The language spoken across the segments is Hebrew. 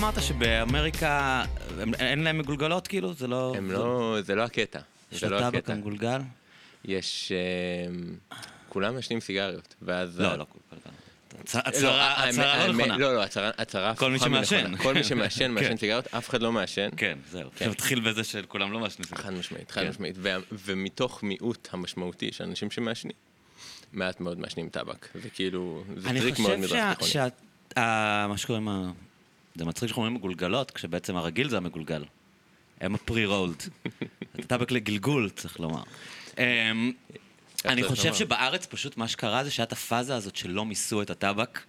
אמרת, שבאמריקה אין להם מגולגלות כאילו? זה לא... הם לא, זה לא הקטע. יש לו לא טבק. המגולגל? יש... אמ, כולם מעשנים סיגריות, ואז... לא, לא לא, הצהרה האמת- הצהרה לא האמת- נכונה. לא, לא, הצהרה- כל מי. שמעשן. כל מי שמעשן, מעשן כן. סיגריות, אף אחד לא מעשן. כן, זהו. כן. זה מתחיל בזה שכולם לא מעשנים. חד משמעית, חד כן. משמעית. וה- ומתוך מיעוט המשמעותי של אנשים שמעשנים, מעט מאוד מעשנים טבק. זה כאילו, זה אני טריק מאוד חושב מזרח שה- תיכוני. שה... ה- מה שקוראים, זה מצחיק שאנחנו אומרים מגולגלות, כשבעצם הרגיל זה המגולגל. הם ה pre-rolled. זה טבק לגלגול, צריך לומר. אמ, אני חושב. שבארץ פשוט מה שקרה זה שהיה את הפאזה הזאת שלא מיסו את הטבק,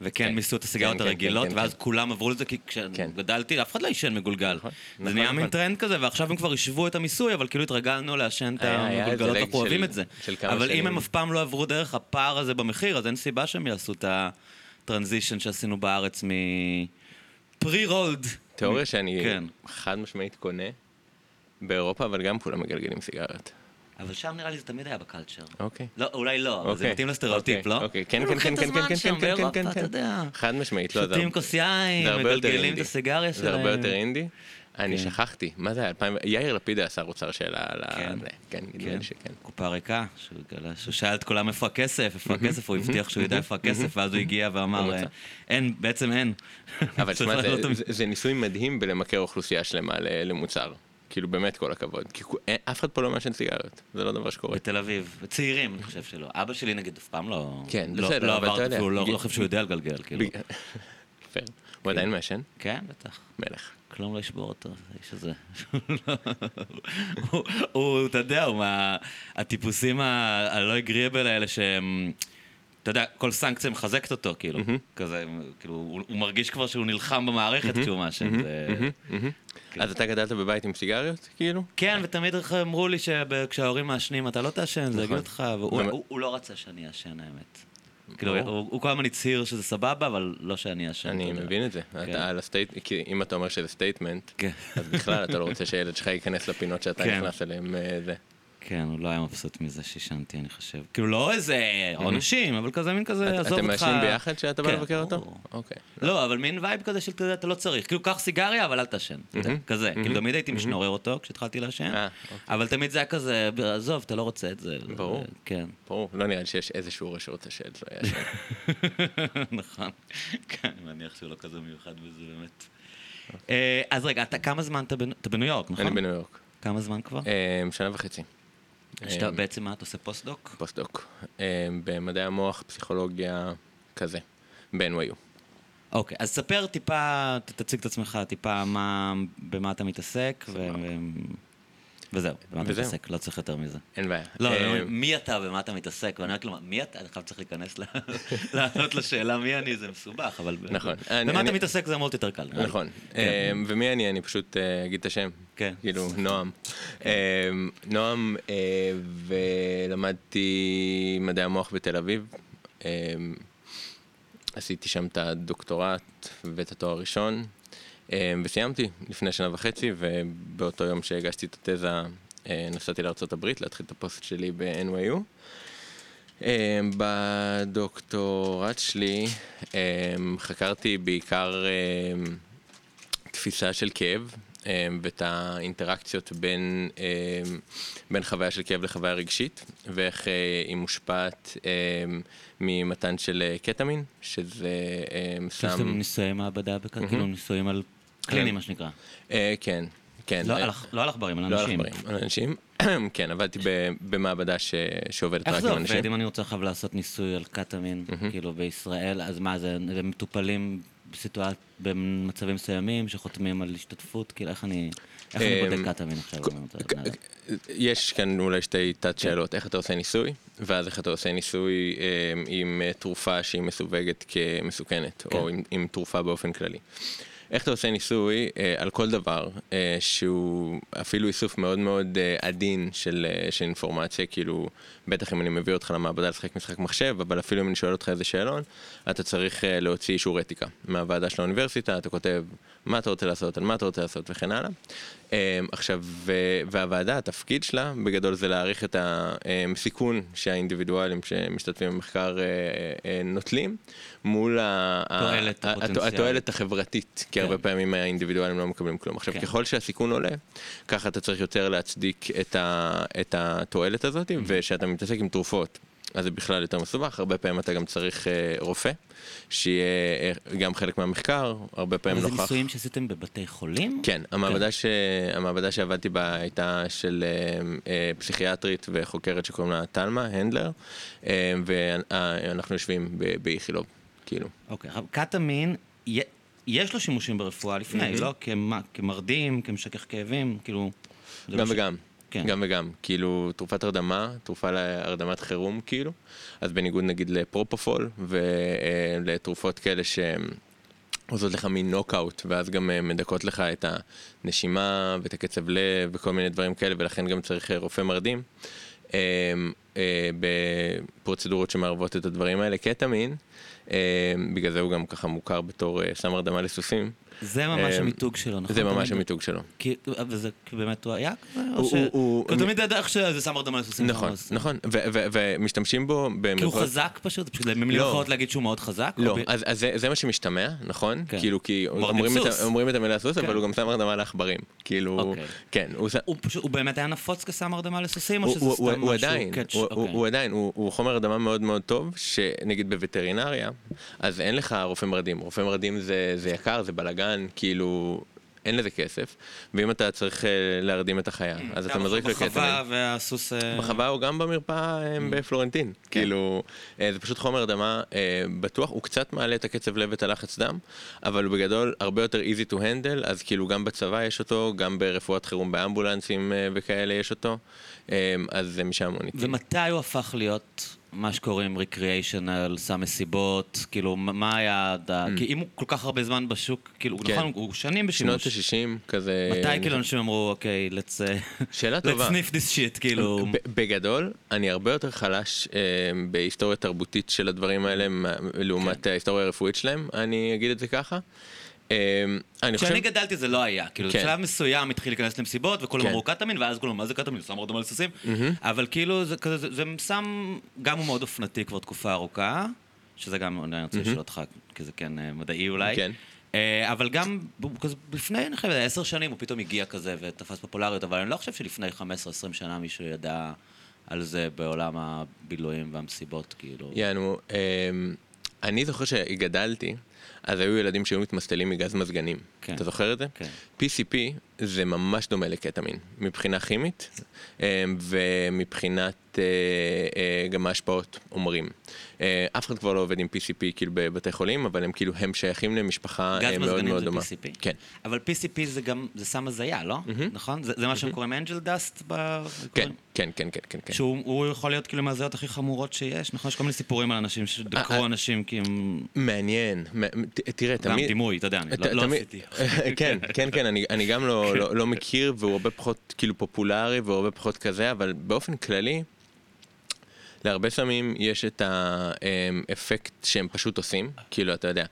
וכן כן. מיסו את הסיגריות כן, כן, הרגילות, ואז. כולם עברו לזה, כי. כשגדלתי, אף אחד לא עישן מגולגל. נכון, זה נכון, נהיה מין נכון. טרנד כזה, ועכשיו הם כבר השוו את המיסוי, אבל כאילו התרגלנו לעשן את המגולגלות, לג אנחנו אוהבים את זה. אבל אם. הם אף פעם לא עברו דרך הפער הזה במחיר, אז אין סיבה שהם יעשו את הטרנזישן שעשינו בארץ מפרי-רולד. תיאוריה שאני כן. חד משמעית קונה באירופה, אבל גם כולם מגלגלים סיגריות. אבל שם נראה לי זה תמיד היה בקלצ'ר. אוקיי. לא, אולי לא, אבל זה אוקיי, מתאים לסטריאוטיפ, אוקיי, לא? אוקיי, כן, הם כן, לוקחים כן, את הזמן כן, כן, שם כן, כן, באירופה, כן, אתה כן. יודע. חד משמעית, לא, זה שותים הרבה- כוס יין, זה הרבה יותר מגלגלים את אינדי. הסיגריה זה שלהם. הרבה יותר אינדי. אני כן. שכחתי, מה זה היה? 2000 יאיר לפיד היה שר אוצר על ה... כן. כן, נדמה כן, לי שכן. קופה ריקה, שהוא שאל את כולם איפה הכסף, איפה הכסף, הוא הבטיח שהוא ידע איפה הכסף, ואז הוא הגיע ואמר. אה, אין, בעצם אין. אבל תשמע, זה- ניסוי מדהים בלמכר אוכלוסייה שלמה למוצר. כאילו, באמת כל הכבוד. כי אין- אף אחד פה לא מעשן סיגריות, זה לא דבר שקורה. בתל אביב, צעירים, אני חושב שלא. אבא שלי נגיד אף פעם לא... כן, לא- בסדר, לא אבל אתה יודע. לא לא חושב שהוא יודע לגלגל, כאילו. הוא עדיין מעשן? כן, בטח. מלך. כלום לא ישבור אותו, האיש הזה. הוא- אתה יודע, הוא מה... הטיפוסים ה- הלא agreeable האלה שהם... אתה יודע, כל סנקציה מחזקת אותו, כאילו. כזה, כאילו, הוא הוא מרגיש כבר שהוא נלחם במערכת כשהוא מעשן. זה- אז אתה גדלת בבית עם סיגריות, כאילו? כן, ותמיד אמרו לי שכשההורים מעשנים אתה לא תעשן, זה יגעיל אותך, והוא לא רצה שאני אעשן, האמת. כאילו. הוא כל הזמן הצהיר שזה סבבה, אבל לא שאני אעשן. אני. מבין את זה. כן. אתה על ה state, כי אם אתה אומר שזה statement, כן. אז בכלל אתה לא רוצה שהילד שלך ייכנס לפינות שאתה כן. נכנס אליהם. כן, הוא לא היה מבסוט מזה שעישנתי, אני חושב. כאילו, לא איזה עונשים, אבל כזה מין כזה, עזוב אותך. אתם מעשנים ביחד כשאתה בא כן, לבקר אותו? אוקיי. לא, אבל מין vibe כזה של, אתה יודע, אתה לא צריך. כאילו, קח סיגריה, אבל אל תעשן. כזה. כאילו, תמיד הייתי משנורר אותו כשהתחלתי לעשן, אה, אוקיי. אבל תמיד זה היה כזה, עזוב, אתה לא רוצה את זה. ברור. כן. ברור, לא נראה לי שיש איזשהו הורה שרוצה שילד שלו יעשן. נכון. כן, אני מניח שהוא לא כזה מיוחד בזה, באמת. אה, אז רגע, אתה כמה זמן אתה בניו יורק, נכון? אני בניו יורק. כמה זמן כבר? אה, שנה וחצי. שאתה אה, בעצם מה, אתה עושה פוסט-דוק? פוסט-דוק. אה, במדעי המוח, פסיכולוגיה, כזה. ב-NYU. אוקיי, אז ספר טיפה, תציג את עצמך טיפה מה, במה אתה מתעסק, ו... וזהו, במה אתה. מתעסק, לא צריך יותר מזה. אין בעיה. לא, אה, אני אומר, מי אתה ומה אתה מתעסק, ואני רק לומר, מי אתה? אני חייב צריך להיכנס, לענות לשאלה מי אני, זה מסובך, אבל... נכון. במה אתה מתעסק זה אמור להיות יותר קל. נכון. כן. אה, ומי אני? אני פשוט אה, אגיד את השם. כן. כאילו, נועם. אה, נועם, אה, ולמדתי מדעי המוח בתל אביב. אה, עשיתי שם את הדוקטורט ואת התואר הראשון, אה, וסיימתי לפני שנה וחצי, ובאותו יום שהגשתי את התזה אה, נסעתי לארה"ב להתחיל את הפוסט שלי ב-NYU. אה, בדוקטורט שלי אה, חקרתי בעיקר תפיסה של כאב ואת האינטראקציות בין, אה, בין חוויה של כאב לחוויה רגשית ואיך אה, היא מושפעת אה, ממתן של אה, קטמין, שזה שעושים סם... ניסויי מעבדה, כאילו ניסויים על קלינים, מה שנקרא. אה, כן, כן. לא אה, על עכ- לא על עכברים, על לא על אנשים. עכברים, על אנשים. כן, עבדתי במעבדה ש- שעובדת איך רק זה עם עובד אנשים. אם אני רוצה עכשיו לעשות ניסוי על קטמין, כאילו בישראל, אז מה זה, הם מטופלים בסיטואציה, במצבים מסוימים שחותמים על השתתפות, כאילו איך אני, איך אני אמ, בודק קטמין עכשיו? יש כאן אולי שתי תת כן. שאלות, איך אתה עושה ניסוי, ואז איך אתה עושה ניסוי אה, עם אה, תרופה שהיא מסווגת כמסוכנת, כן. או עם תרופה באופן כללי. איך אתה עושה ניסוי אה, על כל דבר אה, שהוא אפילו איסוף מאוד מאוד אה, עדין של, אה, של אינפורמציה, כאילו, בטח אם אני מביא אותך למעבדה לשחק משחק מחשב, אבל אפילו אם אני שואל אותך איזה שאלון, אתה צריך אה, להוציא אישור אתיקה מהוועדה של האוניברסיטה, אתה כותב מה אתה רוצה לעשות, על מה אתה רוצה לעשות וכן הלאה. אה, עכשיו, והוועדה, התפקיד שלה בגדול זה להעריך את הסיכון שהאינדיבידואלים שמשתתפים במחקר אה, אה, נוטלים, מול ה-. התועלת החברתית. כי הרבה פעמים האינדיבידואלים לא מקבלים כלום. עכשיו, כן. ככל שהסיכון עולה, ככה אתה צריך יותר להצדיק את, ה, את התועלת הזאת, Mm-hmm. וכשאתה מתעסק עם תרופות, אז זה בכלל יותר מסובך, הרבה פעמים אתה גם צריך אה, רופא, שיהיה אה, גם חלק מהמחקר, הרבה פעמים אבל זה נוכח. ניסויים שעשיתם בבתי חולים? כן, המעבדה, ש... המעבדה שעבדתי בה הייתה של אה, אה, פסיכיאטרית וחוקרת שקוראים לה טלמה הנדלר, אה, ואנחנו יושבים באיכילוב, כאילו. אוקיי, קטמין, י- יש לו שימושים ברפואה לפני, לא? כמה- כמרדים, כמשכך כאבים, כאילו... גם לא ש- וגם. כן. גם וגם, כאילו תרופת הרדמה, תרופה להרדמת חירום כאילו, אז בניגוד נגיד לפרופופול ולתרופות כאלה שהן עושות לך מין נוקאוט, ואז גם אה, מדכאות לך את הנשימה ואת הקצב לב וכל מיני דברים כאלה, ולכן גם צריך אה, רופא מרדים. אה, אה, בפרוצדורות שמערבות את הדברים האלה, קטמין, אה, בגלל זה הוא גם ככה מוכר בתור אה, סם הרדמה לסוסים. זה ממש אה, המיתוג שלו, נכון? זה ממש המיתוג שלו. וזה באמת הוא היה כזה? הוא- כי תמיד ידע איך שזה שם לסוסים. נכון, אז- נכון, ו- ומשתמשים בו כי הוא חזק פשוט? פשוט במילים לא. אחרות להגיד שהוא מאוד חזק? לא, אז, זה, מה שמשתמע, נכון? כן. כאילו, כי אומרים את, המילה סוס, כן. אבל הוא גם שם הרדמה לעכברים. כאילו, אוקיי. כן, הוא, באמת היה נפוץ כסם הרדמה לסוסים, או שזה סתם משהו? קאץ'? הוא, אוקיי. הוא עדיין, הוא, חומר הרדמה מאוד מאוד טוב, שנגיד בווטרינריה, אז אין לך רופא מרדים, רופא מרדים זה יקר, זה בלאגן, כאילו, אין לזה כסף, ואם אתה צריך אה, להרדים את החיה, אז אתה מזריק לקטמין. בחווה והסוס... אה, בחווה או גם במרפאה אה, בפלורנטין. כאילו, אה, זה פשוט חומר הרדמה אה, בטוח, הוא קצת מעלה את הקצב לב ואת הלחץ דם, אבל הוא בגדול הרבה יותר easy to handle, אז כאילו גם בצבא יש אותו, גם ברפואת חירום באמבולנסים אה, וכאלה יש אותו, אה, אז זה משם הוא ניתן. ומתי הוא הפך להיות מה שקוראים recreational, סם מסיבות, כאילו, מה- היה... עד ה- כי אם הוא כל כך הרבה זמן בשוק, כאילו, Mm. כן. נכון, הוא שנים שנות בשימוש. ה-60 כזה... מתי כאילו אנשים אמרו, אוקיי, let's uh, שאלה let's טובה. sniff this shit, כאילו... בגדול, אני הרבה יותר חלש אה, בהיסטוריה תרבותית של הדברים האלה, לעומת ההיסטוריה הרפואית שלהם, אני אגיד את זה ככה. חושב... כשאני גדלתי זה לא היה, כאילו כן. בשלב מסוים התחיל להיכנס למסיבות וכולם כן. אמרו קטמין ואז כולם מה זה קטמין? סם הרדמה לסוסים? אבל כאילו זה סם, גם הוא מאוד אופנתי כבר תקופה ארוכה, שזה גם, אני רוצה לשאול אותך, כי זה כן אה, מדעי אולי. כן. אה, אבל גם לפני, אני חושב, עשר שנים הוא פתאום הגיע כזה ותפס פופולריות, אבל אני לא חושב שלפני 15-20 שנה מישהו ידע על זה בעולם הבילויים והמסיבות, כאילו. יענו, אמ, אני זוכר שגדלתי, אז היו ילדים שהיו מתמסטלים מגז מזגנים. כן. אתה זוכר את זה? כן. PCP זה ממש דומה לקטמין, מבחינה כימית אמ, ומבחינת אה, אה, גם ההשפעות אומרים. אה, אף אחד כבר לא עובד עם PCP כאילו בבתי חולים, אבל הם כאילו, הם שייכים למשפחה גז אה, מאוד מזגנים מאוד זה דומה. PCP? כן. אבל PCP זה גם, זה סם הזיה, לא? נכון? זה זה מה שהם קוראים אנג'ל דאסט? כן, כן, כן, כן, כן, כן. שהוא הוא יכול להיות כאילו מהזיות הכי חמורות שיש, נכון? יש כל מיני סיפורים על אנשים אה, שדקרו אנשים כי הם... מעניין, תראה, גם תמיד... דימוי, אתה יודע, אני לא- לא עשיתי. כן, כן, כן, אני, גם לא, לא, לא מכיר, והוא הרבה פחות כאילו פופולרי והוא הרבה פחות כזה, אבל באופן כללי, להרבה סמים יש את האפקט שהם פשוט עושים, כאילו, אתה יודע.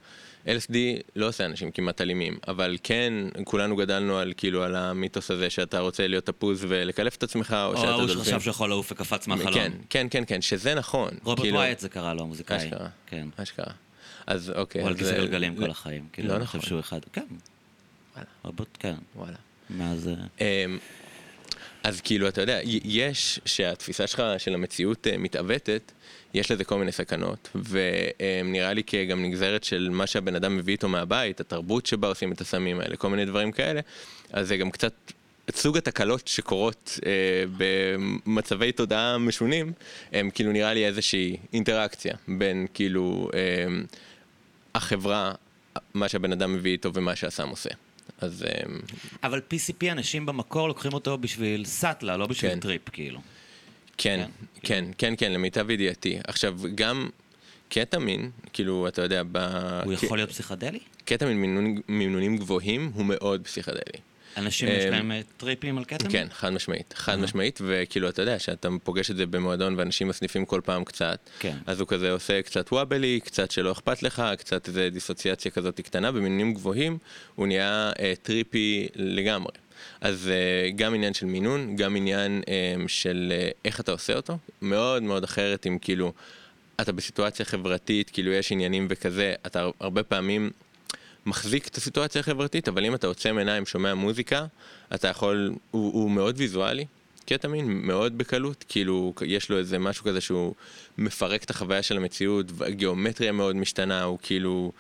LSD לא עושה אנשים כמעט אלימים, אבל כן, כולנו גדלנו על כאילו על המיתוס הזה שאתה רוצה להיות תפוז ולקלף את עצמך, או או שאתה ההוא דולפין. שחשב שיכול לעוף וקפץ מהחלום. כן, כן, כן, כן, שזה נכון. רוברט כאילו- ווייט זה קרה לו, המוזיקאי. אשכרה. כן. אשכרה. אז אוקיי. הוא על כיסא זה- גלגלים לא- כל החיים. כאילו, לא אני נכון. חושב שהוא אחד. כן. וואלה. רוברט, כן. וואלה. מאז... אה, אמ, אז כאילו, אתה יודע, יש שהתפיסה שלך של המציאות אה, מתעוותת, יש לזה כל מיני סכנות, ונראה לי כגם נגזרת של מה שהבן אדם מביא איתו מהבית, התרבות שבה עושים את הסמים האלה, כל מיני דברים כאלה, אז זה גם קצת... סוג התקלות שקורות אה, במצבי תודעה משונים, הם כאילו נראה לי איזושהי אינטראקציה בין כאילו אה, החברה, מה שהבן אדם מביא איתו ומה שהסם עושה. אז אה, אבל PCP אנשים במקור לוקחים אותו בשביל סאטלה, לא בשביל כן. טריפ, כאילו. כן, כן, כן, כן, למיטב ידיעתי. עכשיו, גם קטמין, כאילו, אתה יודע, ב... הוא יכול להיות פסיכדלי? קטמין מינונים- מינונים גבוהים הוא מאוד פסיכדלי. אנשים יש אמ, להם אה, טריפים על קטמין? כן, חד משמעית, חד משמעית, וכאילו, אתה יודע, שאתה פוגש את זה במועדון ואנשים מסניפים כל פעם קצת, כן. אז הוא כזה עושה קצת וואבלי, קצת שלא אכפת לך, קצת איזה דיסוציאציה כזאת קטנה, במינונים גבוהים הוא נהיה אה, טריפי לגמרי. אז אה, גם עניין של מינון, גם עניין אה, של איך אתה עושה אותו, מאוד מאוד אחרת אם כאילו אתה בסיטואציה חברתית, כאילו יש עניינים וכזה, אתה הרבה פעמים מחזיק את הסיטואציה החברתית, אבל אם אתה עוצם עיניים, שומע מוזיקה, אתה יכול, הוא, הוא מאוד ויזואלי, קטמין, מאוד בקלות, כאילו יש לו איזה משהו כזה שהוא מפרק את החוויה של המציאות, הגיאומטריה מאוד משתנה, הוא כאילו,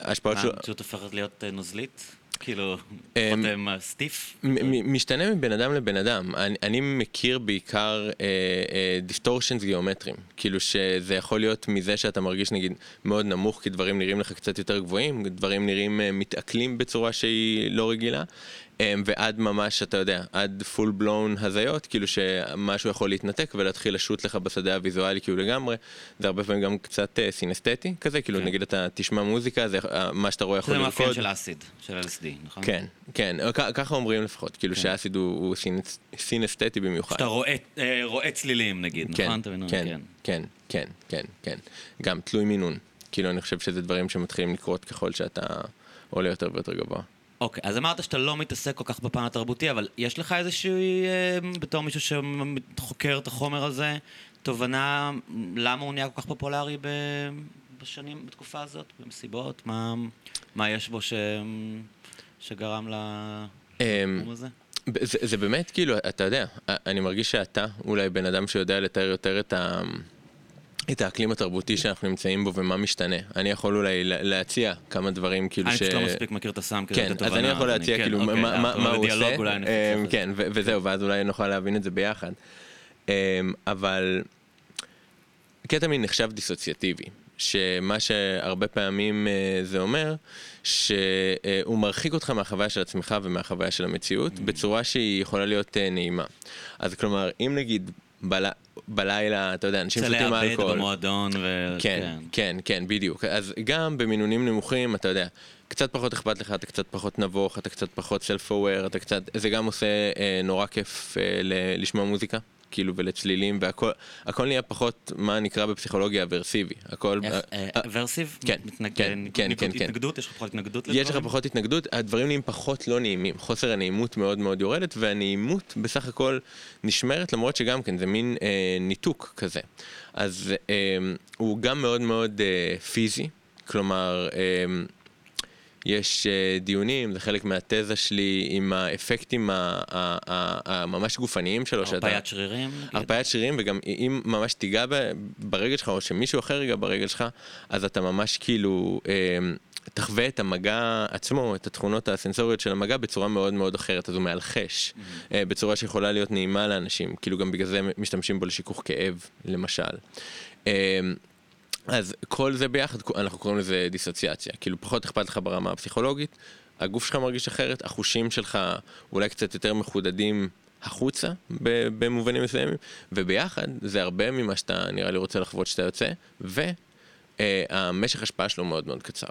ההשפעות מה, שלו... המציאות הופכת להיות אה, נוזלית? כאילו, אמ, פחות אה, סטיף? משתנה מבין אדם לבן אדם. אני, אני מכיר בעיקר דיסטורשנס גיאומטריים. כאילו שזה יכול להיות מזה שאתה מרגיש נגיד מאוד נמוך כי דברים נראים לך קצת יותר גבוהים, דברים נראים אה, מתעכלים בצורה שהיא לא רגילה. ועד ממש, אתה יודע, עד פול בלון הזיות, כאילו שמשהו יכול להתנתק ולהתחיל לשוט לך בשדה הוויזואלי כאילו לגמרי. זה הרבה פעמים גם קצת אה, סינסתטי כזה, כאילו כן. נגיד אתה תשמע מוזיקה, זה, אה, מה שאתה רואה יכול זה לרקוד. מאפיין של אסיד, של LSD, נכון? כן, כן, כ- ככה אומרים לפחות, כאילו כן. שהאסיד הוא, הוא סינס, סינאסתטי במיוחד. שאתה רואה, אה, רואה צלילים נגיד, כן, נכון? כן, כן, כן, כן, כן. גם תלוי מינון. כאילו אני חושב שזה דברים שמתחילים לקרות ככל שאתה עולה יותר ויותר גבוה. אוקיי, אז אמרת שאתה לא מתעסק כל כך בפן התרבותי, אבל יש לך איזושהי, אה, בתור מישהו שחוקר את החומר הזה, תובנה למה הוא נהיה כל כך פופולרי ב... בשנים, בתקופה הזאת, במסיבות? מה, מה יש בו ש... שגרם אמ, לתחום הזה? זה, זה באמת כאילו, אתה יודע, אני מרגיש שאתה אולי בן אדם שיודע לתאר יותר את ה... את האקלים התרבותי שאנחנו נמצאים בו ומה משתנה. אני יכול אולי לה- להציע כמה דברים כאילו אני ש... פשוט לא מספיק מכיר את הסם כדי כן, לתת אז תובנה. אני יכול להציע כן, כאילו אוקיי, מה- הוא עושה, אמ. כן, וזהו, ואז אולי נוכל להבין את זה ביחד. אמ, אבל קטמין נחשב דיסוציאטיבי, שמה שהרבה פעמים אה, זה אומר, שהוא מרחיק אותך מהחוויה של עצמך ומהחוויה של המציאות, Mm. בצורה שהיא יכולה להיות אה, נעימה. אז כלומר, אם נגיד בל... בלילה, אתה יודע, אנשים שותים לאבד אלכוהול, במועדון ו... כן, כן, כן, בדיוק. אז גם במינונים נמוכים, אתה יודע, קצת פחות אכפת לך, אתה קצת פחות נבוך, אתה קצת פחות אוויר, אתה קצת, זה גם עושה אה, נורא כיף אה, ל- לשמוע מוזיקה, כאילו, ולצלילים, והכל הכל נהיה פחות, מה נקרא בפסיכולוגיה אברסיבי. הכל... אה, אה, אה, ורסיב? כן, כן, כן, כן, כן. התנגדות? יש לך פחות התנגדות יש לך לדברים? פחות התנגדות, הדברים נהיים פחות לא נעימים, חוסר הנעימות מאוד מאוד יורדת, והנעימות בסך הכל נשמרת, למרות שגם כן זה מין אה, ניתוק כזה. אז אה, הוא גם מאוד מאוד אה, פיזי, כלומר, אה, יש אה, דיונים, זה חלק מהתזה שלי עם האפקטים הממש גופניים שלו. הרפיית שרירים? נגיד? הרפאיית שרירים, וגם אם ממש תיגע ברגל שלך, או שמישהו אחר ייגע ברגל שלך, אז אתה ממש כאילו אה, תחווה את המגע עצמו, את התכונות הסנסוריות של המגע בצורה מאוד מאוד אחרת, אז הוא מאלחש, אה, בצורה שיכולה להיות נעימה לאנשים, כאילו גם בגלל זה משתמשים בו לשיכוך כאב, למשל. אה, אז כל זה ביחד, אנחנו קוראים לזה דיסוציאציה. כאילו פחות אכפת לך ברמה הפסיכולוגית, הגוף שלך מרגיש אחרת, החושים שלך אולי קצת יותר מחודדים החוצה במובנים מסוימים, וביחד זה הרבה ממה שאתה נראה לי רוצה לחוות שאתה יוצא, והמשך השפעה שלו מאוד מאוד קצר.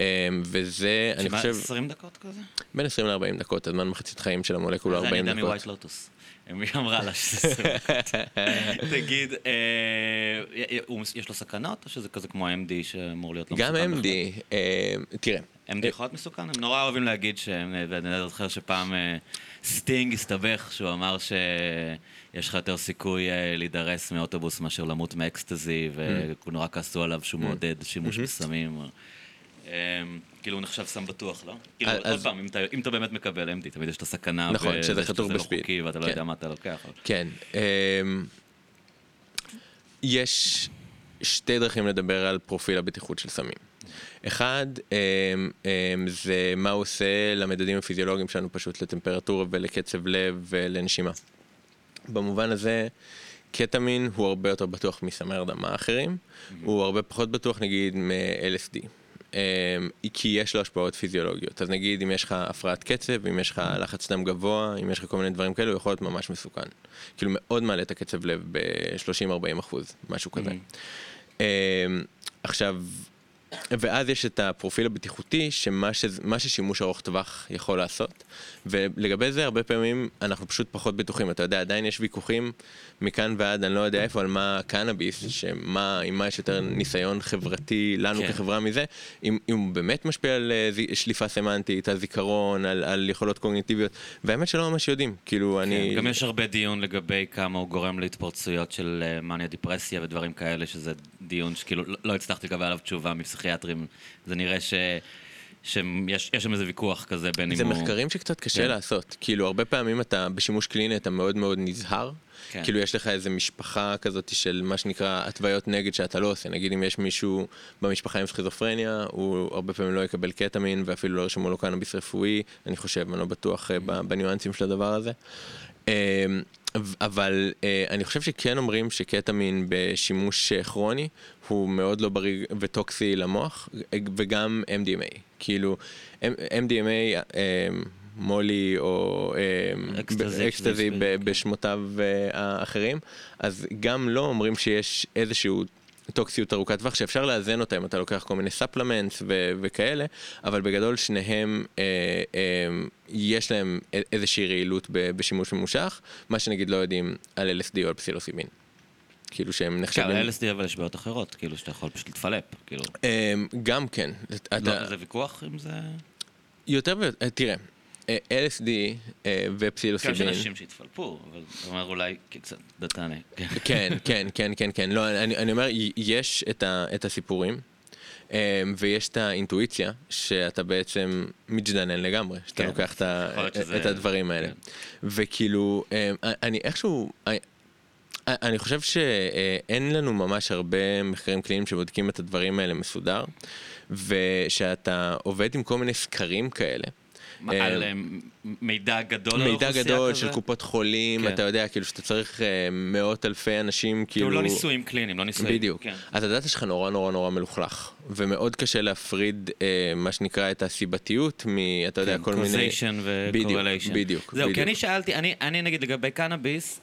אה, וזה, אני חושב, 20 דקות כזה? בין 20 ל-40 דקות, הזמן מחצית חיים של המולקולה זה אני 40 יודע דקות. מווייט לוטוס. מי אמרה לה שזה 20 דקות? תגיד, אה, יש לו סכנות, או שזה כזה כמו MD שאמור להיות לא גם מסוכן MD, אה, תראה? MD יכול להיות מסוכן? הם נורא אוהבים להגיד שהם, ואני זוכר שפעם אה, סטינג הסתבך, שהוא אמר שיש לך יותר סיכוי אה, להידרס מאוטובוס מאשר למות מאקסטזי, ונורא כעסו עליו שהוא מעודד שימוש בסמים. אה, כאילו הוא נחשב סם בטוח, לא? כאילו, אז- עוד פעם, אם אתה- אם אתה באמת מקבל MD, תמיד יש את הסכנה, נכון, שזה חתוך לא ב speed. חוקי ואתה לא כן. יודע מה אתה לוקח. כן. אמ, יש שתי דרכים לדבר על פרופיל הבטיחות של סמים. אחד, אמ, אמ, זה מה הוא עושה למדדים הפיזיולוגיים שלנו פשוט לטמפרטורה ולקצב לב ולנשימה. במובן הזה, קטמין הוא הרבה יותר בטוח מסמי הרדמה אחרים, הוא הרבה פחות בטוח נגיד מ-LSD. אמ, כי יש לו השפעות פיזיולוגיות. אז נגיד אם יש לך הפרעת קצב, אם יש לך לחץ דם גבוה, אם יש לך כל מיני דברים כאלו, הוא יכול להיות ממש מסוכן. כאילו מאוד מעלה את הקצב לב ב-30-40 אחוז, משהו כזה. אמ, עכשיו, ואז יש את הפרופיל הבטיחותי, שמה ש... מה ששימוש ארוך טווח יכול לעשות. ולגבי זה הרבה פעמים אנחנו פשוט פחות בטוחים. אתה יודע, עדיין יש ויכוחים מכאן ועד, אני לא יודע איפה, על מה קנאביס, שמה, עם מה יש יותר ניסיון חברתי לנו כן. כחברה מזה, אם, אם הוא באמת משפיע על אה, שליפה סמנטית, על זיכרון, על, על יכולות קוגניטיביות, והאמת שלא ממש יודעים. כאילו, אני... כן, גם יש הרבה דיון לגבי כמה הוא גורם להתפרצויות של אה, מאניה דיפרסיה ודברים כאלה, שזה דיון שכאילו לא- לא הצלחתי לקבל עליו תשובה מפסיכיאטרים. זה נראה ש... שיש יש שם איזה ויכוח כזה בין אם זה הוא... מחקרים שקצת קשה כן. לעשות. כאילו, הרבה פעמים אתה בשימוש קליני אתה מאוד מאוד נזהר. כן. כאילו, יש לך איזה משפחה כזאת של מה שנקרא התוויות נגד שאתה לא עושה. נגיד, אם יש מישהו במשפחה עם סכיזופרניה, הוא הרבה פעמים לא יקבל קטמין ואפילו לא ירשמו לו קנאביס רפואי. אני חושב, אני לא בטוח אה, בניואנסים של הדבר הזה. אה, אבל אה, אני חושב שכן אומרים שקטמין בשימוש כרוני הוא מאוד לא בריא וטוקסי למוח, וגם MDMA. כאילו, MDMA, אה, מולי או אה, אקסטזי, בשמותיו אה, האחרים, אז גם לא אומרים שיש איזשהו טוקסיות ארוכת טווח שאפשר לאזן אותה אם אתה לוקח כל מיני ספלמנטס ו- וכאלה, אבל בגדול שניהם אה, אה, יש להם איזושהי רעילות בשימוש ממושך, מה שנגיד לא יודעים על LSD או על פסילוסיבין. כאילו שהם כן, נחשבים... ל-LSD אבל יש בעיות אחרות, כאילו שאתה יכול פשוט להתפלפ, כאילו. אה, גם כן. לא, זה ויכוח אם זה... יותר ויותר, תראה, אה, LSD אה, כן, יש ופסילוסיבין... אנשים שהתפלפו, אבל אתה אומר אולי קצת, תענה. כן. כן, כן, כן, כן, כן. לא, אני, אני אומר, יש את, ה, את הסיפורים, אה, ויש את האינטואיציה, שאתה בעצם מג'דנן לגמרי, שאתה כן, לוקח את, את הדברים האלה. כן. וכאילו, אה, אני איכשהו, אני, חושב שאין לנו ממש הרבה מחקרים קליניים שבודקים את הדברים האלה מסודר, ושאתה עובד עם כל מיני סקרים כאלה. אה, על אה, מידע גדול על מידע האוכלוסייה גדול כזה? של קופות חולים, כן. אתה יודע, כאילו שאתה צריך אה, מאות אלפי אנשים, כאילו כאילו... לא ניסויים קליניים, לא ניסויים. בדיוק. כן. אז הדאטה שלך נורא נורא נורא מלוכלך, ומאוד קשה להפריד מה שנקרא את הסיבתיות מ... אתה יודע, כל מיני... causation בדיוק, ו-correlation. בדיוק, זהו, כי בדיוק. אני שאלתי, אני, נגיד לגבי קנאביס,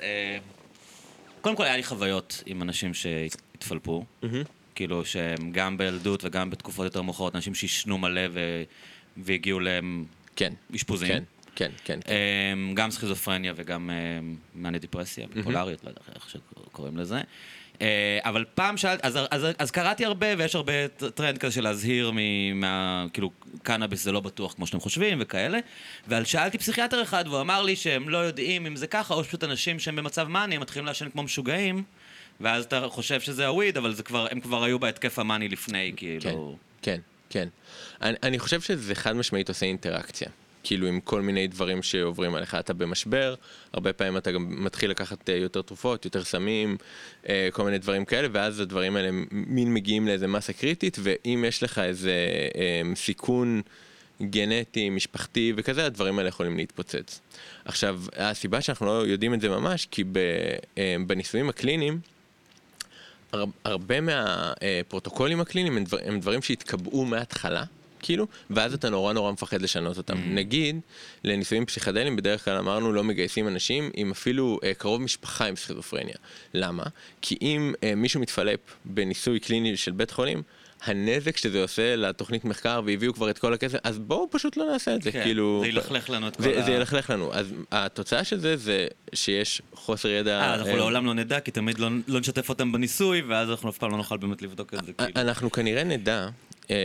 קודם כל היה לי חוויות עם אנשים שהתפלפו, כאילו שהם גם בילדות וגם בתקופות יותר מאוחרות, אנשים שעישנו מלא ו... והגיעו להם כן. אשפוזים. כן, כן, כן. כן. אמ, גם סכיזופרניה וגם אמ, מאניה דיפרסיה, ביפולריות, לא יודע איך שקוראים לזה. אה, אבל פעם שאלתי, אז, אז, אז קראתי הרבה, ויש הרבה טרנד כזה של להזהיר מה... כאילו, קנאביס זה לא בטוח כמו שאתם חושבים וכאלה. אבל שאלתי פסיכיאטר אחד, והוא אמר לי שהם לא יודעים אם זה ככה, או שפשוט אנשים שהם במצב מאני, הם מתחילים לעשן כמו משוגעים, ואז אתה חושב שזה הוויד, אבל זה כבר, הם כבר היו בהתקף המאני לפני, כן, כאילו... כן, כן. אני, אני חושב שזה חד משמעית עושה אינטראקציה. כאילו עם כל מיני דברים שעוברים עליך. אתה במשבר, הרבה פעמים אתה גם מתחיל לקחת אה, יותר תרופות, יותר סמים, אה, כל מיני דברים כאלה, ואז הדברים האלה מין מגיעים לאיזה מסה קריטית, ואם יש לך איזה אה, סיכון גנטי, משפחתי וכזה, הדברים האלה יכולים להתפוצץ. עכשיו, הסיבה שאנחנו לא יודעים את זה ממש, כי אה, בניסויים הקליניים, הר- הרבה מהפרוטוקולים הקליניים הם דברים שהתקבעו מההתחלה, כאילו, ואז אתה נורא נורא מפחד לשנות אותם. Mm. נגיד, לניסויים פסיכדליים בדרך כלל אמרנו לא מגייסים אנשים עם אפילו אה, קרוב משפחה עם סכיזופרניה. למה? כי אם אה, מישהו מתפלפ בניסוי קליני של בית חולים, הנזק שזה עושה לתוכנית מחקר והביאו כבר את כל הכסף, אז בואו פשוט לא נעשה את זה, כן, כאילו... זה ילכלך לנו את כל זה, ה- זה ילכלך לנו. אז התוצאה של זה זה שיש חוסר ידע... אה, אנחנו אה, לעולם לא נדע, כי תמיד לא, לא נשתף אותם בניסוי, ואז אנחנו אף פעם לא נוכל באמת לבדוק את זה. כאילו. אנחנו כנראה נדע אה,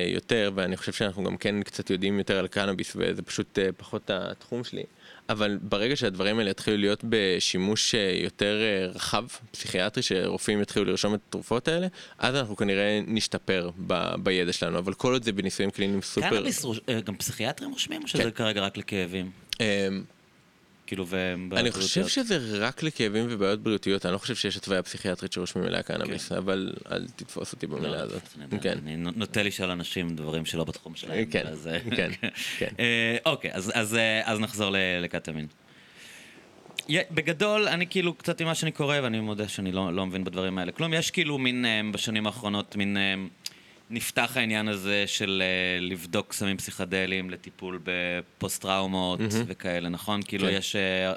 יותר, ואני חושב שאנחנו גם כן קצת יודעים יותר על קנאביס, וזה פשוט אה, פחות התחום שלי. אבל ברגע שהדברים האלה יתחילו להיות בשימוש אה, יותר אה, רחב, פסיכיאטרי, שרופאים יתחילו לרשום את התרופות האלה, אז אנחנו כנראה נשתפר ב- בידע שלנו. אבל כל עוד זה בניסויים קליניים סופר... קנאביס, אה, גם פסיכיאטרים רושמים, או שזה כן. כרגע רק לכאבים? אה, כאילו, ו... אני חושב שזה רק לכאבים ובעיות בריאותיות, אני לא חושב שיש התוויה פסיכיאטרית שרושמים אליה קנאביס, אבל אל תתפוס אותי במילה הזאת. כן. אני נו- נוטה לשאול אנשים דברים שלא בתחום שלהם. כן, אז, אה, כן, כן. אה, אוקיי, אז- אז אה, אז נחזור לקטמין. בגדול, אני כאילו, קצת ממה שאני קורא, ואני מודה שאני לא לא מבין בדברים האלה. כלום, יש כאילו מין, אה, בשנים האחרונות, מין... נפתח העניין הזה של אה, לבדוק סמים פסיכדליים לטיפול בפוסט-טראומות וכאלה, נכון? כאילו כן. יש אה, הר-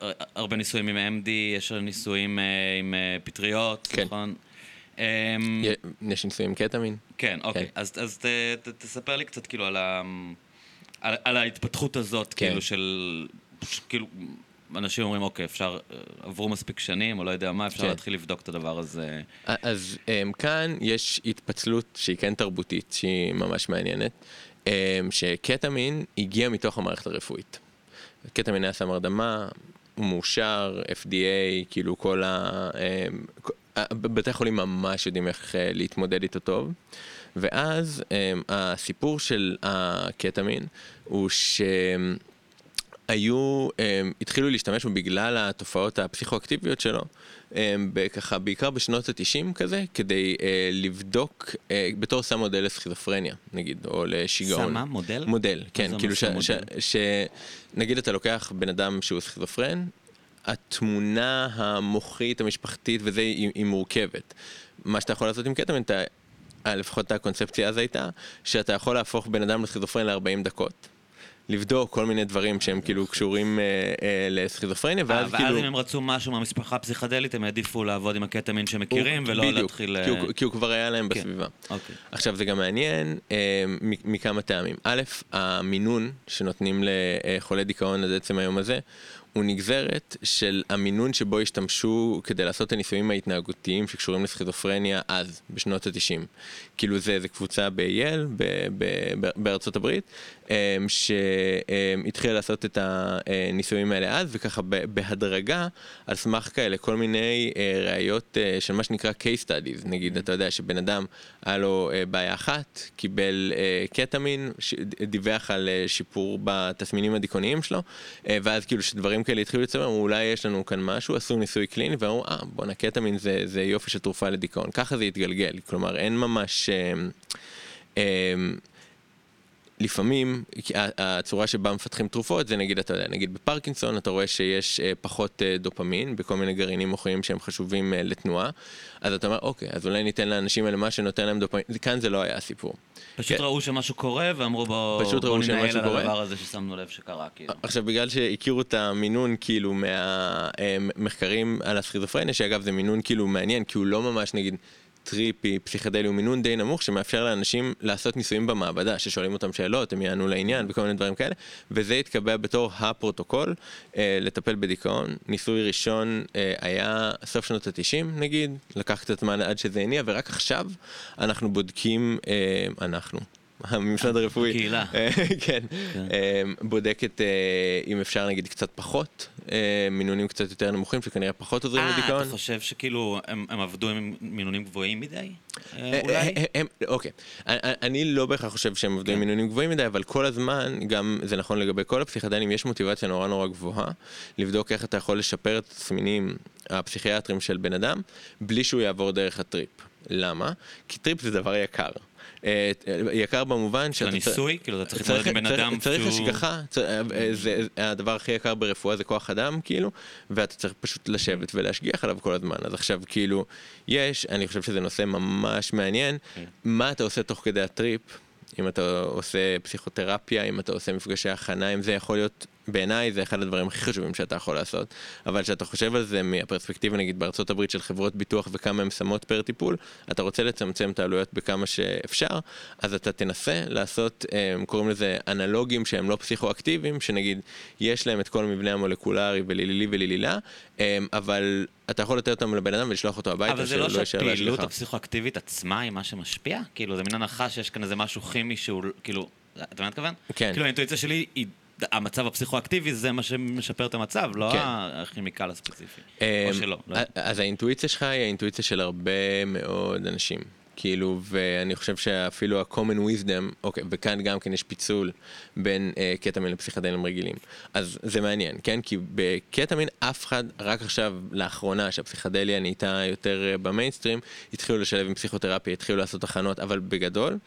הר- הרבה ניסויים עם MD, יש ניסויים אה, עם פטריות, כן. נכון? י- יש ניסויים קטמין? כן, אוקיי. כן. אז, אז ת, ת, תספר לי קצת כאילו על, ה, על, על ההתפתחות הזאת, כן. כאילו של... כאילו, אנשים אומרים, אוקיי, אפשר, אה, עברו מספיק שנים, או לא יודע מה, אפשר כן. להתחיל לבדוק את הדבר הזה. אז um, כאן יש התפצלות שהיא כן תרבותית, שהיא ממש מעניינת, um, שקטמין הגיע מתוך המערכת הרפואית. קטמין היה סם הרדמה, הוא מאושר, FDA, כאילו כל ה... Um, בתי חולים ממש יודעים איך uh, להתמודד איתו טוב, ואז אמ, הסיפור של הקטמין הוא שהם היו, הם, התחילו להשתמש בו בגלל התופעות הפסיכואקטיביות שלו, הם, ככה בעיקר בשנות התשעים כזה, כדי אה, לבדוק, אה, בתור סם מודל לסכיזופרניה, נגיד, או לשיגעון. סמה? מודל? מודל, כן, כאילו ש, משהו ש, מודל? ש... נגיד אתה לוקח בן אדם שהוא סכיזופרן, התמונה המוחית, המשפחתית וזה, היא, היא מורכבת. מה שאתה יכול לעשות עם קטמין, אתה, לפחות הקונספציה אז הייתה, שאתה יכול להפוך בן אדם לסכיזופרן ל-40 דקות. לבדוק כל מיני דברים שהם כאילו קשורים אה, אה, לסכיזופרניה, ואז ואז כאילו... אם הם רצו משהו מהמשפחה הפסיכדלית, הם העדיפו לעבוד עם הקטמין שמכירים, ולא בדיוק, להתחיל... כי הוא, אה, כי הוא כבר היה להם כן. בסביבה. אוקיי. עכשיו זה גם מעניין אה, מכמה טעמים. א', המינון שנותנים לחולי דיכאון עד עצם היום הזה, הוא נגזרת של המינון שבו השתמשו כדי לעשות את הניסויים ההתנהגותיים שקשורים לסכיזופרניה אז, בשנות ה-90. כאילו זה, זה קבוצה בייל, ב- ב- ב- בארצות הברית, אה, שהתחילה לעשות את הניסויים האלה אז, וככה בהדרגה, על סמך כאלה כל מיני אה, ראיות אה, של מה שנקרא case studies, נגיד, אתה יודע שבן אדם היה לו אה, בעיה אחת, קיבל קטמין, דיווח על שיפור בתסמינים הדיכאוניים שלו, ואז כאילו שדברים כאלה התחילו לצלם, אמרו אולי יש לנו כאן משהו, עשו ניסוי קליני, ואמרו, אה, בואנה, קטמין זה, זה יופי של תרופה לדיכאון. ככה זה התגלגל, כלומר, אין ממש... אה, אה, לפעמים הצורה שבה מפתחים תרופות זה נגיד אתה יודע נגיד בפרקינסון אתה רואה שיש אה, פחות אה, דופמין בכל מיני גרעינים מוחיים שהם חשובים אה, לתנועה אז אתה אומר אוקיי אז אולי ניתן לאנשים האלה מה שנותן להם דופמין כאן זה לא היה הסיפור. פשוט כן. ראו שמשהו קורה, ואמרו בוא פשוט בוא ראו שמשהו ננהל על. הדבר הזה ששמנו לב שקרה, כאילו. עכשיו בגלל שהכירו את המינון כאילו מהמחקרים על הסכיזופרניה שאגב זה מינון כאילו מעניין כי הוא לא ממש נגיד טריפי, פסיכדלי הוא מינון די נמוך שמאפשר לאנשים לעשות ניסויים במעבדה ששואלים אותם שאלות הם יענו לעניין וכל מיני דברים כאלה וזה התקבע בתור הפרוטוקול אה, לטפל בדיכאון. ניסוי ראשון אה, היה סוף שנות התשעים נגיד לקח קצת זמן עד שזה הניע ורק עכשיו אנחנו בודקים אה, אנחנו הממסד הרפואי הקהילה. אה, כן, כן. אה, בודקת אה, אם אפשר נגיד קצת פחות, אה, מינונים קצת יותר נמוכים שכנראה פחות עוזרים אה, לדיכאון. אתה חושב שכאילו הם עבדו עם מינונים גבוהים מדי? אה, אה, אולי? אה, אה, אוקיי, אני- לא בהכרח חושב שהם עובדים עם כן. מינונים גבוהים מדי, אבל כל הזמן, גם זה נכון לגבי כל הפסיכדלים, יש מוטיבציה נורא נורא גבוהה לבדוק איך אתה יכול לשפר את התסמינים הפסיכיאטריים של בן אדם, בלי שהוא יעבור דרך הטריפ. למה? כי טריפ זה דבר יקר. אה, יקר במובן שאתה... הניסוי? כאילו אתה צריך צריך, להתמודד עם בן צריך, אדם צריך שהוא... השגחה, צ- אה, זה, הדבר הכי יקר ברפואה זה כוח אדם כאילו, ואתה צריך פשוט לשבת ולהשגיח עליו כל הזמן. אז עכשיו כאילו, יש, אני חושב שזה נושא ממש מעניין, כן. מה אתה עושה תוך כדי הטריפ, אם אתה עושה פסיכותרפיה, אם אתה עושה מפגשי הכנה, אם זה יכול להיות, בעיניי זה אחד הדברים הכי חשובים שאתה יכול לעשות, אבל כשאתה חושב על זה מהפרספקטיבה נגיד בארצות הברית של חברות ביטוח וכמה הן שמות פר טיפול, אתה רוצה לצמצם את העלויות בכמה שאפשר, אז אתה תנסה לעשות, הם קוראים לזה אנלוגים שהם לא פסיכואקטיביים, שנגיד יש להם את כל המבנה המולקולרי ולילילי ולילילה, הם, אבל אתה יכול לתת אותם לבן אדם ולשלוח אותו הביתה, אבל זה לא שהפעילות. הפסיכואקטיבית עצמה היא מה שמשפיע? כאילו, זה מין הנחה שיש כאן איזה משהו כימי שהוא, כאילו, אתה מבין מה אני מתכוון? כן. כאילו, האינטואיציה שלי היא... המצב הפסיכואקטיבי זה מה שמשפר את המצב, לא כן. הכימיקל הספציפי. או אמ, שלא. לא. אז האינטואיציה שלך היא האינטואיציה של הרבה מאוד אנשים. כאילו, ואני חושב שאפילו ה-common wisdom, אוקיי, וכאן גם כן יש פיצול בין אה, קטמין לפסיכדלים רגילים. אז זה מעניין, כן? כי בקטמין אף אחד, רק עכשיו, לאחרונה, שהפסיכדליה נהייתה יותר אה, במיינסטרים, התחילו לשלב עם פסיכותרפיה, התחילו לעשות הכנות, אבל בגדול,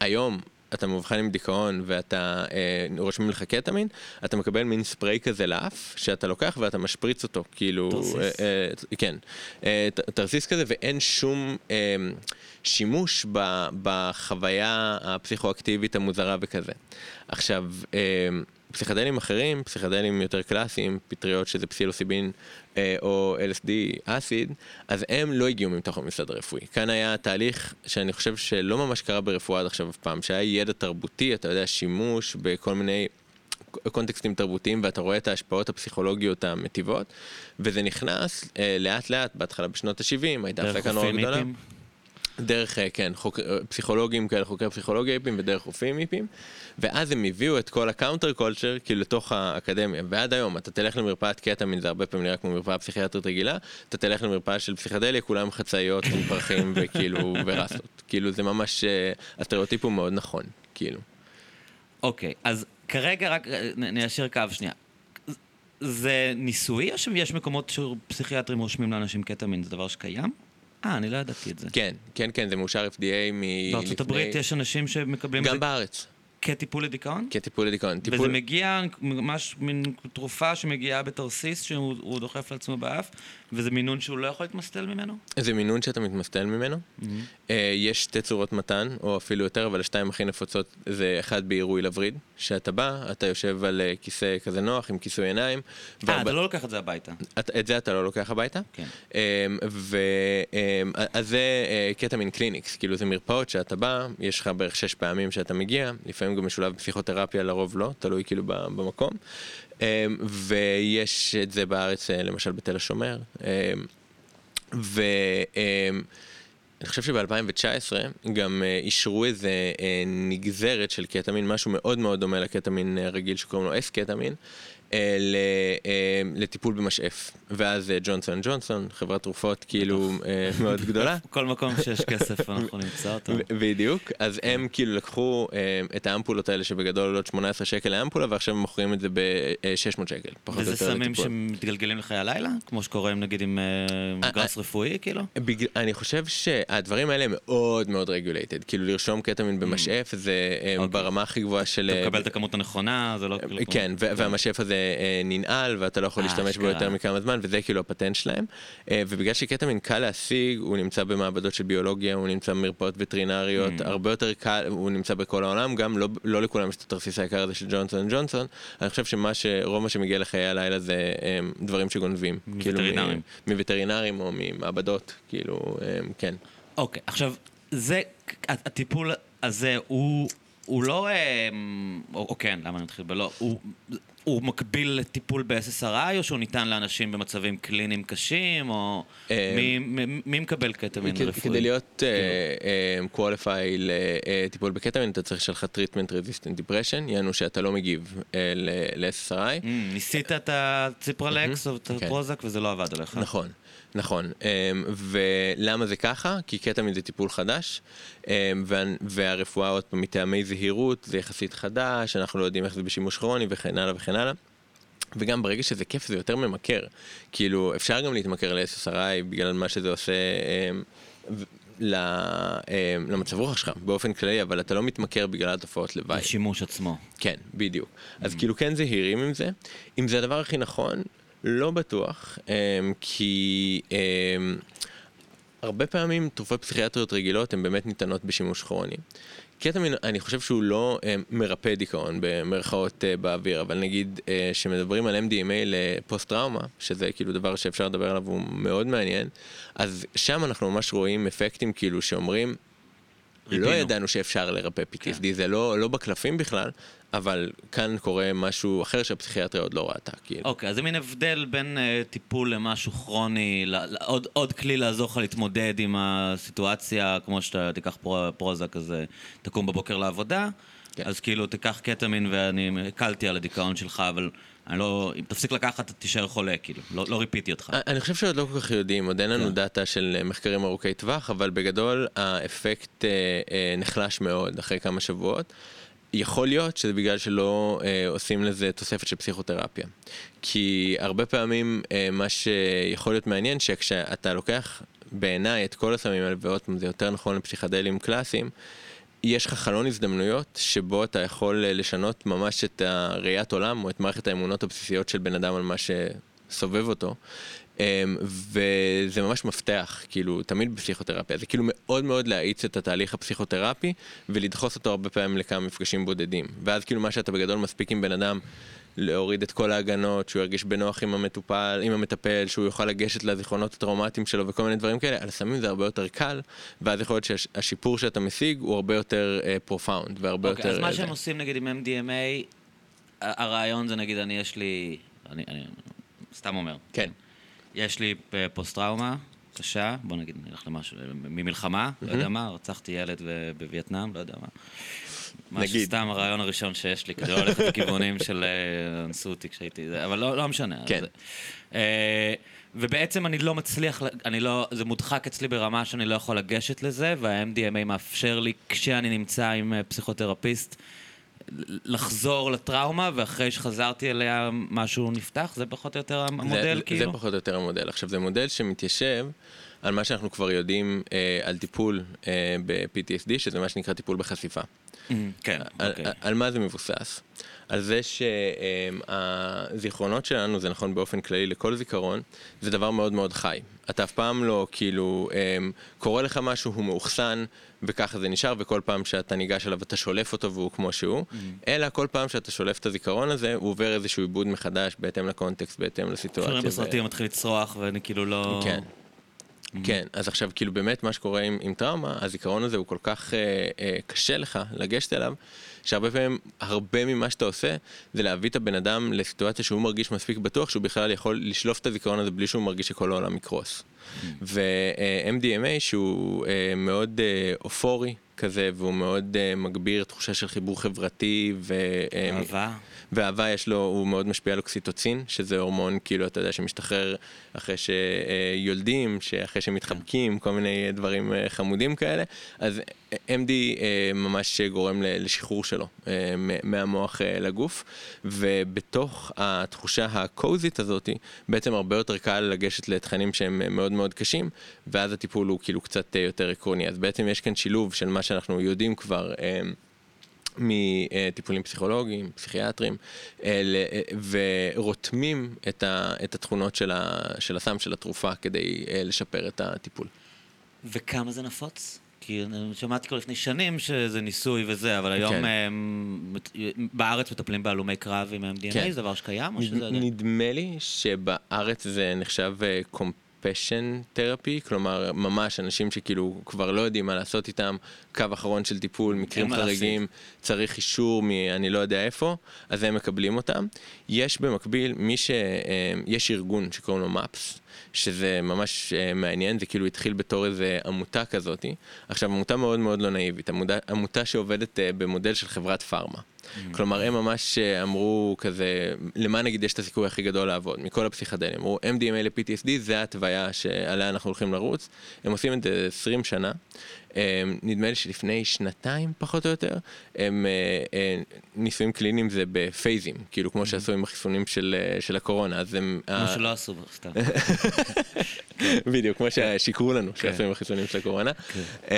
היום... אתה מאובחן עם דיכאון ואתה אה, רושמים לך קטמין, אתה מקבל מין ספרי כזה לאף, שאתה לוקח ואתה משפריץ אותו, כאילו, תרסיס. אה, אה, כן, אה, ת- תרסיס כזה ואין שום אה, שימוש ב, בחוויה הפסיכואקטיבית המוזרה וכזה. עכשיו, אה, פסיכדלים אחרים, פסיכדלים יותר קלאסיים, פטריות שזה פסילוסיבין אה, או LSD, אסיד, אז הם לא הגיעו מתוך הממסד הרפואי. כאן היה תהליך שאני חושב שלא ממש קרה ברפואה עד עכשיו אף פעם, שהיה ידע תרבותי, אתה יודע, שימוש בכל מיני קונטקסטים תרבותיים ואתה רואה את ההשפעות הפסיכולוגיות המטיבות וזה נכנס אה, לאט לאט בהתחלה בשנות ה-70 הייתה הפסקה נורא גדולה. דרך, אה, כן, חוק, אה, פסיכולוגים כאלה, חוקרי פסיכולוגיה היפים ודרך רופאים היפים, ואז הם הביאו את כל ה counter culture כאילו לתוך האקדמיה, ועד היום אתה תלך למרפאת קטמין, זה הרבה פעמים נראה כמו מרפאה פסיכיאטרית רגילה, אתה תלך למרפאה של פסיכדליה, כולם חצאיות עם פרחים וכאילו, ורסטות, כאילו זה ממש, אה, הסטריאוטיפ הוא מאוד נכון, כאילו. אוקיי, אז כרגע רק ניישר קו שנייה. זה ניסויי או שיש מקומות שפסיכיאטרים רושמים לאנשים קטמין? זה דבר שקיים? אה, אני לא ידעתי את זה. כן, כן, כן, זה מאושר FDA מלפני... בארצות הברית יש אנשים שמקבלים את זה גם בארץ, כטיפול לדיכאון? כטיפול לדיכאון. וזה טיפול... מגיע ממש מין תרופה שמגיעה בתרסיס שהוא הוא דוחף לעצמו באף, וזה מינון שהוא לא יכול להתמסטל ממנו? זה מינון שאתה מתמסטל ממנו. אה, יש שתי צורות מתן, או אפילו יותר, אבל השתיים הכי נפוצות זה אחד בעירוי לווריד, שאתה בא, אתה יושב על אה, כיסא כזה נוח עם כיסוי עיניים. אה, והרבה- אתה לא לוקח את זה הביתה. את, את זה אתה לא לוקח הביתה? כן. אמ, ו... אמ, אז זה אה, קטע מין קליניקס, כאילו זה מרפאות שאתה בא, יש לך בערך שש פעמים שאתה מגיע, לפעמים גם משולב בפסיכותרפיה, לרוב לא, תלוי כאילו במקום. אמ, ויש את זה בארץ אה, למשל בתל השומר. אמ, ואני חושב שב-2019 גם אה, אישרו איזה אה, נגזרת של קטמין, משהו מאוד מאוד דומה לקטמין אה, רגיל שקוראים לו אס קטמין, לטיפול במשאף. ואז אה, ג'ונסון ג'ונסון, חברת תרופות כאילו אה, מאוד גדולה. כל מקום שיש כסף אנחנו נמצא אותו. בדיוק, אז הם כאילו לקחו אה, את האמפולות האלה שבגדול עולות 18 שקל לאמפולה ועכשיו הם מוכרים את זה ב-600 שקל. פחות או וזה יותר סמים לטיפול. שמתגלגלים לחיי הלילה? כמו שקורה עם, נגיד עם גראס רפואי, כאילו? אני חושב שהדברים האלה מאוד מאוד רגולייטד, כאילו לרשום קטמין במשאף זה אה, אוקיי. ברמה הכי גבוהה של... אתה מקבל את הכמות הנכונה, זה לא כאילו... כן, ו- והמשאף הזה ננעל ואתה לא יכול להשתמש בו. יותר מכמה זמן וזה כאילו הפטנט שלהם. אה, ובגלל שקטמין קל להשיג, הוא נמצא במעבדות של ביולוגיה, הוא נמצא במרפאות וטרינריות, Mm. הרבה יותר קל, הוא נמצא בכל העולם, גם לא, לא לכולם יש את התרסיס היקר הזה של ג'ונסון ג'ונסון. אני חושב שמה שרוב מה שמגיע לחיי הלילה זה אה, דברים שגונבים. כאילו, מווטרינרים. מווטרינרים או ממעבדות, כאילו, אה, כן. אוקיי, עכשיו, זה, הטיפול הזה הוא, הוא לא, אה, או, או כן, למה אני מתחיל בלא, הוא, הוא מקביל לטיפול ב-SSRI, או שהוא ניתן לאנשים במצבים קליניים קשים, או אה, מי, מי, מי מקבל קטמין רפואי? כדי להיות qualify לטיפול בקטמין אתה צריך שיהיה לך treatment resistant depression, יענו שאתה לא מגיב אה, ל-SSRI. Mm, ניסית את הציפרלקס או את כן. הפרוזק וזה לא עבד עליך. נכון, נכון. אמ, ולמה זה ככה? כי קטמין זה טיפול חדש, אמ, וה- והרפואה עוד פעם מטעמי זהירות, זה יחסית חדש, אנחנו לא יודעים איך זה בשימוש כרוני וכן הלאה וכן הלאה. וגם ברגע שזה כיף זה יותר ממכר. כאילו, אפשר גם להתמכר ל-SSRI בגלל מה שזה עושה אמ, למצב רוח שלך באופן כללי, אבל אתה לא מתמכר בגלל התופעות לוואי. השימוש עצמו. כן, בדיוק. אז כאילו כן זהירים עם זה. אם זה הדבר הכי נכון, לא בטוח, אמ, כי אמ, הרבה פעמים תרופות פסיכיאטריות רגילות הן באמת ניתנות בשימוש כרוני. קטמין, אני חושב שהוא לא אמ, מרפא דיכאון במרכאות אה, באוויר, אבל נגיד אה, שמדברים על MDMA לפוסט טראומה, שזה כאילו דבר שאפשר לדבר עליו, הוא מאוד מעניין, אז שם אנחנו ממש רואים אפקטים כאילו שאומרים, לא. ידענו שאפשר לרפא PTSD, זה לא, לא בקלפים בכלל, אבל כאן קורה משהו אחר שהפסיכיאטריה עוד לא ראתה, כאילו. אוקיי, אז זה מין הבדל בין uh, טיפול למשהו כרוני, ל- ל- עוד, עוד כלי לעזור לך להתמודד עם הסיטואציה, כמו שאתה תיקח פרו, פרוזה כזה, תקום בבוקר לעבודה, כן. אז כאילו תיקח קטמין ואני הקלתי על הדיכאון שלך, אבל אני לא, אם תפסיק לקחת תישאר חולה, כאילו, לא, לא ריפיתי אותך. אני חושב שעוד לא כל כך יודעים, עוד אין לנו כן. דאטה של אה, מחקרים ארוכי טווח, אבל בגדול האפקט אה, אה, נחלש מאוד אחרי כמה שבועות. יכול להיות שזה בגלל שלא אה, עושים לזה תוספת של פסיכותרפיה. כי הרבה פעמים אה, מה שיכול להיות מעניין, שכשאתה לוקח בעיניי את כל הסמים האלה, ועוד פעם זה יותר נכון לפסיכדלים קלאסיים, יש לך חלון הזדמנויות שבו אתה יכול אה, לשנות ממש את הראיית עולם או את מערכת האמונות הבסיסיות של בן אדם על מה שסובב אותו. אמ, וזה ממש מפתח, כאילו, תמיד בפסיכותרפיה. זה כאילו מאוד מאוד להאיץ את התהליך הפסיכותרפי ולדחוס אותו הרבה פעמים לכמה מפגשים בודדים. ואז כאילו מה שאתה בגדול מספיק עם בן אדם להוריד את כל ההגנות, שהוא ירגיש בנוח עם המטופל, עם המטפל, שהוא יוכל לגשת לזיכרונות הטראומטיים שלו וכל מיני דברים כאלה, על הסמים זה הרבה יותר קל, ואז יכול להיות שהשיפור שאתה משיג הוא הרבה יותר profound והרבה אוקיי, יותר... אז מה אה, שהם זה. עושים נגיד עם MDMA, הרעיון זה נגיד, אני יש לי, אני, אני סתם אומר, כן. יש לי פוסט טראומה, התשה, בוא נגיד, נלך למשהו, ממלחמה, לא יודע מה, רצחתי ילד בווייטנאם, לא יודע מה. משהו נגיד. סתם הרעיון הראשון שיש לי, כדי לא ללכת לכיוונים של אה, אנסו אותי כשהייתי, זה, אבל לא, לא משנה. כן. אז, אה, ובעצם אני לא מצליח, אני לא, זה מודחק אצלי ברמה שאני לא יכול לגשת לזה, וה-MDMA מאפשר לי, כשאני נמצא עם אה, פסיכותרפיסט, לחזור לטראומה, ואחרי שחזרתי אליה משהו נפתח, זה פחות או יותר המודל, זה, כאילו? זה פחות או יותר המודל. עכשיו, זה מודל שמתיישב על מה שאנחנו כבר יודעים אה, על טיפול אה, ב-PTSD, שזה מה שנקרא טיפול בחשיפה. Mm, כן, על, אוקיי. על, מה זה מבוסס? על זה שהזיכרונות שלנו, זה נכון באופן כללי לכל זיכרון, זה דבר מאוד מאוד חי. אתה אף פעם לא, כאילו, אמ, קורה לך משהו, הוא מאוחסן, וככה זה נשאר, וכל פעם שאתה ניגש אליו אתה שולף אותו והוא כמו שהוא, אלא כל פעם שאתה שולף את הזיכרון הזה, הוא עובר איזשהו עיבוד מחדש בהתאם לקונטקסט, בהתאם לסיטואציה. שומעים ו- בסרטים מתחיל לצרוח, ואני כאילו לא... כן. כן, אז עכשיו כאילו באמת מה שקורה עם, עם טראומה, הזיכרון הזה הוא כל כך אה, אה, קשה לך לגשת אליו, שהרבה פעמים, הרבה ממה שאתה עושה, זה להביא את הבן אדם לסיטואציה שהוא מרגיש מספיק בטוח שהוא בכלל יכול לשלוף את הזיכרון הזה בלי שהוא מרגיש שכל העולם יקרוס. ו-MDMA שהוא אה, מאוד אה, אופורי כזה, והוא מאוד אה, מגביר תחושה של חיבור חברתי, ו... אה, אהבה. ואהבה יש לו, הוא מאוד משפיע על אוקסיטוצין, שזה הורמון, כאילו, אתה יודע, שמשתחרר אחרי שיולדים, שאחרי שמתחבקים, כל מיני דברים אה, חמודים כאלה. אז MD אה, ממש גורם לשחרור שלו אה, מהמוח אה, לגוף, ובתוך התחושה הקוזית הזאת, בעצם הרבה יותר קל לגשת לתכנים שהם אה, מאוד מאוד קשים, ואז הטיפול הוא כאילו קצת אה, יותר עקרוני. אז בעצם יש כאן שילוב של מה שאנחנו יודעים כבר. מטיפולים פסיכולוגיים, פסיכיאטריים, אה, אה, ורותמים את, ה, את התכונות של, ה, של הסם, של התרופה, כדי אה, לשפר את הטיפול. וכמה זה נפוץ? כי שמעתי כבר לפני שנים שזה ניסוי וזה, אבל היום כן. הם, בארץ מטפלים בהלומי קרב עם MDMA, כן. זה דבר שקיים או שזה... נדמה לי שבארץ זה נחשב קומפשן תרפי, כלומר ממש אנשים שכאילו כבר לא יודעים מה לעשות איתם, קו אחרון של טיפול, מקרים חריגים, צריך אישור מאני לא יודע איפה, אז הם מקבלים אותם. יש במקביל מי ש... אה, יש ארגון שקוראים לו MAPS. שזה ממש אה, מעניין, זה כאילו התחיל בתור איזה עמותה כזאתי. עכשיו, עמותה מאוד מאוד לא נאיבית, עמודה, עמותה שעובדת אה, במודל של חברת פארמה. כלומר, הם ממש אה, אמרו כזה, למה נגיד יש את הסיכוי הכי גדול לעבוד? מכל הפסיכדלים. אמרו, MDMA ל-PTSD זה ההתוויה שעליה אנחנו הולכים לרוץ. הם עושים את זה 20 שנה. אה, נדמה לי שלפני שנתיים, פחות או יותר, הם אה, ניסויים קליניים זה בפייזים, כאילו כמו שעשו עם החיסונים של, של הקורונה, אז הם... כמו שלא עשו, סתם. בדיוק, כמו כן. ששיקרו לנו שעשו עם החיסונים של הקורונה. אמ,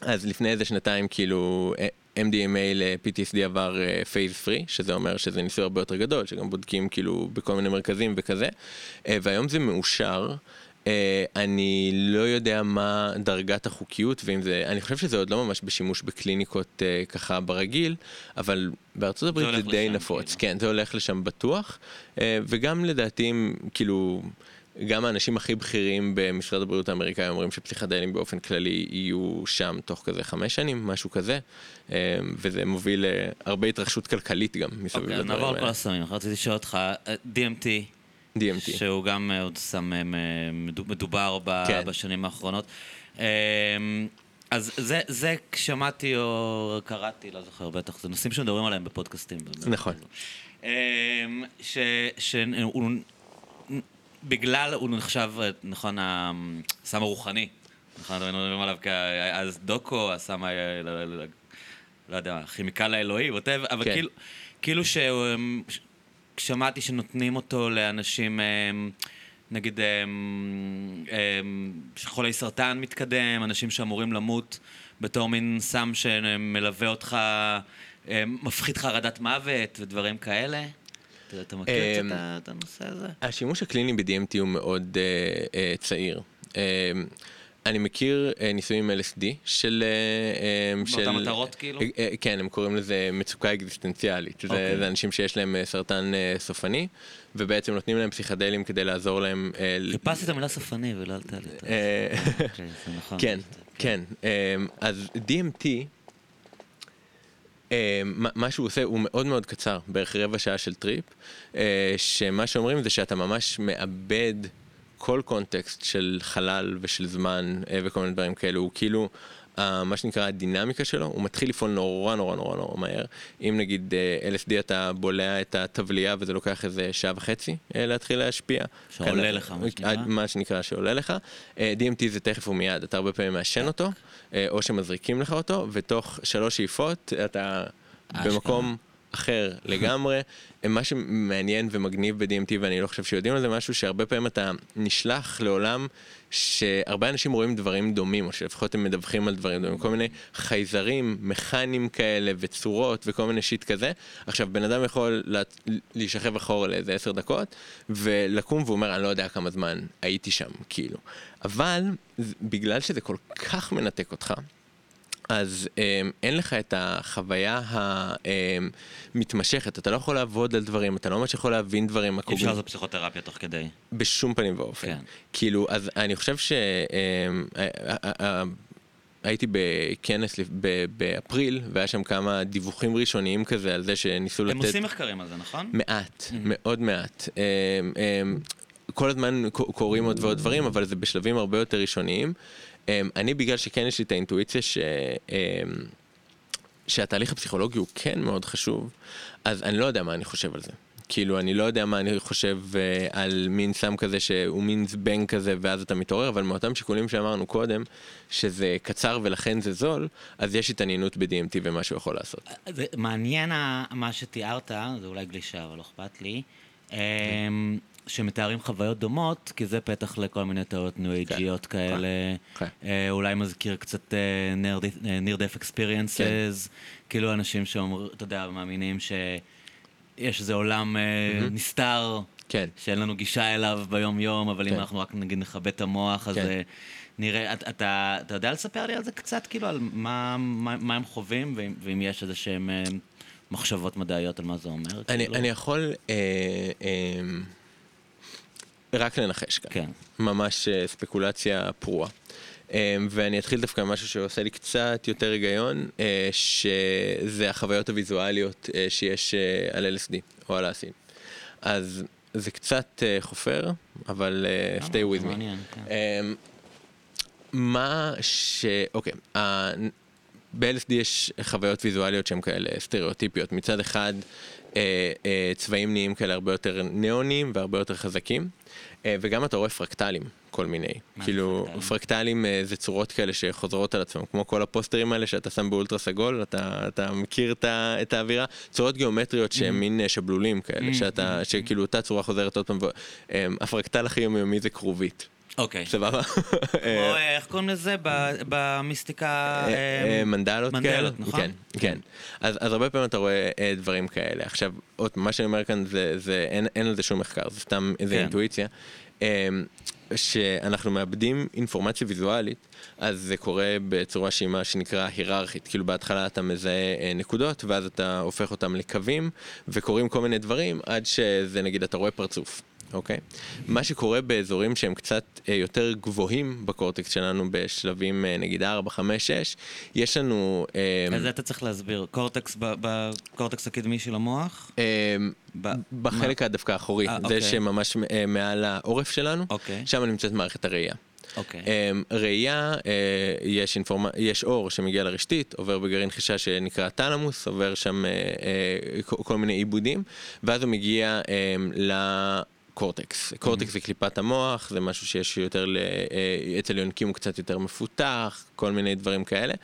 אז לפני איזה שנתיים, כאילו, MDMA ל-PTSD עבר phase three, שזה אומר שזה ניסוי הרבה יותר גדול, שגם בודקים כאילו בכל מיני מרכזים וכזה, אה, והיום זה מאושר. אה, אני לא יודע מה דרגת החוקיות, ואם זה, אני חושב שזה עוד לא ממש בשימוש בקליניקות אה, ככה ברגיל, אבל בארצות הברית זה, הולך די נפוץ. כאילו. כן, זה הולך לשם בטוח, אה, וגם לדעתי, כאילו, גם האנשים הכי בכירים במשרד הבריאות האמריקאי אומרים שפסיכדלים באופן כללי יהיו שם תוך כזה חמש שנים, משהו כזה, אה, וזה מוביל להרבה התרחשות כלכלית גם מסביב אוקיי, לדברים נעבור על כל האלה. הסמים. רציתי לשאול אותך, אה, DMT, DMT. שהוא גם אה, עוד סם אה, מדו- מדובר ב- כן. בשנים האחרונות. אה, אז זה, זה שמעתי או קראתי, לא זוכר בטח, זה נושאים שמדברים עליהם בפודקאסטים. נכון. אה, ש... בגלל, הוא נחשב, נכון, הסם הרוחני. נכון, אנחנו מדברים עליו כ... אז דוקו, הסם, ה- לא- יודע, הכימיקל האלוהי, ווטאבר, אבל כן. כאילו, כאילו ש... שמעתי שנותנים אותו לאנשים, אמ, נגיד, אמ, אמ, חולי סרטן מתקדם, אנשים שאמורים למות בתור מין סם שמלווה אותך, אמ, מפחית חרדת מוות ודברים כאלה. אתה, מכיר אמ, את הנושא הזה? השימוש הקליני ב-DMT הוא מאוד אה, אה, צעיר. אה, אני מכיר אה, ניסויים LSD של... אה, של... מטרות, כאילו? כן, הם קוראים לזה מצוקה אקזיסטנציאלית. שזה אוקיי. זה אנשים שיש להם סרטן סופני, ובעצם נותנים להם פסיכדלים כדי לעזור להם... חיפשתי את המילה סופני ולא עלתה לי אוקיי, זה נכון. כן, כן. אמ, אז DMT, אמ, מה- מה שהוא עושה הוא מאוד מאוד קצר, בערך רבע שעה של טריפ, אה, שמה שאומרים זה שאתה ממש מאבד כל קונטקסט של חלל ושל זמן אה, וכל מיני דברים כאלו, הוא כאילו... מה שנקרא הדינמיקה שלו, הוא מתחיל לפעול נורא נורא נורא נורא מהר. אם נגיד LSD אתה בולע את הטבלייה וזה לוקח איזה שעה וחצי להתחיל להשפיע. שעולה כאן, לך, מה שנקרא. מה שנקרא שעולה לך. DMT זה תכף ומיד, אתה הרבה פעמים מעשן אותו, או שמזריקים לך אותו, ותוך שלוש שאיפות אתה במקום... אחר לגמרי. מה שמעניין ומגניב ב-DMT, ואני לא חושב שיודעים על זה משהו, שהרבה פעמים אתה נשלח לעולם שהרבה אנשים רואים דברים דומים, או שלפחות הם מדווחים על דברים דומים, כל מיני חייזרים, מכניים כאלה, וצורות, וכל מיני שיט כזה. עכשיו, בן אדם יכול לה... להישכב אחורה לאיזה עשר דקות, ולקום והוא אומר, אני לא יודע כמה זמן הייתי שם, כאילו. אבל, בגלל שזה כל כך מנתק אותך, אז um, אין לך את החוויה המתמשכת, אתה לא יכול לעבוד על דברים, אתה לא ממש יכול להבין דברים. אי אפשר לעשות פסיכותרפיה תוך כדי. בשום פנים ואופן. כן. כאילו, אז אני חושב ש... Um, הייתי בכנס באפריל, והיה שם כמה דיווחים ראשוניים כזה על זה שניסו לתת... הם עושים מחקרים על זה, נכון? מעט, mm-hmm. מאוד מעט. כל הזמן קורים עוד ועוד דברים, אבל זה בשלבים הרבה יותר ראשוניים. אמ, אני בגלל שכן יש לי את האינטואיציה ש... אמ, שהתהליך הפסיכולוגי הוא כן מאוד חשוב, אז אני לא יודע מה אני חושב על זה. כאילו, אני לא יודע מה אני חושב uh, על מין סם כזה שהוא מין זבנג כזה ואז אתה מתעורר, אבל מאותם שיקולים שאמרנו קודם, שזה קצר ולכן זה זול, אז יש התעניינות ב-DMT ומה שהוא יכול לעשות. זה מעניין מה שתיארת, זה אולי גלישה, אבל לא אכפת לי. שמתארים חוויות דומות, כי זה פתח לכל מיני תיאוריות ניו אייג'יות כן, כאלה. כן. אה, אולי מזכיר קצת ניר דף אקספיריאנסס, כאילו אנשים שאומרים, אתה יודע, מאמינים שיש איזה עולם mm-hmm. נסתר, כן. שאין לנו גישה אליו ביום-יום, אבל כן. אם אנחנו רק נגיד נכבד את המוח, אז... כן. אה, נראה, אתה, אתה, אתה יודע לספר לי על זה קצת, כאילו, על מה, מה, מה הם חווים, ואם, ואם יש איזה שהם אה, מחשבות מדעיות על מה זה אומר? אני, כאילו? אני יכול... אה, אה, רק לנחש כאן. כן. ממש אה, ספקולציה פרועה. אה, ואני אתחיל דווקא ממשהו שעושה לי קצת יותר היגיון, אה, שזה החוויות הוויזואליות שיש על LSD או על האסין. אז זה קצת חופר, אבל stay with me. כן. מה ש... אוקיי, ב-LSD יש חוויות ויזואליות שהן כאלה סטריאוטיפיות. מצד אחד, צבעים נהיים כאלה הרבה יותר ניאונים והרבה יותר חזקים. אה, וגם אתה רואה פרקטלים, כל מיני. כאילו, פרקטלים? פרקטלים אה, זה צורות כאלה שחוזרות על עצמם, כמו כל הפוסטרים האלה שאתה שם באולטרה סגול, אתה, אתה מכיר את, את האווירה, צורות גיאומטריות שהן mm-hmm. מין אה, שבלולים כאלה, שאתה, mm-hmm. שכאילו אותה צורה חוזרת עוד פעם, הפרקטל הכי יומיומי זה כרובית. אוקיי. סבבה? איך קוראים לזה? במיסטיקה... מנדלות כאלה? מנדלות, נכון? כן, כן. אז הרבה פעמים אתה רואה דברים כאלה. עכשיו, עוד מה שאני אומר כאן זה, אין על זה שום מחקר, זה סתם איזה כן. אינטואיציה. שאנחנו מאבדים אינפורמציה ויזואלית, אז זה קורה בצורה שהיא מה שנקרא היררכית. כאילו בהתחלה אתה מזהה אה, נקודות, ואז אתה הופך אותם לקווים, וקורים כל מיני דברים, עד שזה נגיד אתה רואה פרצוף. אוקיי? מה שקורה באזורים שהם קצת אה, יותר גבוהים בקורטקס שלנו, בשלבים אה, נגיד 4, 5, 6, יש לנו... אה, אז אתה צריך להסביר, קורטקס בקורטקס הקדמי של המוח? אה, ב- בחלק מה? דווקא האחורי, אה, זה אוקיי. שממש אה, מעל העורף שלנו, אוקיי. שם נמצאת מערכת הראייה. אוקיי. Um, ראייה, uh, יש, אינפורמ... יש אור שמגיע לרשתית, עובר בגרעין חישה שנקרא טלמוס, עובר שם uh, uh, כל מיני עיבודים, ואז הוא מגיע um, ל... קורטקס. קורטקס זה קליפת המוח, זה משהו שיש יותר, אה, אצל יונקים הוא קצת יותר מפותח, כל מיני דברים כאלה,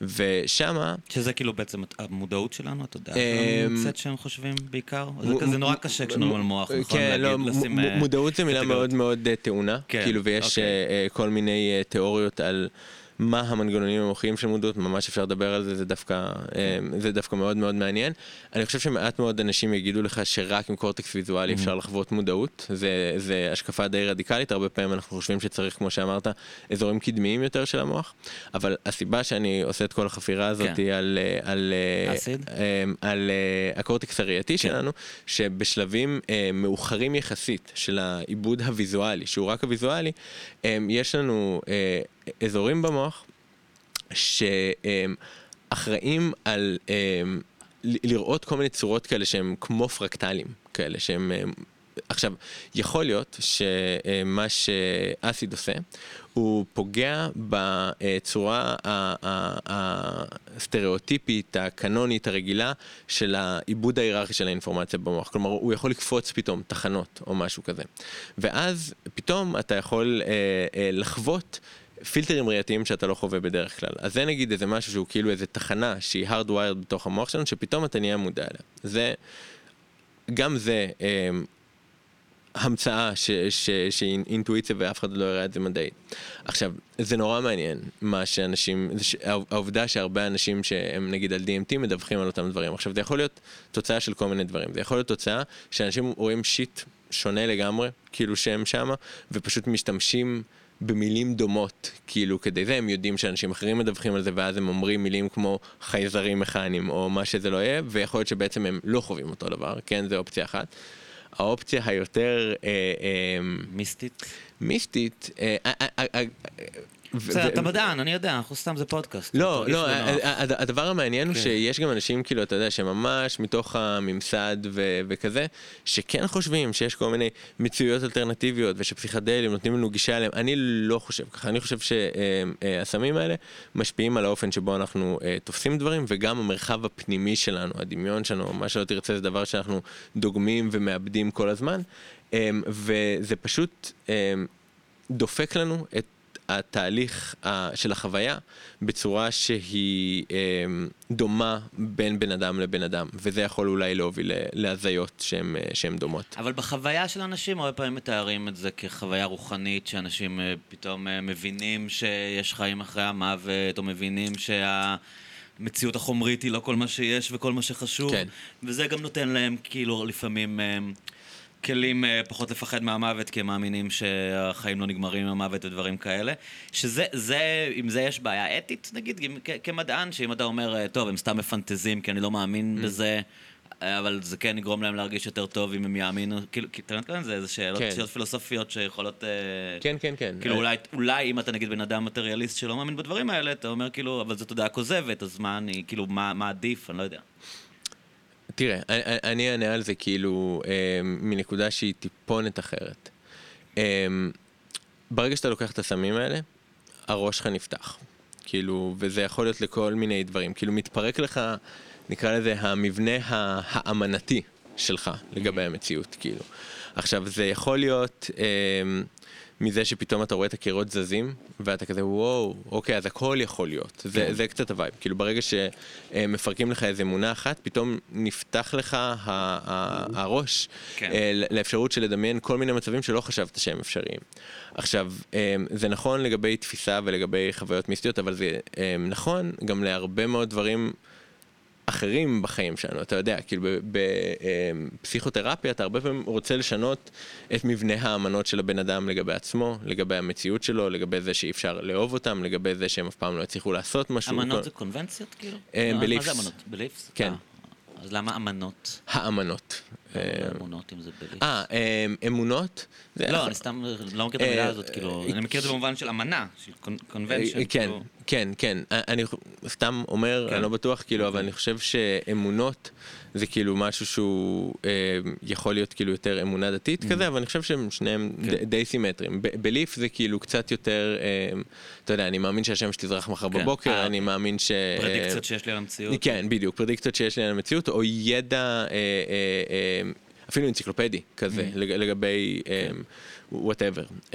ושמה... שזה כאילו בעצם המודעות שלנו, אתה יודע, נמצאת אמ, שהם חושבים בעיקר? זה כזה נורא קשה כשאנחנו על מוח, נכון? כן, לא, אה, מודעות זה מילה מאוד מאוד אה, טעונה, כן, כאילו, ויש אוקיי. כל מיני תיאוריות על... מה המנגנונים המוחיים של מודעות, ממש אפשר לדבר על זה, זה דווקא, כן. זה דווקא מאוד מאוד מעניין. אני חושב שמעט מאוד אנשים יגידו לך שרק עם קורטקס ויזואלי mm-hmm. אפשר לחוות מודעות, זה, זה השקפה די רדיקלית, הרבה פעמים אנחנו חושבים שצריך, כמו שאמרת, אזורים קדמיים יותר של המוח, אבל הסיבה שאני עושה את כל החפירה הזאת כן. על, על, על, על הקורטקס הראייתי כן. שלנו, שבשלבים מאוחרים יחסית של העיבוד הוויזואלי, שהוא רק הוויזואלי, יש לנו אזורים במוח שאחראים על לראות כל מיני צורות כאלה שהם כמו פרקטלים כאלה שהם עכשיו, יכול להיות שמה שאסיד עושה, הוא פוגע בצורה הסטריאוטיפית, הקנונית, הרגילה, של העיבוד ההיררכי של האינפורמציה במוח. כלומר, הוא יכול לקפוץ פתאום תחנות או משהו כזה. ואז פתאום אתה יכול אה, אה, לחוות פילטרים ראייתיים שאתה לא חווה בדרך כלל. אז זה נגיד איזה משהו שהוא כאילו איזה תחנה שהיא hardwired בתוך המוח שלנו, שפתאום אתה נהיה מודע אליה. זה, גם זה אה, המצאה שהיא אינטואיציה ואף אחד לא יראה את זה מדעית. עכשיו, זה נורא מעניין מה שאנשים, העובדה שהרבה אנשים שהם נגיד על DMT מדווחים על אותם דברים. עכשיו, זה יכול להיות תוצאה של כל מיני דברים. זה יכול להיות תוצאה שאנשים רואים שיט שונה לגמרי, כאילו שהם שמה, ופשוט משתמשים... במילים דומות, כאילו כדי זה הם יודעים שאנשים אחרים מדווחים על זה ואז הם אומרים מילים כמו חייזרים מכניים או מה שזה לא יהיה ויכול להיות שבעצם הם לא חווים אותו דבר, כן זה אופציה אחת. האופציה היותר... אה, אה, מיסטית? מיסטית, אה, אה, אה, אה בסדר, אתה מדען, אני יודע, אנחנו סתם זה פודקאסט. לא, לא, הדבר המעניין הוא כן. שיש גם אנשים, כאילו, אתה יודע, שממש מתוך הממסד וכזה, שכן חושבים שיש כל מיני מציאויות אלטרנטיביות ושפסיכדלים נותנים לנו גישה אליהם. אני לא חושב ככה, אני חושב שהסמים האלה משפיעים על האופן שבו אנחנו אה, תופסים דברים, וגם המרחב הפנימי שלנו, הדמיון שלנו, מה שלא תרצה, זה דבר שאנחנו דוגמים ומאבדים כל הזמן, אמ, וזה פשוט אמ, דופק לנו את התהליך של החוויה בצורה שהיא אמ, דומה בין בן אדם לבן אדם, וזה יכול אולי להוביל להזיות שהן דומות. אבל בחוויה של אנשים הרבה פעמים מתארים את זה כחוויה רוחנית, שאנשים אה, פתאום אה, מבינים שיש חיים אחרי המוות, או מבינים שה... המציאות החומרית היא לא כל מה שיש וכל מה שחשוב, כן. וזה גם נותן להם כאילו לפעמים כלים אה, פחות לפחד מהמוות, כי הם מאמינים שהחיים לא נגמרים עם המוות ודברים כאלה. שזה, זה, עם זה יש בעיה אתית, נגיד, כמדען, שאם אתה אומר, אה, טוב, הם סתם מפנטזים כי אני לא מאמין mm. בזה, אבל זה כן יגרום להם להרגיש יותר טוב אם הם יאמינו, כאילו, אתה יודע, זה איזה שאלות, כן. שאלות פילוסופיות שיכולות... אה, כן, כן, כן. כאילו, אולי, אולי אם אתה נגיד בן אדם מטריאליסט שלא מאמין בדברים האלה, אתה אומר כאילו, אבל זו תודעה כוזבת, אז מה אני, כאילו, מה, מה עדיף, אני לא יודע. תראה, אני, אענה על זה כאילו אה, מנקודה שהיא טיפונת אחרת. אה, ברגע שאתה לוקח את הסמים האלה, הראש שלך נפתח. כאילו, וזה יכול להיות לכל מיני דברים. כאילו, מתפרק לך, נקרא לזה, המבנה האמנתי שלך לגבי המציאות, כאילו. עכשיו, זה יכול להיות... אה, מזה שפתאום אתה רואה את הקירות זזים, ואתה כזה וואו, אוקיי, אז הכל יכול להיות. זה, כן. זה קצת ה vibe. כאילו ברגע שמפרקים לך איזה אמונה אחת, פתאום נפתח לך הראש כן. אה, לאפשרות של לדמיין כל מיני מצבים שלא חשבת שהם אפשריים. עכשיו, אה, זה נכון לגבי תפיסה ולגבי חוויות מיסטיות, אבל זה אה, נכון גם להרבה מאוד דברים. אחרים בחיים שלנו, אתה יודע, כאילו בפסיכותרפיה אתה הרבה פעמים רוצה לשנות את מבנה האמנות של הבן אדם לגבי עצמו, לגבי המציאות שלו, לגבי זה שאי אפשר לאהוב אותם, לגבי זה שהם אף פעם לא יצליחו לעשות משהו. אמנות זה קונבנציות כאילו? בליפס. מה זה אמנות? בליפס? כן. אה, אז למה אמנות? האמנות. אה, אמונות אם זה בליפס. אה, אה אמונות? לא, אני סתם לא מכיר את המילה הזאת, כאילו, אני מכיר את זה במובן של אמנה, של קונבנצ'ן. כן, כאילו. כן, כן. אני סתם אומר, אני כן. לא בטוח, כאילו, אבל אוקיי. אני חושב שאמונות זה כאילו משהו שהוא יכול להיות כאילו יותר אמונה דתית mm. כזה, אבל אני חושב שהם שניהם כן. די סימטריים. בליף זה כאילו קצת יותר, אתה יודע, אני מאמין שהשמש תזרח מחר כן. בבוקר, אני מאמין ש... פרדיקציות שיש לי על המציאות. כן, בדיוק, פרדיקציות שיש לי על המציאות, או ידע... אפילו אנציקלופדי כזה, mm. לגבי וואטאבר. Um,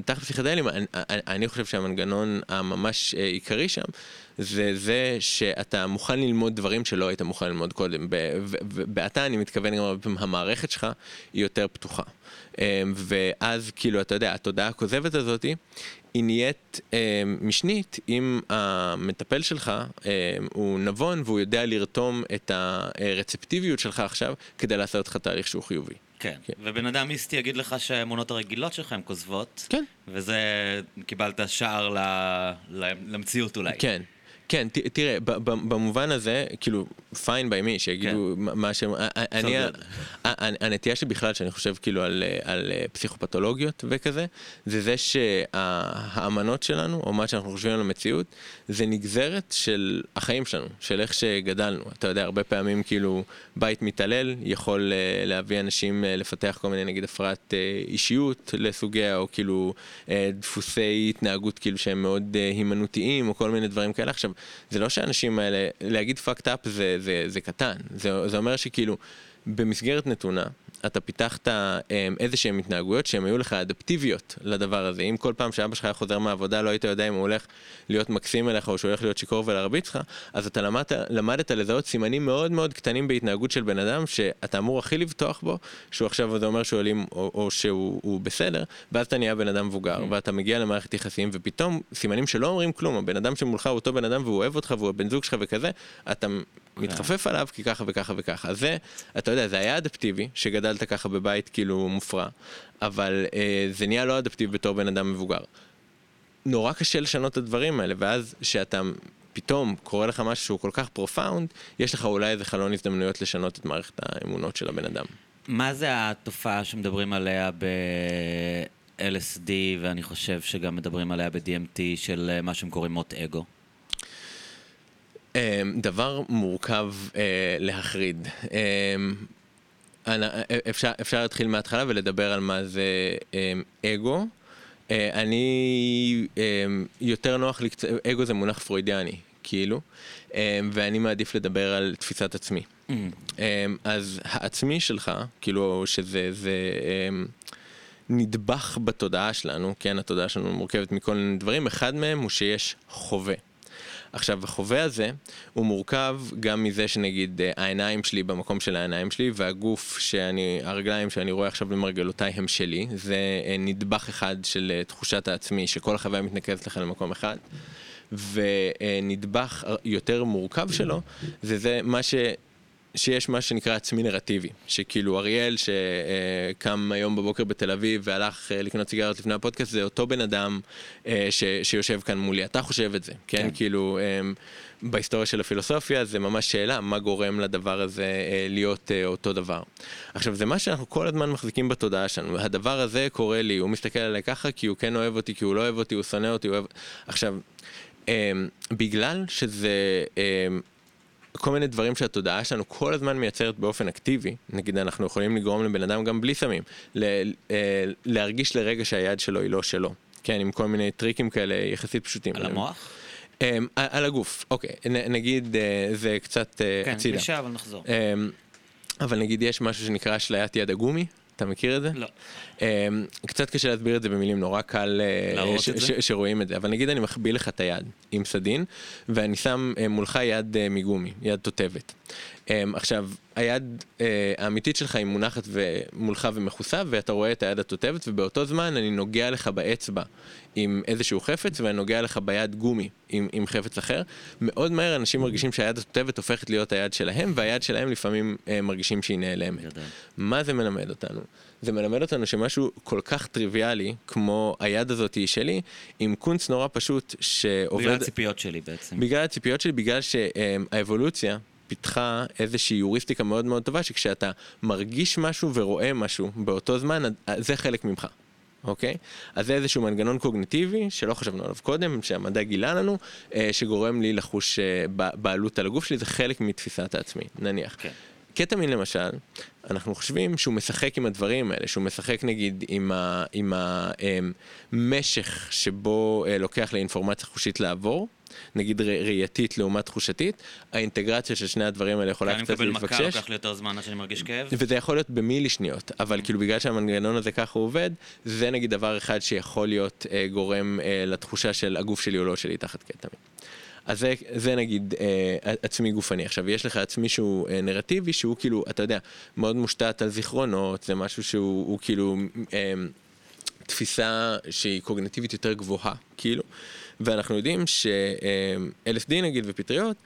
ותחת פסיכדלים, אני, אני חושב שהמנגנון הממש אה, עיקרי שם, זה זה שאתה מוכן ללמוד דברים שלא היית מוכן ללמוד קודם. ואתה, אני מתכוון גם הרבה פעמים, המערכת שלך היא יותר פתוחה. Um, ואז כאילו, אתה יודע, התודעה הכוזבת הזאתי, היא נהיית אה, משנית אם המטפל שלך אה, הוא נבון והוא יודע לרתום את הרצפטיביות שלך עכשיו כדי לעשות לך תהליך שהוא חיובי. כן, כן. ובן אדם מיסטי יגיד לך שהאמונות הרגילות שלך הן כוזבות. כן. וזה, קיבלת שער ל, ל, למציאות אולי. כן. כן, ת, תראה, ב, ב, במובן הזה, כאילו, פיין ביי מי, שיגידו כן. מה שהם... אני, הנטייה שלי בכלל, שאני חושב כאילו על, על פסיכופתולוגיות וכזה, זה זה שהאמנות שלנו, או מה שאנחנו חושבים על המציאות, זה נגזרת של החיים שלנו, של איך שגדלנו. אתה יודע, הרבה פעמים כאילו בית מתעלל יכול להביא אנשים לפתח כל מיני, נגיד, הפרעת אישיות לסוגיה, או כאילו דפוסי התנהגות כאילו שהם מאוד הימנותיים, או כל מיני דברים כאלה. עכשיו, זה לא שהאנשים האלה, להגיד fucked up זה, זה, זה קטן, זה, זה אומר שכאילו במסגרת נתונה, אתה פיתחת אמ, איזה שהן התנהגויות שהן היו לך אדפטיביות לדבר הזה. אם כל פעם שאבא שלך היה חוזר מהעבודה לא היית יודע אם הוא הולך להיות מקסים אליך או שהוא הולך להיות שיכור ולהרביץ לך, אז אתה למדת, למדת לזהות סימנים מאוד מאוד קטנים בהתנהגות של בן אדם שאתה אמור הכי לבטוח בו, שהוא עכשיו זה אומר שהוא אלים או, או שהוא בסדר, ואז אתה נהיה בן אדם מבוגר, mm. ואתה מגיע למערכת יחסים, ופתאום סימנים שלא אומרים כלום, הבן אדם שמולך הוא אותו בן אדם והוא אוהב אותך והוא הבן זוג שלך וכזה, אתה כן. מתחפף עליו כי ככה וככה וככה. זה, אתה יודע, זה היה אדפטיבי, שגדלת ככה בבית כאילו מופרע, אבל אה, זה נהיה לא אדפטיבי בתור בן אדם מבוגר. נורא קשה לשנות את הדברים האלה, ואז כשאתה פתאום קורה לך משהו שהוא כל כך profound, יש לך אולי איזה חלון הזדמנויות לשנות את מערכת האמונות של הבן אדם. מה זה התופעה שמדברים עליה ב-LSD, ואני חושב שגם מדברים עליה ב-DMT, של אה, מה שהם קוראים מות אגו? אמ, דבר מורכב אה, להחריד. אמ, אפשר, אפשר להתחיל מההתחלה ולדבר על מה זה אמ, אגו. אה, אני יותר נוח לי, אגו זה מונח פרוידיאני, כאילו, ואני מעדיף לדבר על תפיסת עצמי. Mm. אז העצמי שלך, כאילו, שזה זה, נדבך בתודעה שלנו, כן, התודעה שלנו מורכבת מכל מיני דברים, אחד מהם הוא שיש חווה. עכשיו, החווה הזה הוא מורכב גם מזה שנגיד אה, העיניים שלי במקום של העיניים שלי, והגוף שאני, הרגליים שאני רואה עכשיו במרגלותיי הם שלי. זה אה, נדבך אחד של אה, תחושת העצמי, שכל החוויה מתנקזת לך למקום אחד. ונדבך יותר מורכב שלו, זה זה מה ש... שיש מה שנקרא עצמי נרטיבי, שכאילו אריאל שקם היום בבוקר בתל אביב והלך אה, לקנות סיגריות לפני הפודקאסט, זה אותו בן אדם אה, ש, שיושב כאן מולי, אתה חושב את זה, כן? כן. כאילו, אה, בהיסטוריה של הפילוסופיה זה ממש שאלה, מה גורם לדבר הזה להיות אותו דבר. עכשיו, זה מה שאנחנו כל הזמן מחזיקים בתודעה שלנו, הדבר הזה קורה לי, הוא מסתכל עליי ככה כי הוא כן אוהב אותי, כי הוא לא אוהב אותי, הוא שונא אותי, הוא אוהב... עכשיו, בגלל שזה כל מיני דברים שהתודעה שלנו כל הזמן מייצרת באופן אקטיבי, נגיד אנחנו יכולים לגרום לבן אדם גם בלי סמים, אה, להרגיש לרגע שהיד שלו היא לא שלו, כן, עם כל מיני טריקים כאלה יחסית פשוטים. על המוח? אמ, על הגוף, אוקיי, נגיד אה, זה קצת אה, כן, הצידה. כן, קלישה, אבל נחזור. אמ, אבל נגיד יש משהו שנקרא אשליית יד הגומי, אתה מכיר את זה? לא. Um, קצת קשה להסביר את זה במילים, נורא קל ש- שרואים את זה, אבל נגיד אני מחביא לך את היד עם סדין, ואני שם uh, מולך יד uh, מגומי, יד תותבת. Um, עכשיו, היד uh, האמיתית שלך היא מונחת מולך ומכוסה, ואתה רואה את היד התותבת, ובאותו זמן אני נוגע לך באצבע עם איזשהו חפץ, ואני נוגע לך ביד גומי עם, עם חפץ אחר. מאוד מהר אנשים מרגישים שהיד התותבת הופכת להיות היד שלהם, והיד שלהם לפעמים uh, מרגישים שהיא נעלמת. מה זה מלמד אותנו? זה מלמד אותנו שמשהו כל כך טריוויאלי, כמו היד הזאת היא שלי, עם קונץ נורא פשוט שעובד... בגלל הציפיות שלי בעצם. בגלל הציפיות שלי, בגלל שהאבולוציה פיתחה איזושהי יוריסטיקה מאוד מאוד טובה, שכשאתה מרגיש משהו ורואה משהו באותו זמן, זה חלק ממך. אוקיי? אז זה איזשהו מנגנון קוגניטיבי שלא חשבנו עליו קודם, שהמדע גילה לנו, אה, שגורם לי לחוש אה, בעלות על הגוף שלי, זה חלק מתפיסת העצמי, נניח. כן. קטמין למשל, אנחנו חושבים שהוא משחק עם הדברים האלה, שהוא משחק נגיד עם, ה, עם המשך אמ, שבו אה, לוקח לאינפורמציה חושית לעבור, נגיד ראייתית לעומת תחושתית, האינטגרציה של שני הדברים האלה יכולה קצת להתבקשש. אני מקבל מכה, לוקח לי יותר זמן עד שאני מרגיש כאב. וזה יכול להיות במילי שניות, אבל כאילו בגלל שהמנגנון הזה ככה עובד, זה נגיד דבר אחד שיכול להיות אה, גורם אה, לתחושה של הגוף שלי או לא שלי תחת קטמין. אז זה, זה נגיד אה, עצמי גופני. עכשיו, יש לך עצמי שהוא אה, נרטיבי, שהוא כאילו, אתה יודע, מאוד מושתת על זיכרונות, זה משהו שהוא כאילו אה, תפיסה שהיא קוגנטיבית יותר גבוהה, כאילו. ואנחנו יודעים ש-LSD נגיד ופטריות,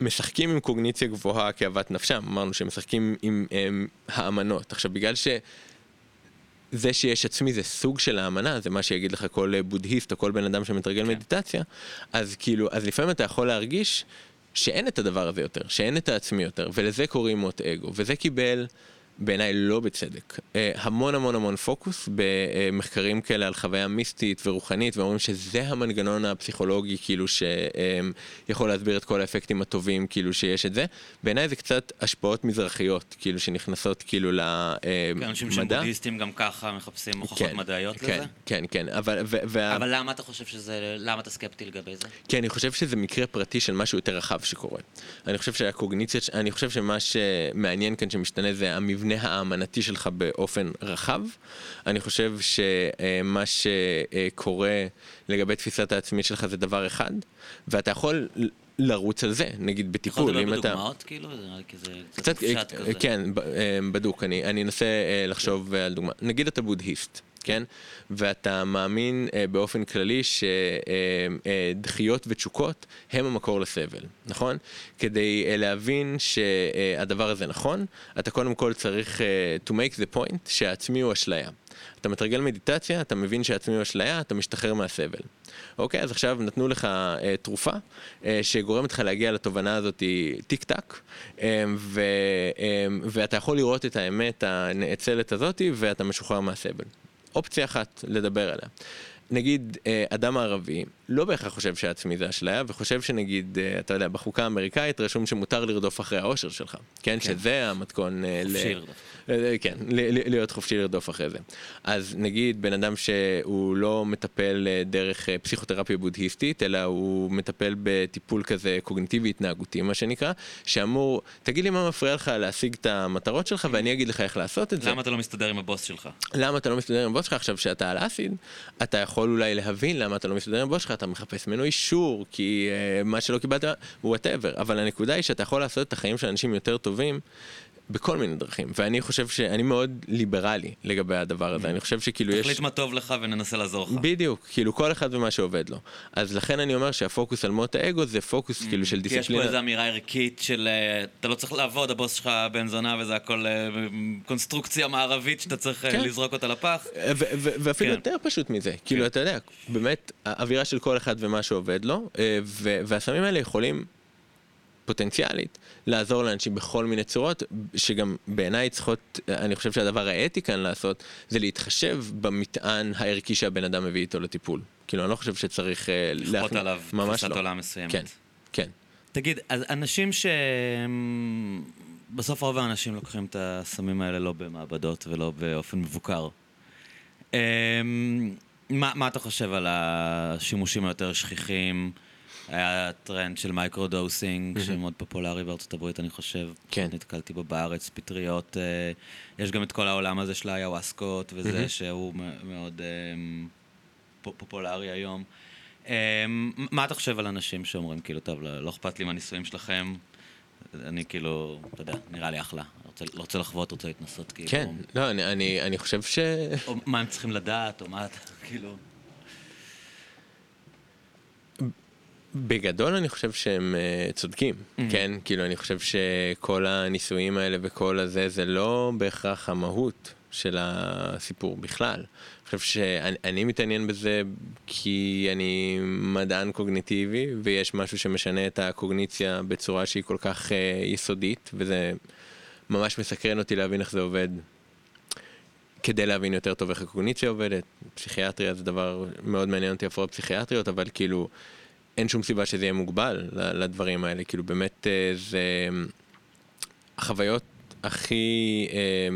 משחקים עם קוגניציה גבוהה כאוות נפשם, אמרנו שהם משחקים עם, עם האמנות. עכשיו, בגלל ש... זה שיש עצמי זה סוג של האמנה, זה מה שיגיד לך כל בודהיסט או כל בן אדם שמתרגל כן. מדיטציה, אז כאילו, אז לפעמים אתה יכול להרגיש שאין את הדבר הזה יותר, שאין את העצמי יותר, ולזה קוראים מוט אגו, וזה קיבל... בעיניי לא בצדק. אה, המון המון המון פוקוס במחקרים כאלה על חוויה מיסטית ורוחנית, ואומרים שזה המנגנון הפסיכולוגי, כאילו, שיכול להסביר את כל האפקטים הטובים, כאילו, שיש את זה. בעיניי זה קצת השפעות מזרחיות, כאילו, שנכנסות כאילו למדע. כן, אנשים שהם בודהיסטים גם ככה מחפשים הוכחות כן, מדעיות כן, לזה? כן, כן, אבל... ו- ו- אבל למה אתה חושב שזה... למה אתה סקפטי לגבי זה? כי אני חושב שזה מקרה פרטי של משהו יותר רחב שקורה. אני חושב שהקוגניציה, אני חושב שמה שמעניין כאן שמשתנה זה המבנה. המבנה האמנתי שלך באופן רחב. אני חושב שמה שקורה לגבי תפיסת העצמית שלך זה דבר אחד, ואתה יכול לרוץ על זה, נגיד בטיפול, אם אתה... יכול לדבר בדוגמאות כאילו? זה נראה לי כזה קצת פשט כזה. כן, אה, בדוק, אני, אנסה אה, לחשוב על דוגמה. נגיד אתה בודהיסט. כן? ואתה מאמין אה, באופן כללי שדחיות אה, אה, ותשוקות הם המקור לסבל, נכון? כדי אה, להבין שהדבר הזה נכון, אתה קודם כל צריך אה, to make the point שהעצמי הוא אשליה. אתה מתרגל מדיטציה, אתה מבין שהעצמי הוא אשליה, אתה משתחרר מהסבל. אוקיי, אז עכשיו נתנו לך אה, תרופה אה, שגורמת לך להגיע לתובנה הזאת טיק טק, אה, ו, אה, ואתה יכול לראות את האמת הנאצלת הזאת ואתה משוחרר מהסבל. אופציה אחת לדבר עליה. נגיד, אה, אדם ערבי לא בהכרח חושב שעצמי זה אשליה, וחושב שנגיד, אה, אתה יודע, בחוקה האמריקאית רשום שמותר לרדוף אחרי האושר שלך, כן? כן. שזה המתכון... אה, חופשי לרדוף. כן, להיות חופשי לרדוף אחרי זה. אז נגיד, בן אדם שהוא לא מטפל דרך פסיכותרפיה בודהיסטית, אלא הוא מטפל בטיפול כזה קוגניטיבי התנהגותי, מה שנקרא, שאמור, תגיד לי מה מפריע לך להשיג את המטרות שלך, ואני אגיד לך איך לעשות את זה. למה אתה לא מסתדר עם הבוס שלך? למה אתה לא מסתדר עם הבוס שלך? עכשיו, שאתה על acid, אתה יכול אולי להבין למה אתה לא מסתדר עם הבוס שלך, אתה מחפש ממנו אישור, כי uh, מה שלא קיבלת, whatever. אבל הנקודה היא שאתה יכול לעשות את החיים של אנשים יותר טובים בכל מיני דרכים, ואני חושב שאני מאוד ליברלי לגבי הדבר הזה, אני חושב שכאילו יש... תחליט מה טוב לך וננסה לעזור לך. בדיוק, כאילו כל אחד ומה שעובד לו. אז לכן אני אומר שהפוקוס על מות האגו זה פוקוס כאילו של דיסציפלינה. כי יש פה איזו אמירה ערכית של אה, אתה לא צריך לעבוד, הבוס שלך בן זונה וזה הכל אה, קונסטרוקציה מערבית שאתה צריך אה, כן. לזרוק אותה לפח. ואפילו כן. יותר פשוט מזה, כאילו כן. אתה יודע, באמת, האווירה של כל אחד ומה שעובד לו, והסמים האלה יכולים... פוטנציאלית לעזור לאנשים בכל מיני צורות, שגם בעיניי צריכות, אני חושב שהדבר האתי כאן לעשות, זה להתחשב במטען הערכי שהבן אדם מביא איתו לטיפול. כאילו, אני לא חושב שצריך... אה, לכפות עליו תפיסת לא. עולם מסוימת. כן, כן. תגיד, אז אנשים ש... בסוף רוב האנשים לוקחים את הסמים האלה לא במעבדות ולא באופן מבוקר. אמ, מה, מה אתה חושב על השימושים היותר שכיחים? היה טרנד של micro-dosing, mm-hmm. שמאוד פופולרי בארצות הברית, אני חושב. כן. נתקלתי בו בארץ, פטריות. אה, יש גם את כל העולם הזה של האיוואסקות וזה, mm-hmm. שהוא מאוד אה, פופולרי היום. אה, מה אתה חושב על אנשים שאומרים, כאילו, טוב, לא, לא אכפת לי מהניסויים שלכם, אני כאילו, אתה יודע, נראה לי אחלה. רוצה, לא רוצה לחוות, רוצה להתנסות, כאילו. כן, לא, אני, אני, אני חושב ש... או מה הם צריכים לדעת, או מה אתה, כאילו... בגדול אני חושב שהם uh, צודקים, mm-hmm. כן? כאילו אני חושב שכל הניסויים האלה וכל הזה זה לא בהכרח המהות של הסיפור בכלל. אני חושב שאני מתעניין בזה כי אני מדען קוגניטיבי ויש משהו שמשנה את הקוגניציה בצורה שהיא כל כך uh, יסודית וזה ממש מסקרן אותי להבין איך זה עובד. כדי להבין יותר טוב איך הקוגניציה עובדת, פסיכיאטריה זה דבר מאוד מעניין אותי הפרעות פסיכיאטריות, אבל כאילו אין שום סיבה שזה יהיה מוגבל לדברים האלה, כאילו באמת אה, זה החוויות הכי אה,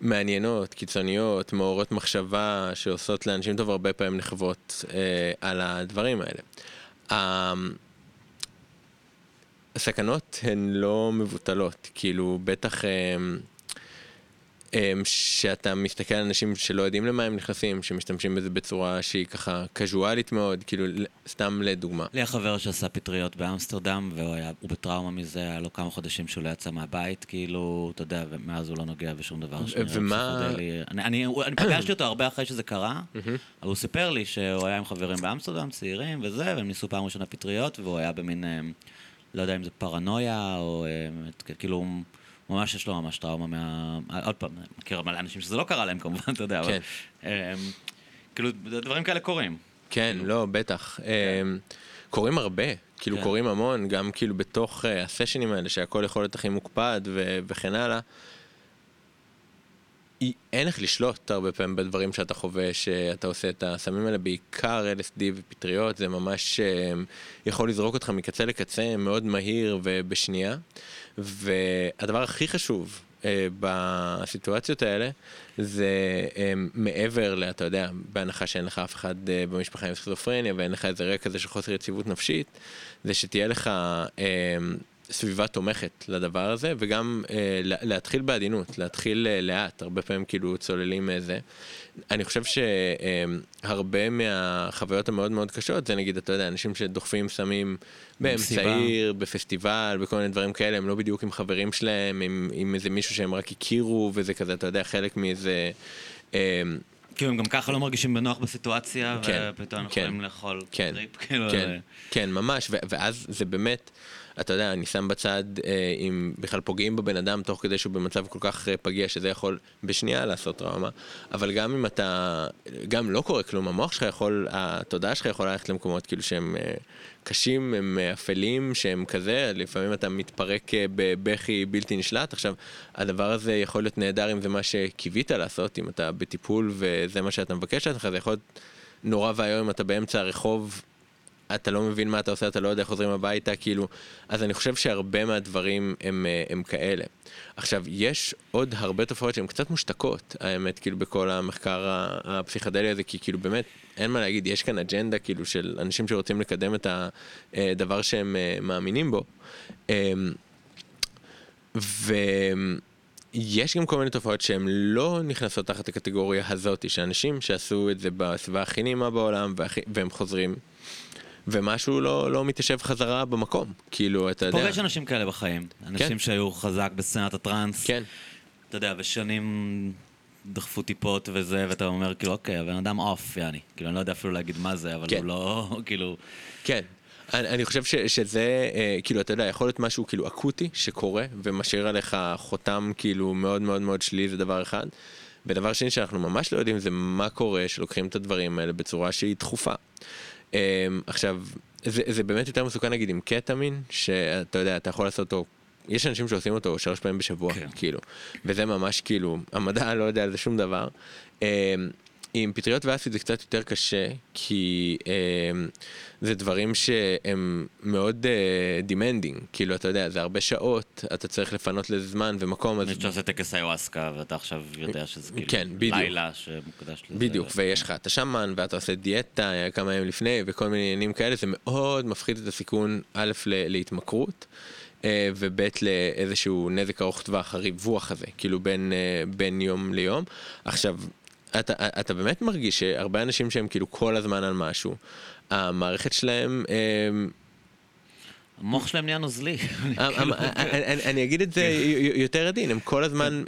מעניינות, קיצוניות, מעוררות מחשבה, שעושות לאנשים טוב הרבה פעמים נחוות אה, על הדברים האלה. הסכנות הן לא מבוטלות, כאילו בטח שאתה מסתכל על אנשים שלא יודעים למה הם נכנסים, שמשתמשים בזה בצורה שהיא ככה קזואלית מאוד, כאילו, סתם לדוגמה. לי החבר שעשה פטריות באמסטרדם, והוא היה, בטראומה מזה, היה לו כמה חודשים שהוא לא יצא מהבית, כאילו, אתה יודע, ומאז הוא לא נוגע בשום דבר ומה... אני, אני, אני פגשתי אותו הרבה אחרי שזה קרה, אבל הוא סיפר לי שהוא היה עם חברים באמסטרדם, צעירים וזה, והם ניסו פעם ראשונה פטריות, והוא היה במין, אמ, לא יודע אם זה פרנויה, או אמ, כאילו... ממש יש לו ממש טראומה מה... עוד פעם, אני מכיר מלא אנשים שזה לא קרה להם כמובן, אתה יודע, אבל... כן. אמ, כאילו, דברים כאלה קורים. כן, לא, בטח. אמ, קורים הרבה, כאילו כן. קורים המון, גם כאילו בתוך אה, הסשנים האלה, שהכל יכול להיות הכי מוקפד וכן הלאה. אי- אין איך לשלוט הרבה פעמים בדברים שאתה חווה, שאתה עושה את הסמים האלה, בעיקר LSD ופטריות, זה ממש אה, יכול לזרוק אותך מקצה לקצה מאוד מהיר ובשנייה. והדבר הכי חשוב אה, בסיטואציות האלה, זה אה, מעבר ל... אתה יודע, בהנחה שאין לך אף אחד במשפחה עם סכיזופרניה ואין לך איזה רקע כזה של חוסר יציבות נפשית, זה שתהיה לך סביבה תומכת לדבר הזה, וגם אה, לה- להתחיל בעדינות, להתחיל אה, לאט, הרבה פעמים כאילו צוללים איזה. אני חושב שהרבה מהחוויות המאוד מאוד קשות, זה נגיד, אתה יודע, אנשים שדוחפים סמים באמצע. עיר, בפסטיבל, בכל מיני דברים כאלה, הם לא בדיוק עם חברים שלהם, עם, עם איזה מישהו שהם רק הכירו, וזה כזה, אתה יודע, חלק מאיזה... אה, כאילו, הם גם ככה לא מרגישים בנוח בסיטואציה, כן, ופתאום כן, יכולים לאכול כן, טריפ, כאילו... כן, אה, כן, ממש, ואז זה באמת, אתה יודע, אני שם בצד אה, אם בכלל פוגעים בבן אדם תוך כדי שהוא במצב כל כך אה, פגיע, שזה יכול בשנייה לעשות טראומה, אבל גם אם אתה, גם לא קורה כלום, המוח שלך יכול, התודעה שלך יכולה ללכת למקומות כאילו שהם אה, קשים, הם אה, אפלים, שהם כזה, לפעמים אתה מתפרק אה, בבכי בלתי נשלט. עכשיו, הדבר הזה יכול להיות נהדר אם זה מה שקיווית לעשות, אם אתה בטיפול וזה מה שאתה מבקש לעצמך, זה יכול להיות נורא ואיום אם אתה באמצע הרחוב. אתה לא מבין מה אתה עושה, אתה לא יודע איך חוזרים הביתה, כאילו, אז אני חושב שהרבה מהדברים הם, אה, הם כאלה. עכשיו, יש עוד הרבה תופעות שהן קצת מושתקות, האמת, כאילו, בכל המחקר הפסיכדלי הזה, כי כאילו, באמת, אין מה להגיד, יש כאן אג'נדה, כאילו, של אנשים שרוצים לקדם את הדבר שהם אה, מאמינים בו. אמ, ויש גם כל מיני תופעות שהן לא נכנסות תחת הקטגוריה הזאת, שאנשים שעשו את זה בסביבה הכי נעימה בעולם, והכי, והם חוזרים, ומשהו לא, לא מתיישב חזרה במקום, כאילו, אתה יודע. פוגש אנשים כאלה בחיים. אנשים שהיו חזק בסצנת הטראנס. כן, אתה יודע, ושנים דחפו טיפות וזה, ואתה אומר, כאילו, אוקיי, הבן אדם עוף, יעני. כאילו, אני לא יודע אפילו להגיד מה זה, אבל כן. הוא לא, כאילו... כן. אני, אני חושב ש, שזה, אה, כאילו, אתה יודע, יכול להיות משהו כאילו אקוטי שקורה ומשאיר עליך חותם כאילו מאוד מאוד מאוד שלילי, זה דבר אחד. ודבר שני שאנחנו ממש לא יודעים זה מה קורה שלוקחים את הדברים האלה בצורה שהיא דחופה. אה, עכשיו, זה, זה באמת יותר מסוכן נגיד עם קטמין, שאתה יודע, אתה יכול לעשות אותו, יש אנשים שעושים אותו שלוש פעמים בשבוע, כן. כאילו, וזה ממש כאילו, המדע לא יודע על זה שום דבר. אה, עם פטריות ואסיד זה קצת יותר קשה, כי אה, זה דברים שהם מאוד demanding, כאילו, אתה יודע, זה הרבה שעות, אתה צריך לפנות לזה זמן ומקום, אז אני שעושה טקס איוואסקה, ואתה עכשיו יודע שזה כאילו... כן, בדיוק. לילה שמוקדש לזה. בדיוק, ויש לך את השאמן, ואתה עושה דיאטה כמה ימים לפני, וכל מיני עניינים כאלה, זה מאוד מפחית את הסיכון, א', להתמכרות, אה, וב', לאיזשהו נזק ארוך טווח, הריווח הזה, כאילו בין, אה, בין יום ליום. עכשיו, אתה, אתה באמת מרגיש שהרבה אנשים שהם כאילו כל הזמן על משהו, המערכת שלהם אה, המוח שלהם נהיה נוזלי. אמ, אמ, אני- אני אגיד את זה י- יותר עדין, הם כל הזמן,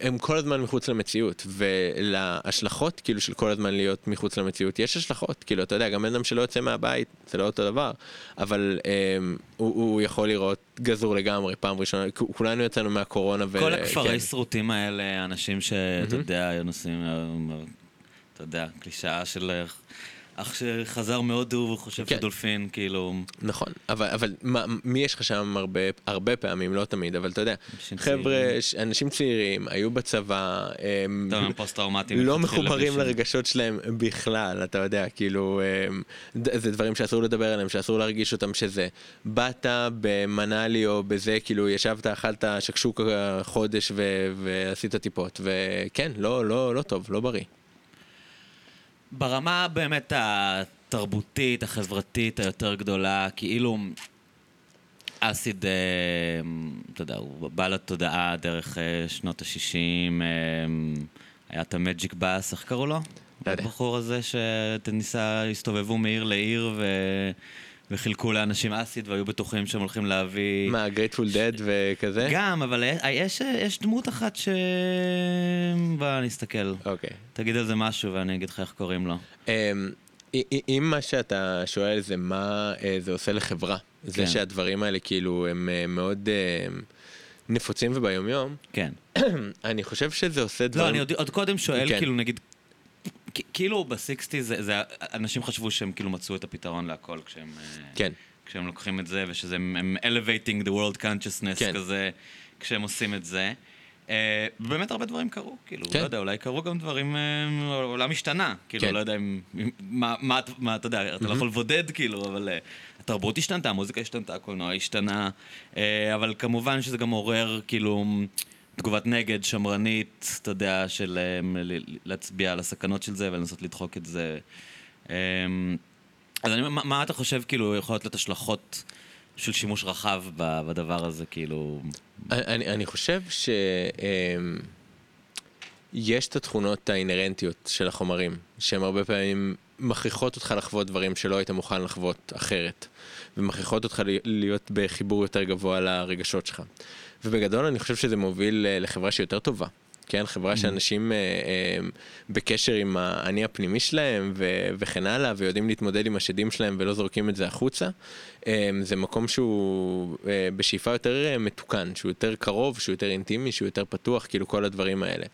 הם- כל הזמן מחוץ למציאות, ולהשלכות כאילו של כל הזמן להיות מחוץ למציאות, יש השלכות, כאילו אתה יודע, גם בן אדם שלא יוצא מהבית, זה לא אותו דבר, אבל אמ, הוא יכול לראות גזור לגמרי, פעם ראשונה, כולנו יצאנו מהקורונה, כל הכפרי כן. שרוטים האלה, אנשים שאתה יודע, היו נוסעים, אה, אתה יודע, קלישאה של אה, אח שחזר מהודו והוא חושב כן. שדולפין, כאילו... נכון, אבל, אבל מה, מי יש לך שם הרבה, הרבה פעמים, לא תמיד, אבל אתה יודע, חבר'ה, צעירים. אנשים צעירים, היו בצבא, הם אתה יודע, פוסט-טראומטיים. לא מחוברים לרגשות שלהם בכלל, אתה יודע, כאילו, הם, זה דברים שאסור לדבר עליהם, שאסור להרגיש אותם, שזה באת במנאלי או בזה, כאילו, ישבת, אכלת שקשוקה חודש ו- ועשית טיפות, וכן, לא, לא, לא טוב, לא בריא. ברמה באמת התרבותית, החברתית היותר גדולה, כאילו אסיד, אה, אתה יודע, הוא בא לתודעה דרך אה, שנות ה-60, היה את המג'יק באס, איך קראו לו? לא יודע. הבחור הזה שניסה, הסתובבו מעיר לעיר ו... וחילקו לאנשים אסיד והיו בטוחים שהם הולכים להביא... מה, גרייטפול דד וכזה? גם, אבל יש, יש דמות אחת ש... בוא נסתכל. אוקיי. תגיד על זה משהו ואני אגיד לך איך קוראים לו. i- אם מה שאתה שואל זה מה אה, זה עושה לחברה, זה כן. שהדברים האלה כאילו הם אה, מאוד אה, נפוצים וביומיום, כן. אני חושב שזה עושה לא, דברים... אני עוד, עוד קודם שואל, כן. כאילו, נגיד, כאילו בסיקסטי זה, זה, אנשים חשבו שהם כאילו מצאו את הפתרון להכל כשהם, אה, כן. כשהם לוקחים את זה, ושזה הם, elevating the world consciousness כן. כזה, כשהם עושים את זה. אה, באמת הרבה דברים קרו, כאילו, כן. לא יודע, אולי קרו גם דברים, אה, העולם השתנה, כאילו, כן. לא יודע אם, מה, מה, מה, אתה יודע, אתה לא יכול לבודד, כאילו, אבל אה, התרבות השתנתה, המוזיקה השתנתה, הקולנוע השתנה, אה, אבל כמובן שזה גם עורר, כאילו, תגובת נגד שמרנית, אתה יודע, של ל- להצביע על הסכנות של זה ולנסות לדחוק את זה. אה, אז אני, מה, מה אתה חושב, כאילו, יכולות להיות השלכות של שימוש רחב בדבר הזה, כאילו... אני, אני חושב שיש את התכונות האינהרנטיות של החומרים, שהן הרבה פעמים מכריחות אותך לחוות דברים שלא היית מוכן לחוות אחרת, ומכריחות אותך להיות בחיבור יותר גבוה לרגשות שלך. ובגדול אני חושב שזה מוביל אה, לחברה שהיא יותר טובה. כן, חברה שאנשים אה, אה, בקשר עם האני הפנימי שלהם ו- וכן הלאה, ויודעים להתמודד עם השדים שלהם ולא זורקים את זה החוצה, אה, זה מקום שהוא אה, בשאיפה יותר אה, מתוקן, שהוא יותר קרוב, שהוא יותר אינטימי, שהוא יותר פתוח, כאילו כל הדברים האלה.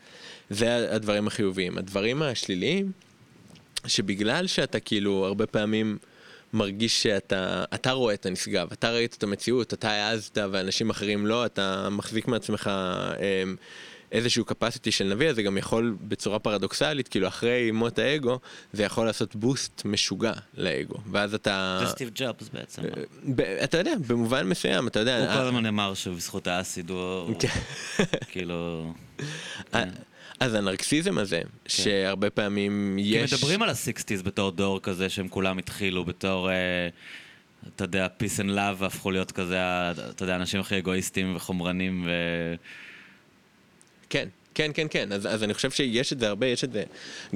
זה הדברים החיוביים. הדברים השליליים, שבגלל שאתה כאילו הרבה פעמים מרגיש שאתה אתה רואה את הנשגב, אתה ראית את המציאות, אתה העזת ואנשים אחרים לא, אתה מחזיק מעצמך אמ, איזשהו capacity של נביא, אז זה גם יכול בצורה פרדוקסלית, כאילו אחרי מות האגו, זה יכול לעשות בוסט משוגע לאגו, ואז אתה... זה סטיב ג'ובס בעצם. אה, אתה יודע, במובן מסוים, אתה יודע... הוא אה, כל הזמן אמר שבזכות האסיד הוא... כן. כאילו... אז הנרקסיזם הזה, שהרבה פעמים כי יש... מדברים על הסיקסטיז בתור דור כזה שהם כולם התחילו בתור, אה, אתה יודע, peace and love והפכו להיות כזה, אתה יודע, האנשים הכי אגואיסטים וחומרנים ו... כן, כן, כן, כן, אז, אז אני חושב שיש את זה הרבה, יש את זה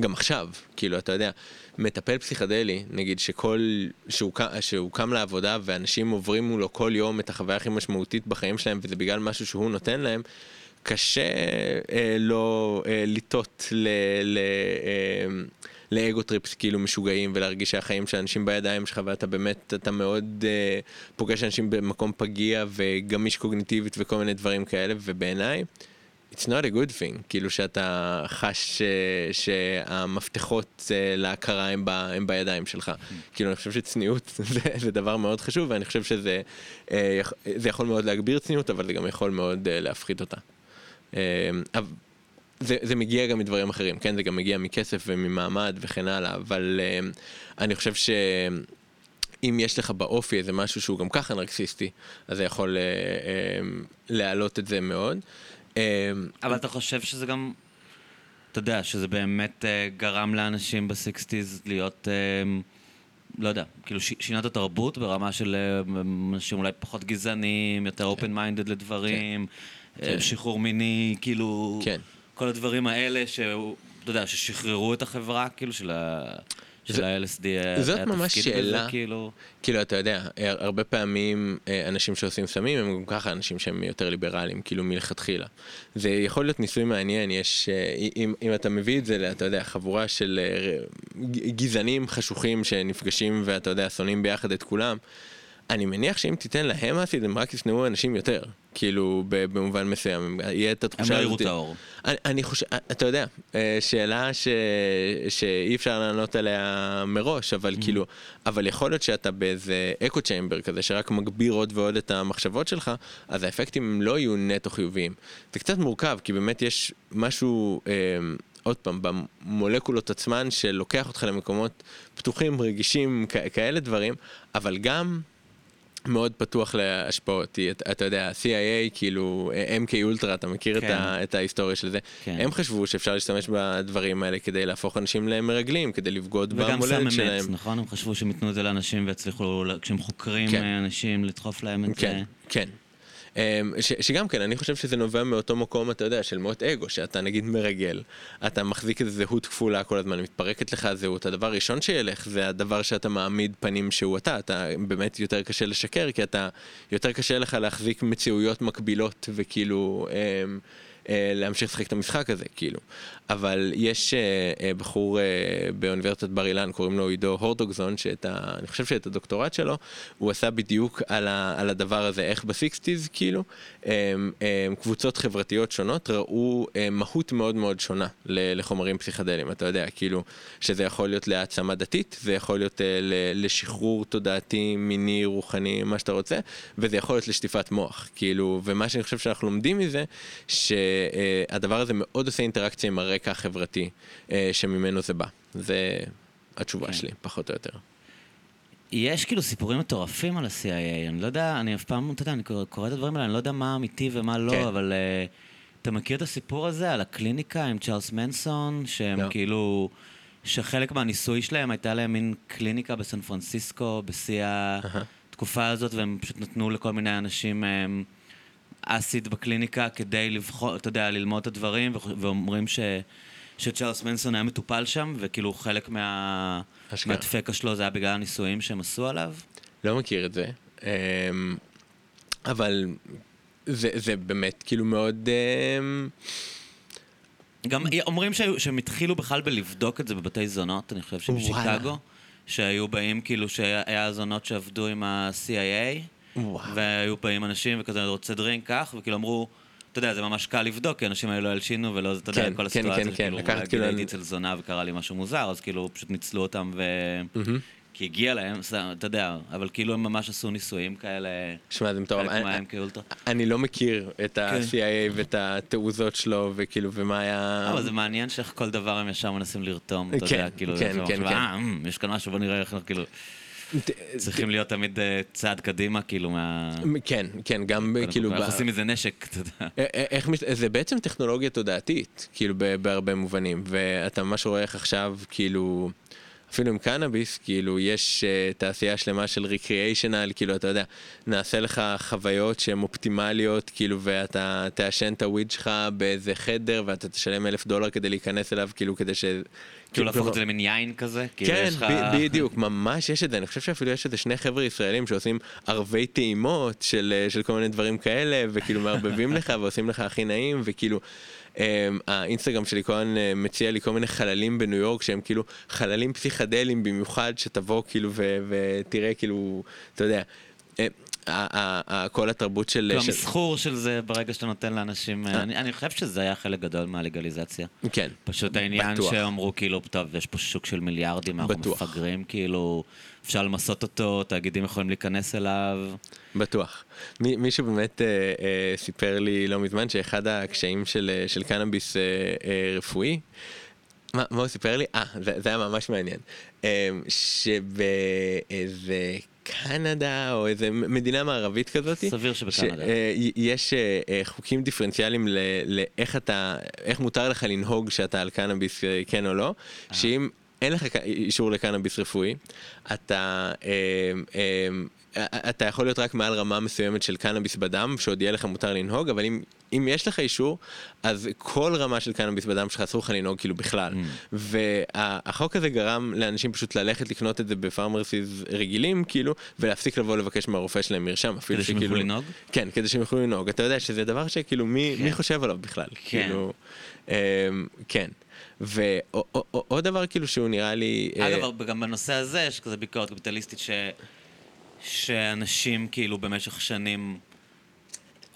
גם עכשיו, כאילו, אתה יודע, מטפל פסיכדלי, נגיד שכל, שהוא, שהוא קם לעבודה ואנשים עוברים מולו כל יום את החוויה הכי משמעותית בחיים שלהם, וזה בגלל משהו שהוא נותן להם, קשה אה, לא אה, לטות ל... ל אה, לאגו טריפס כאילו משוגעים ולהרגיש שהחיים של אנשים בידיים שלך ואתה באמת, אתה מאוד אה, פוגש אנשים במקום פגיע וגמיש קוגניטיבית וכל מיני דברים כאלה, ובעיניי, it's not a good thing, כאילו שאתה חש ש- שהמפתחות אה, להכרה הם, ב, הם בידיים שלך. כאילו אני חושב שצניעות זה, זה דבר מאוד חשוב ואני חושב שזה אה, זה יכול מאוד להגביר צניעות אבל זה גם יכול מאוד אה, להפחית אותה. אה, זה, זה מגיע גם מדברים אחרים, כן? זה גם מגיע מכסף וממעמד וכן הלאה, אבל אה, אני חושב ש... אם יש לך באופי איזה משהו שהוא גם ככה נרקסיסטי, אז זה יכול אה, אה, להעלות את זה מאוד. אה, אבל אתה חושב שזה גם, אתה יודע, שזה באמת אה, גרם לאנשים בסיקסטיז להיות, אה, לא יודע, כאילו ש- שינה את התרבות ברמה של אה, אנשים אולי פחות גזעניים, יותר אופן מיינדד לדברים, אה, כן. שחרור מיני, כאילו, כן. כל הדברים האלה, שהוא, אתה יודע, ששחררו את החברה, כאילו, של ה... של זה- ה-LSD, היה זאת ממש בזה, שאלה. כאילו... כאילו, אתה יודע, הרבה פעמים אה, אנשים שעושים סמים הם גם ככה אנשים שהם יותר ליברליים, כאילו מלכתחילה. זה יכול להיות ניסוי מעניין, יש, אה, אם, אם אתה מביא את זה, אתה יודע, חבורה של אה, גזענים חשוכים שנפגשים ואתה יודע, שונאים ביחד את כולם, אני מניח שאם תיתן להם אסיד, הם רק ישנאו אנשים יותר, כאילו, במובן מסוים, הם- יהיה את הם התחושה לא יראו הזאת. את האור. אני, אני חושב, אתה יודע, אה, שאלה ש, שאי אפשר לענות עליה מראש, אבל כאילו, אבל יכול להיות שאתה באיזה אקו צ'יימבר כזה, שרק מגביר עוד ועוד את המחשבות שלך, אז האפקטים הם לא יהיו נטו חיוביים. זה קצת מורכב, כי באמת יש משהו, אה, עוד פעם, במולקולות עצמן, שלוקח אותך למקומות פתוחים, רגישים, כ- כאלה דברים, אבל גם... מאוד פתוח להשפעות, אתה, אתה יודע, CIA, כאילו, MK אולטרה, אתה מכיר כן. את, ה, את ההיסטוריה של זה? כן. הם חשבו שאפשר להשתמש בדברים האלה כדי להפוך אנשים למרגלים, כדי לבגוד וגם סם במולדת אמץ, שלהם. נכון? הם חשבו שהם ייתנו את זה לאנשים ויצליחו, כשהם חוקרים כן. אה, אנשים, לדחוף להם את זה. כן, כן. אמ, ש, שגם כן, אני חושב שזה נובע מאותו מקום, אתה יודע, של מות אגו, שאתה נגיד מרגל, אתה מחזיק איזו זהות כפולה כל הזמן, מתפרקת לך הזהות, הדבר הראשון שילך זה הדבר שאתה מעמיד פנים שהוא אתה, אתה באמת יותר קשה לשקר, כי אתה, יותר קשה לך להחזיק מציאויות מקבילות וכאילו... אה, להמשיך לשחק את המשחק הזה, כאילו. אבל יש אה, אה, בחור אה, באוניברסיטת בר אילן, קוראים לו עידו הורדוגזון, שאני חושב שאת הדוקטורט שלו, הוא עשה בדיוק על, ה, על הדבר הזה, איך בסיקסטיז, כאילו, אה, אה, קבוצות חברתיות שונות ראו אה, מהות מאוד מאוד שונה לחומרים פסיכדליים, אתה יודע, כאילו, שזה יכול להיות להעצמה דתית, זה יכול להיות אה, לשחרור תודעתי, מיני, רוחני, מה שאתה רוצה, וזה יכול להיות לשטיפת מוח, כאילו, ומה שאני חושב שאנחנו לומדים מזה, שהדבר הזה מאוד עושה אינטראקציה עם הרקע החברתי אה, שממנו זה בא. זה התשובה כן. שלי, פחות או יותר. יש כאילו סיפורים מטורפים על ה-CIA, אני לא יודע, אני אף פעם, אתה יודע, אני קורא- קורא את הדברים האלה, אני לא יודע מה אמיתי ומה לא, כן. אבל אה, אתה מכיר את הסיפור הזה על הקליניקה עם צ'ארלס מנסון, שהם לא. כאילו, שחלק מהניסוי שלהם הייתה להם מין קליניקה בסן פרנסיסקו, בשיא התקופה הזאת, והם פשוט נתנו לכל מיני אנשים אה, אסיד בקליניקה כדי לבחור, אתה יודע, ללמוד את הדברים, ואומרים ש... שצ'ארלס מנסון היה מטופל שם, וכאילו חלק מה... מהדפקה שלו זה היה בגלל הניסויים שהם עשו עליו. לא מכיר את זה, אמ, אבל זה, זה באמת כאילו מאוד... אמ, גם אומרים שהיו, שהם התחילו בכלל בלבדוק את זה בבתי זונות, אני חושב שבשיקגו. שהיו באים כאילו שהיה זונות שעבדו עם ה-CIA. והיו באים אנשים וכזה רוצה דרינק כך, וכאילו אמרו, אתה יודע, זה ממש קל לבדוק, כי אנשים האלה לא הלשינו ולא, אתה יודע, כן, כל כן, הסיטואציה, כן, אולי כאילו הייתי אני- אצל זונה וקרה לי משהו מוזר, אז כאילו פשוט ניצלו אותם ו... כי הגיע להם, אתה יודע, אבל כאילו הם ממש עשו ניסויים כאלה, שמע, זה מטורף. אני-. אני לא מכיר את. ה-CIA ואת התעוזות שלו, וכאילו, ומה היה... אבל זה מעניין שאיך כל דבר הם ישר מנסים לרתום, אתה יודע, כאילו, כן, כן, כן. אה, אמ, יש כאן משהו, בוא נראה איך אנחנו כאילו, צריכים להיות תמיד אה, צעד קדימה, כאילו, מה... כן, כן, גם כאילו... איך עושים מזה נשק, אתה יודע. א- א- איך מש... זה בעצם טכנולוגיה תודעתית, כאילו בהרבה מובנים, ואתה ממש רואה איך עכשיו, כאילו, אפילו עם קנאביס, כאילו, יש uh, תעשייה שלמה של ריקריאיישנל, כאילו, אתה יודע, נעשה לך חוויות שהן אופטימליות, כאילו, ואתה תעשן את הוויד שלך באיזה חדר, ואתה תשלם אלף דולר כדי להיכנס אליו, כאילו, כדי ש... כאילו להפוך כלומר- את זה למין יין כזה, כאילו כן, בדיוק, ממש יש את זה. אני חושב שאפילו יש איזה שני חבר'ה ישראלים שעושים ערבי טעימות של, אה, של כל מיני דברים כאלה, וכאילו מערבבים לך ועושים לך הכי נעים, וכאילו... Um, האינסטגרם שלי כל הזמן uh, מציע לי כל מיני חללים בניו יורק שהם כאילו חללים פסיכדליים במיוחד שתבוא כאילו ותראה כאילו אתה יודע אה, כל התרבות של... כאילו המסחור של זה ברגע שאתה נותן לאנשים, אה, אני חושב שזה היה חלק גדול מהלגליזציה. כן, פשוט העניין. שאמרו כאילו, טוב, יש פה שוק של מיליארדים, אנחנו. מפגרים, כאילו, אפשר למסות אותו, תאגידים יכולים להיכנס אליו. בטוח. מי, מישהו באמת אה, אה, סיפר לי לא מזמן שאחד הקשיים של, אה, של קנאביס אה, אה, רפואי, מה, מה הוא סיפר לי? אה, זה, זה היה ממש מעניין. אה, שבאיזה קנדה או איזה מדינה מערבית כזאת, סביר שבקנדה. יש אה, אה, חוקים דיפרנציאליים ל- לאיך אתה, איך מותר לך לנהוג שאתה על קנאביס אה, כן או לא, שאם אין לך אישור לקנאביס רפואי, אתה, אה, אה, אתה יכול להיות רק מעל רמה מסוימת של קנאביס בדם, שעוד יהיה לך מותר לנהוג, אבל אם, אם יש לך אישור, אז כל רמה של קנאביס בדם שלך אסור לך לנהוג כאילו בכלל. Mm. והחוק הזה גרם לאנשים פשוט ללכת לקנות את זה בפארמרסיז רגילים, כאילו, ולהפסיק לבוא לבקש מהרופא שלהם מרשם, אפילו כדי שהם שכאילו... יוכלו לנהוג? כן, כדי שהם יוכלו לנהוג. אתה יודע שזה דבר שכאילו, מי, כן. מי חושב עליו בכלל? כן. כאילו, אמ, כן. ועוד דבר כאילו שהוא נראה לי... אה, אגב, גם בנושא הזה יש כזה ביקורת קפיטליסטית ש... שאנשים כאילו במשך שנים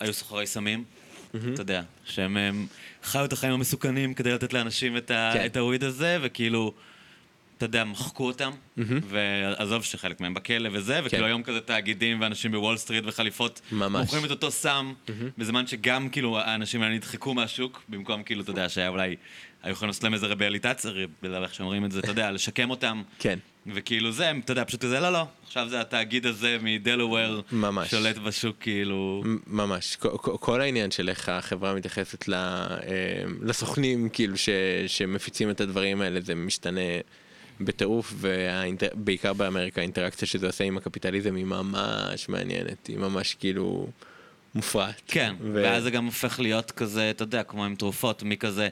היו סוחרי סמים, אתה יודע, שהם הם, חיו את החיים המסוכנים כדי לתת לאנשים את. כן. את ה weed הזה, וכאילו, אתה יודע, מחקו אותם, ועזוב שחלק מהם בכלא וזה, וכאילו היום כזה תאגידים ואנשים בוול סטריט וחליפות, ממש. מוכרים את אותו סם, בזמן שגם כאילו האנשים האלה נדחקו מהשוק, במקום כאילו, אתה יודע, שהיה אולי, היו יכולים לעשות להם איזה רביליטציה, בגלל איך שאומרים את זה, אתה יודע, לשקם אותם. כן. וכאילו זה, אתה יודע, פשוט כזה, לא, לא, עכשיו זה התאגיד הזה מדלוור, ממש. שולט בשוק, כאילו... ממש, כל, העניין של איך החברה מתייחסת אה, לסוכנים כאילו ש, שמפיצים את הדברים האלה זה משתנה בטירוף ובעיקר באמריקה האינטראקציה שזה עושה עם הקפיטליזם היא ממש מעניינת, היא ממש כאילו מופרעת. כן, ו- ואז זה גם הופך להיות כזה, אתה יודע, כמו עם תרופות, מי כזה,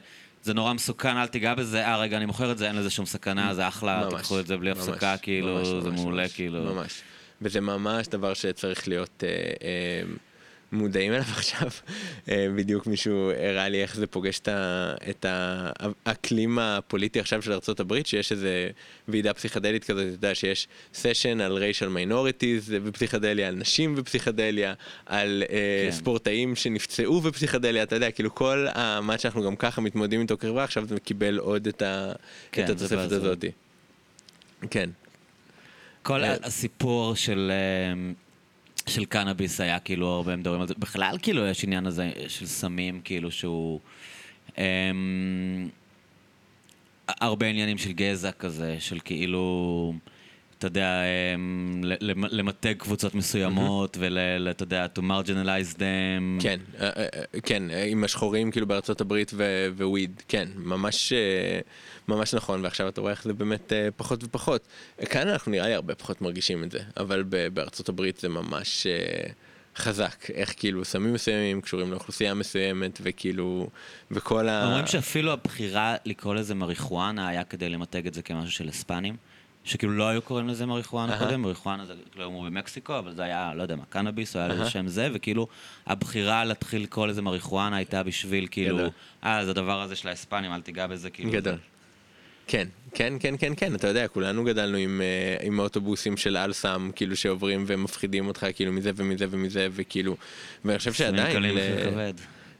זה נורא מסוכן, אל תיגע בזה, אה, רגע, אני מוכר את זה, אין לזה שום סכנה, זה אחלה, ממש, תיקחו את זה בלי הפסקה, כאילו, ממש, זה ממש, מעולה, ממש, כאילו. ממש. וזה ממש דבר שצריך להיות אה, אה, מודעים אליו עכשיו. אה, בדיוק מישהו הראה לי איך זה פוגש את, ה, את האקלים הפוליטי עכשיו של ארה"ב, שיש איזה ועידה פסיכדלית כזאת, אתה יודע שיש סשן על racial minorities בפסיכדליה, על נשים בפסיכדליה, על uh, כן. ספורטאים שנפצעו בפסיכדליה, אתה יודע, כאילו כל מה שאנחנו גם ככה מתמודדים איתו כחברה, עכשיו זה קיבל עוד את, ה, כן, את התוספת הזאת. כן. כל הסיפור של... של קנאביס היה כאילו הרבה מדברים על זה. בכלל כאילו יש עניין הזה של סמים כאילו שהוא... אמ, הרבה עניינים של גזע כזה, של כאילו... אתה יודע, אמ, למתג קבוצות מסוימות, ואתה יודע, to marginalize them. כן, אה, אה, אה, כן, עם השחורים כאילו בארצות הברית וויד, כן, ממש, ממש נכון, ועכשיו אתה רואה איך זה באמת פחות ופחות. כאן אנחנו נראה לי הרבה פחות מרגישים את זה, אבל בארצות הברית זה ממש... חזק, איך כאילו סמים מסוימים קשורים לאוכלוסייה מסוימת וכאילו, וכל ה... אומרים שאפילו הבחירה לקרוא לזה מריחואנה היה כדי למתג את זה כמשהו של הספנים. שכאילו לא היו קוראים לזה מריחואנה קודם, מריחואנה זה כאילו אמרו במקסיקו, אבל זה היה, לא יודע מה, קנאביס, או היה לזה שם זה, וכאילו הבחירה להתחיל לקרוא לזה מריחואנה הייתה בשביל כאילו, אה, זה הדבר הזה של ההספנים, אל תיגע בזה, כאילו. גדול. כן, כן, כן, כן, כן, אתה יודע, כולנו גדלנו עם, uh, עם אוטובוסים של אל סם, כאילו שעוברים ומפחידים אותך כאילו מזה ומזה ומזה, וכאילו, ואני חושב שעדיין... ל...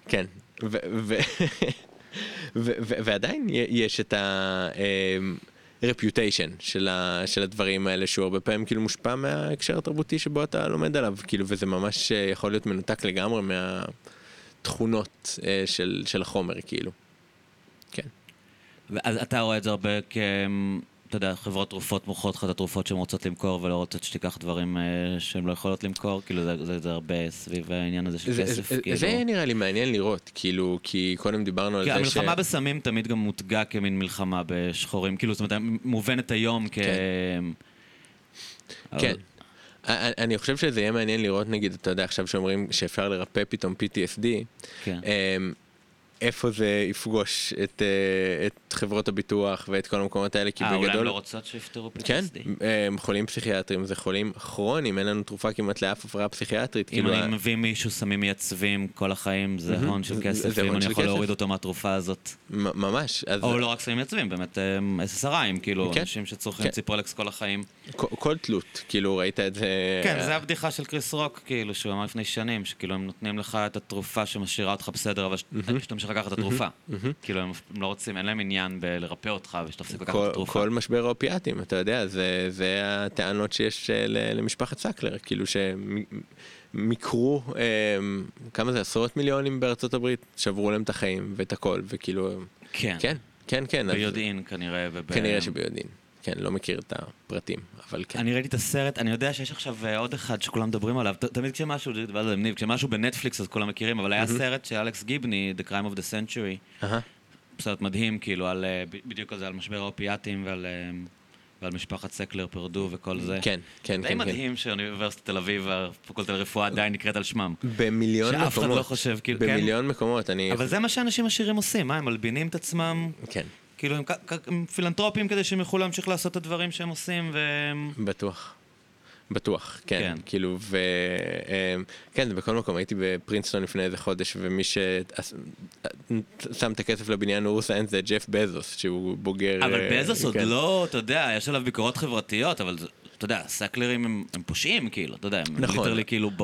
כן, ו- ו- ו- ועדיין יש את ה... Uh, רפיוטיישן של, של הדברים האלה שהוא הרבה פעמים כאילו מושפע מההקשר התרבותי שבו אתה לומד עליו כאילו וזה ממש אה, יכול להיות מנותק לגמרי מהתכונות אה, של, של החומר כאילו. כן. אז אתה רואה את זה הרבה כ... אתה יודע, חברות תרופות מוכרות לך את התרופות שהן רוצות למכור ולא רוצות שתיקח דברים אה, שהן לא יכולות למכור, כאילו זה, זה, זה הרבה סביב העניין הזה של זה, כסף, זה, כאילו. זה נראה לי מעניין לראות, כאילו, כי קודם דיברנו על זה ש... כי המלחמה בסמים תמיד גם מותגה כמין מלחמה בשחורים, כאילו, זאת אומרת, מובנת היום כ... כן. אבל... כן. אני חושב שזה יהיה מעניין לראות, נגיד, אתה יודע, עכשיו שאומרים שאפשר לרפא פתאום PTSD, כן. איפה זה יפגוש את, אה, את חברות הביטוח ואת כל המקומות האלה, כי 아, בגדול... אה, אולי הם לא רוצות שיפתרו PTSD. כן, הם חולים פסיכיאטרים, זה חולים כרוניים, אין לנו תרופה כמעט לאף הפרעה פסיכיאטרית. אם כאילו אני ה... מביא מישהו סמים מייצבים כל החיים, זה הון של כסף, ואם אני יכול להוריד אותו מהתרופה הזאת. ממש. אז... או לא רק סמים מייצבים, באמת SSRIים, כאילו, כן. אנשים שצורכים כן. ציפרלקס כל החיים. כל, כל תלות, כאילו, ראית את זה... כן, זה הבדיחה של קריס רוק, כאילו, שהוא אמר לפני שנים, שכאילו הם נותנים לך את התרופה שמשאירה אותך בסדר, אבל ממשיך לקחת את התרופה. כאילו, הם לא רוצים, אין להם עניין בלרפא אותך ושתפסיק לקחת את התרופה. כל משבר האופיאטים, אתה יודע, זה הטענות שיש אה, למשפחת סקלר, כאילו שהם מיקרו, אה, כמה זה, עשרות מיליונים בארצות הברית, שברו להם את החיים ואת הכל, וכאילו... כן. כן, כן, כן. ביודעין כנראה. כנראה שביודעין. כן, לא מכיר את הפרטים, אבל כן. אני ראיתי את הסרט, אני יודע שיש עכשיו אה, עוד אחד שכולם מדברים עליו, תמיד כשמשהו, דיברתי על ניב, כשמשהו בנטפליקס אז כולם מכירים, אבל היה סרט של אלכס גיבני, The Crime of the Century, סרט מדהים, כאילו, על, אה, בדיוק על זה, על משבר האופיאטים ועל... אה, ועל משפחת סקלר פרדו וכל זה. כן, כן, כן. די מדהים שאוניברסיטת תל אביב, הפקולטה לרפואה עדיין נקראת על שמם. במיליון מקומות. שאף אחד לא חושב, כאילו, כן. במיליון מקומות, אני... אבל זה מה שאנשים עשירים עושים, מה, הם מלבינים את עצמם. כן. כאילו הם, הם פילנטרופים כדי שהם יוכלו להמשיך לעשות את הדברים שהם עושים ו... בטוח. בטוח, כן, כן. כאילו, ו... אמ, כן, בכל מקום, הייתי בפרינסטון לפני איזה חודש, ומי ששם את הכסף לבניין neuroscience זה ג'ף בזוס, שהוא בוגר... אבל אה, בזוס עוד כן. לא, אתה יודע, יש עליו ביקורות חברתיות, אבל אתה יודע, סאקלרים הם, הם פושעים, כאילו, אתה יודע, הם נכון. literally כאילו... ב...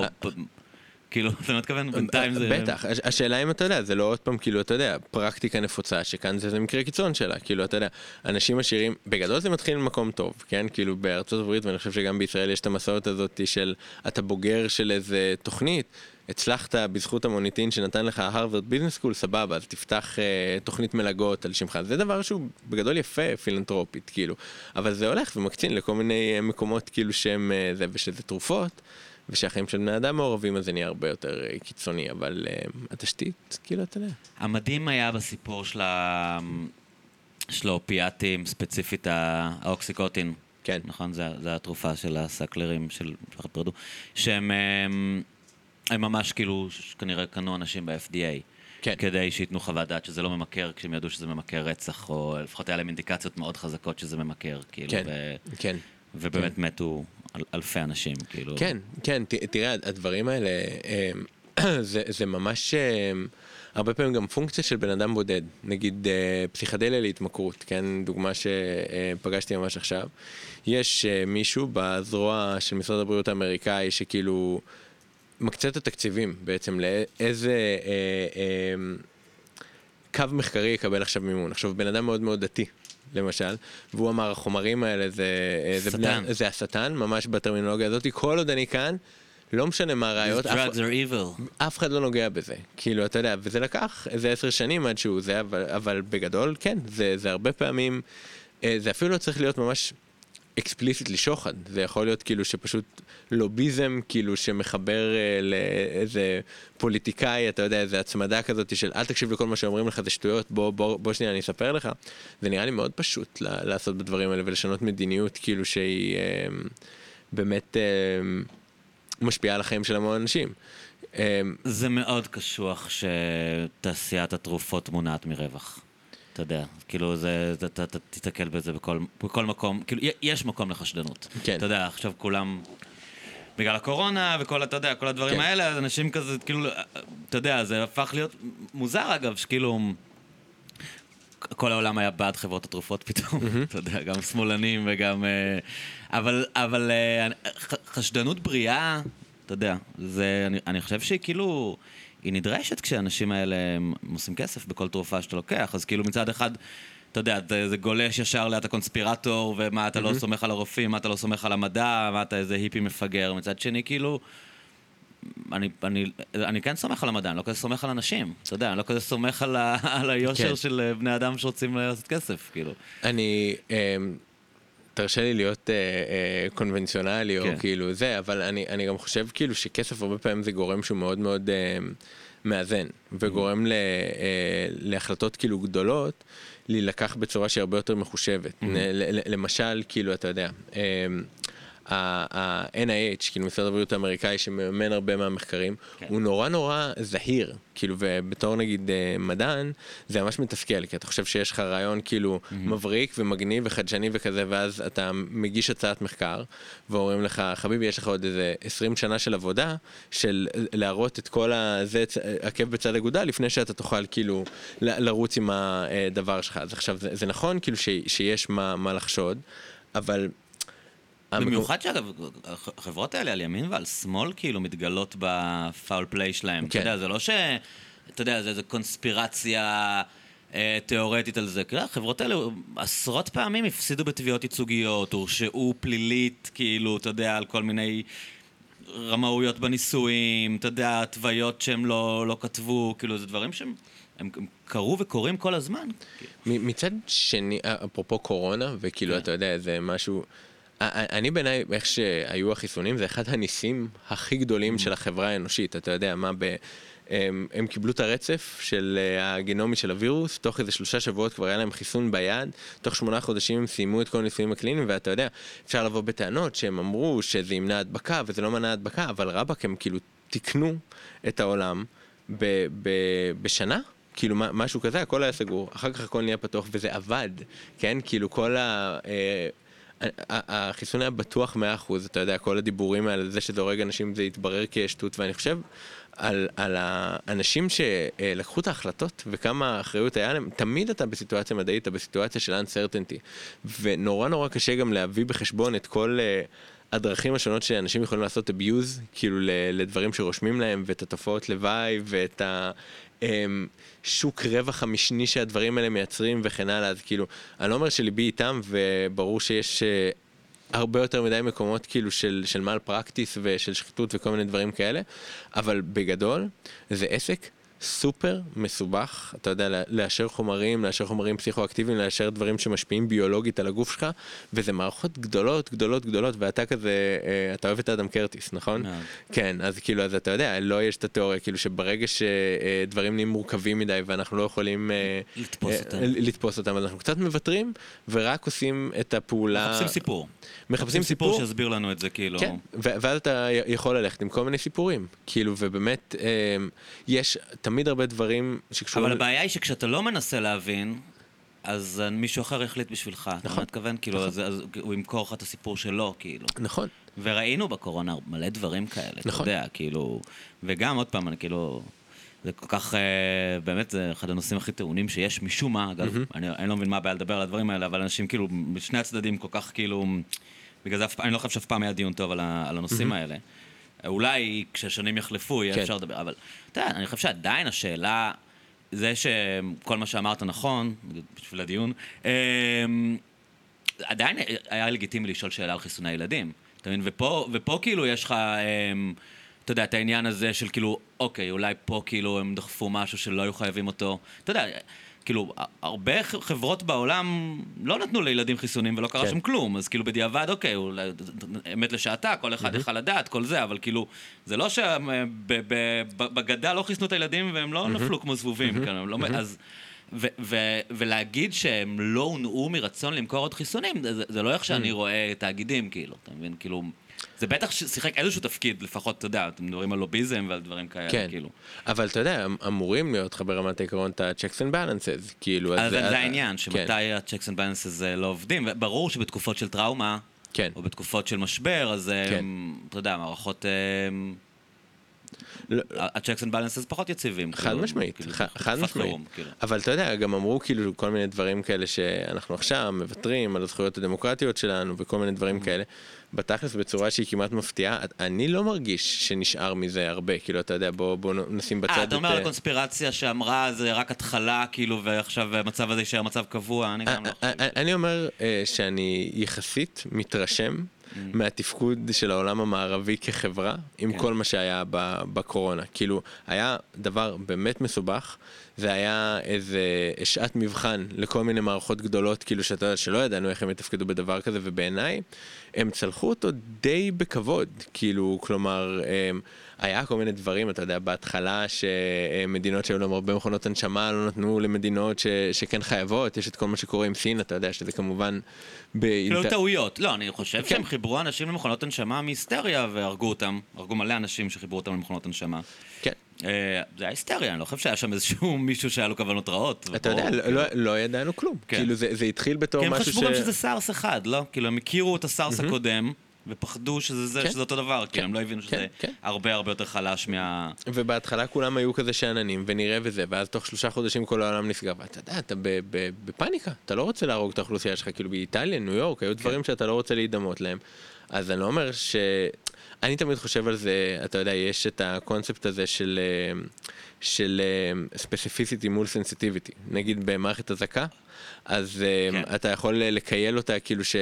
כאילו, אתה מתכוון, בינתיים זה... בטח, השאלה אם אתה יודע, זה לא עוד פעם, כאילו, אתה יודע, פרקטיקה נפוצה, שכאן זה, מקרה קיצון שלה, כאילו, אתה יודע, אנשים עשירים, בגדול זה מתחיל ממקום טוב, כן? כאילו, בארצות הברית, ואני חושב שגם בישראל יש את המסורת הזאת של, אתה בוגר של איזה תוכנית, הצלחת בזכות המוניטין שנתן לך הרווארד ביזנס סקול, סבבה, אז תפתח אה, תוכנית מלגות על שמך. זה דבר שהוא בגדול יפה פילנטרופית, כאילו. אבל זה הולך ומקצין לכל מיני מקומות כאילו שהם אה, זה, ושזה תרופות. ושהחיים של בני אדם מעורבים, אז זה נהיה הרבה יותר אה, קיצוני, אבל uh, התשתית, כאילו, אתה יודע. המדהים היה בסיפור של, ה... של האופיאטים, ספציפית האוקסיקוטין. כן. נכון? זה התרופה של הסקלרים של משפחת פרדו, שהם הם, הם ממש כאילו, כנראה קנו אנשים ב-FDA. כן. כדי שייתנו חוות דעת שזה לא ממכר, כשהם ידעו שזה ממכר רצח, או לפחות היה להם אינדיקציות מאוד חזקות שזה ממכר, כאילו. כן, ו... כן. ובאמת כן. מתו אלפי אנשים, כאילו. כן, כן, ת, תראה, הדברים האלה, זה, זה ממש אה, הרבה פעמים גם פונקציה של בן אדם בודד. נגיד אה, פסיכדליה להתמכרות, כן? דוגמה שפגשתי ממש עכשיו. יש אה, מישהו בזרוע של משרד הבריאות האמריקאי שכאילו מקצה את התקציבים בעצם לאיזה אה, אה, קו מחקרי יקבל עכשיו מימון. עכשיו, בן אדם מאוד מאוד דתי. למשל, והוא אמר החומרים האלה זה, אה, זה, בני, זה השטן, ממש בטרמינולוגיה הזאת, כל עוד אני כאן, לא משנה מה הראיות, אף, אף אחד לא נוגע בזה, כאילו אתה יודע, וזה לקח איזה עשר שנים עד שהוא זה, אבל, אבל בגדול כן, זה, זה הרבה פעמים, אה, זה אפילו לא צריך להיות ממש אקספליסיטלי שוחד, זה יכול להיות כאילו שפשוט לוביזם כאילו שמחבר אה, לאיזה פוליטיקאי, אתה יודע, איזה הצמדה כזאת של אל תקשיב לכל מה שאומרים לך זה שטויות, בוא, בוא, בוא שנייה אני אספר לך, זה נראה לי מאוד פשוט לעשות בדברים האלה ולשנות מדיניות כאילו שהיא אה, באמת אה, משפיעה על החיים של המון אנשים. אה, זה מאוד קשוח שתעשיית התרופות מונעת מרווח. אתה יודע, כאילו זה, אתה תתקל בזה בכל, בכל מקום, כאילו יש מקום לחשדנות. כן. אתה יודע, עכשיו כולם, בגלל הקורונה וכל, אתה יודע, כל הדברים כן. האלה, אז אנשים כזה, כאילו, אתה יודע, זה הפך להיות מוזר אגב, שכאילו... כל העולם היה בעד חברות התרופות פתאום, mm-hmm. אתה יודע, גם שמאלנים וגם... אה, אבל, אבל אה, חשדנות בריאה, אתה יודע, זה, אני, אני חושב שהיא כאילו... היא נדרשת כשהאנשים האלה עושים כסף בכל תרופה שאתה לוקח, אז כאילו מצד אחד, אתה יודע, זה, זה גולש ישר לאט הקונספירטור, ומה אתה mm-hmm. לא סומך על הרופאים, מה אתה לא סומך על המדע, מה אתה איזה היפי מפגר, מצד שני כאילו... אני, אני, אני כן סומך על המדע, אני לא כזה סומך על אנשים, אתה יודע, אני לא כזה סומך על, ה, על היושר כן. של אה, בני אדם שרוצים לעשות כסף, כאילו. אני, אה, תרשה לי להיות אה, אה, קונבנציונלי, כן. או כאילו זה, אבל אני, אני גם חושב כאילו שכסף הרבה פעמים זה גורם שהוא מאוד מאוד אה, מאזן, וגורם ל, אה, להחלטות כאילו גדולות להילקח בצורה שהיא הרבה יותר מחושבת. Mm-hmm. למשל, כאילו, אתה יודע, אה, ה-NIH, כאילו משרד הבריאות האמריקאי שמממן הרבה מהמחקרים, כן. הוא נורא נורא זהיר, כאילו, ובתור נגיד אה, מדען, זה ממש מתסכל, כי אתה חושב שיש לך רעיון כאילו mm-hmm. מבריק ומגניב וחדשני וכזה, ואז אתה מגיש הצעת מחקר, ואומרים לך, חביבי, יש לך עוד איזה 20 שנה של עבודה, של להראות את כל הזה, עקב בצד אגודל, לפני שאתה תוכל כאילו לרוץ עם הדבר שלך. אז עכשיו, זה, זה נכון כאילו ש, שיש מה, מה לחשוד, אבל במיוחד שאגב, החברות האלה על ימין ועל שמאל כאילו מתגלות בפאול פליי שלהם. כן. אתה יודע, זה לא ש... אתה יודע, זה איזה קונספירציה אה, תיאורטית על זה. כאילו, החברות האלה עשרות פעמים הפסידו בתביעות ייצוגיות, הורשעו פלילית, כאילו, אתה יודע, על כל מיני רמאויות בנישואים, אתה יודע, התוויות שהם לא, לא כתבו, כאילו, זה דברים שהם... הם קרו וקורים כל הזמן. מצד שני, אפרופו קורונה, וכאילו, כן. אתה יודע, זה משהו... אני בעיניי, איך שהיו החיסונים, זה אחד הניסים הכי גדולים של החברה האנושית. אתה יודע, מה ב... הם, הם קיבלו את הרצף של אה, הגנומי של הווירוס, תוך איזה שלושה שבועות כבר היה להם חיסון ביד, תוך שמונה חודשים הם סיימו את כל הניסויים הקליניים, ואתה יודע, אפשר לבוא בטענות שהם אמרו שזה ימנע הדבקה וזה לא מנע הדבקה, אבל רבאק הם כאילו תיקנו את העולם ב, ב, בשנה. כאילו משהו כזה, הכל היה סגור, אחר כך הכל נהיה פתוח וזה עבד, כן? כאילו כל ה... אה, החיסון היה בטוח 100%, אתה יודע, כל הדיבורים האלה, זה שזה הורג אנשים, זה יתברר כשטות, ואני חושב על, על האנשים שלקחו את ההחלטות וכמה אחריות היה להם, תמיד אתה בסיטואציה מדעית, אתה בסיטואציה של uncertainty, ונורא נורא קשה גם להביא בחשבון את כל... uh, הדרכים השונות שאנשים יכולים לעשות abuse, כאילו לדברים שרושמים להם, ואת התופעות לוואי, ואת ה... אמ, שוק רווח המשני שהדברים האלה מייצרים וכן הלאה, אז כאילו, אני לא אומר שליבי איתם, וברור שיש אה, הרבה יותר מדי מקומות כאילו של, של מעל פרקטיס ושל שחיתות וכל מיני דברים כאלה, אבל בגדול, זה עסק סופר מסובך, אתה יודע, לאשר חומרים, לאשר חומרים פסיכואקטיביים, לאשר דברים שמשפיעים ביולוגית על הגוף שלך, וזה מערכות גדולות, גדולות, גדולות, ואתה כזה, אה, אתה אוהב את אדם קרטיס, נכון? כן, אז כאילו, אז אתה יודע, לא יש את התיאוריה, כאילו שברגע שדברים נהיים מורכבים מדי ואנחנו לא יכולים אה, לתפוס אותם, לתפוס אותם, אז אנחנו קצת מוותרים, ורק עושים את הפעולה... מחפשים סיפור. מחפשים. סיפור שיסביר לנו את זה, כאילו. כן, ואז אתה יכול ללכת עם כל מיני סיפורים, כאילו, ובאמת, יש... תמיד הרבה דברים שקשורים... אבל הבעיה היא שכשאתה לא מנסה להבין, אז מישהו אחר יחליט בשבילך. נכון. אתה מתכוון? כאילו, נכון. אז, אז הוא ימכור לך את הסיפור שלו, כאילו. נכון. וראינו בקורונה מלא דברים כאלה, נכון. אתה יודע, כאילו... וגם, עוד פעם, אני כאילו... זה כל כך, אה, באמת, זה אחד הנושאים הכי טעונים שיש משום מה, אגב, mm-hmm. אני, אני לא מבין מה הבעיה לדבר על הדברים האלה, אבל אנשים כאילו, בשני הצדדים כל כך כאילו, בגלל זה אני לא חושב שאף פעם היה דיון טוב על, ה, על הנושאים mm-hmm. האלה. אולי כשהשנים יחלפו יהיה כן. אפשר לדבר, אבל אתה יודע, אני חושב שעדיין השאלה, זה שכל מה שאמרת נכון, בשביל הדיון, אה, עדיין היה לגיטימי לשאול שאלה על חיסוני ילדים. אתה מבין? ופה, ופה כאילו יש לך, אמ, אתה יודע, את העניין הזה של כאילו, אוקיי, אולי פה כאילו הם דחפו משהו שלא היו חייבים אותו. אתה יודע, כאילו, הרבה חברות בעולם לא נתנו לילדים חיסונים ולא קרה כן. שם כלום, אז כאילו בדיעבד, אוקיי, אולי אמת לשעתה, כל אחד יכל לדעת, כל זה, אבל כאילו, זה לא שבגדה לא חיסנו את הילדים והם לא נפלו כמו זבובים, כאילו, הם לא, אז... ו- ו- ולהגיד שהם לא הונעו מרצון למכור עוד חיסונים, זה, זה לא איך שאני רואה תאגידים, כאילו, אתה מבין? כאילו, זה בטח שיחק איזשהו תפקיד, לפחות, אתה יודע, אתם מדברים על לוביזם ועל דברים כאלה, כן. כאילו. אבל אתה יודע, אמ- אמורים להיות לך ברמת העיקרון את ה-checks and balances, כאילו... אז זה, זה העניין, כן, שמתי ה-checks and balances אה, לא עובדים, וברור שבתקופות של טראומה, כן. או בתקופות של משבר, אז אה, כן. אתה יודע, מערכות... אה, לא- ה-checks and balances פחות יציבים. חד כאילו, משמעית, כאילו, חד משמעית. כאילו. אבל אתה יודע, גם אמרו כאילו כל מיני דברים כאלה שאנחנו עכשיו מוותרים על הזכויות הדמוקרטיות שלנו וכל מיני דברים Mm-hmm. כאלה. בתכלס בצורה שהיא כמעט מפתיעה, אני לא מרגיש שנשאר מזה הרבה, כאילו אתה יודע, בוא, בוא נשים בצד אה, את... אתה אומר על אה, הקונספירציה שאמרה זה רק התחלה, כאילו, ועכשיו המצב הזה יישאר מצב קבוע, אני גם לא אה, חושב. אה, אני אומר אה, שאני יחסית מתרשם Mm. מהתפקוד של העולם המערבי כחברה עם כן. כל מה שהיה בקורונה. כאילו, היה דבר באמת מסובך, זה היה איזה שעת מבחן לכל מיני מערכות גדולות, כאילו שאתה יודע, שלא ידענו איך הם יתפקדו בדבר כזה, ובעיניי הם צלחו אותו די בכבוד. כאילו, כלומר, הם, היה כל מיני דברים, אתה יודע, בהתחלה שמדינות שהיו להם הרבה מכונות הנשמה לא נתנו למדינות ש, שכן חייבות, יש את כל מה שקורה עם סין, אתה יודע שזה כמובן... כאילו באינט... טעויות. לא, אני חושב כן. שהם חיברו אנשים למכונות הנשמה מהיסטריה והרגו אותם. הרגו מלא אנשים שחיברו אותם למכונות הנשמה. כן. אה, זה היה היסטריה, אני לא חושב שהיה שם איזשהו מישהו שהיה לו כוונות רעות. אתה יודע, לא, כאילו. לא, ידענו כלום. כן. כאילו זה, התחיל בתור כי הם משהו חשבו ש... גם שזה סארס אחד, לא? כאילו, הם הכירו את הסארס הקודם, ופחדו שזה זה, כן. שזה אותו דבר. כאילו, הם לא הבינו כן, שזה כן. הרבה הרבה יותר חלש מה... ובהתחלה כולם היו כזה שאננים ונראה וזה, ואז תוך שלושה חודשים כל העולם נסגר, ואתה יודע, אתה בפאניקה, אתה לא רוצה להרוג את האוכלוסייה שלך, כאילו באיטליה, ניו יורק, היו דברים שאתה לא רוצה להידמות להם. אז אני לא אומר ש... אני תמיד חושב על זה, אתה יודע, יש את הקונספט הזה של, אה, של ספציפיסיטי מול סנסיטיביטי. נגיד במערכת אזעקה, אז אה, כן. אתה יכול לכייל אותה כאילו ש... אה,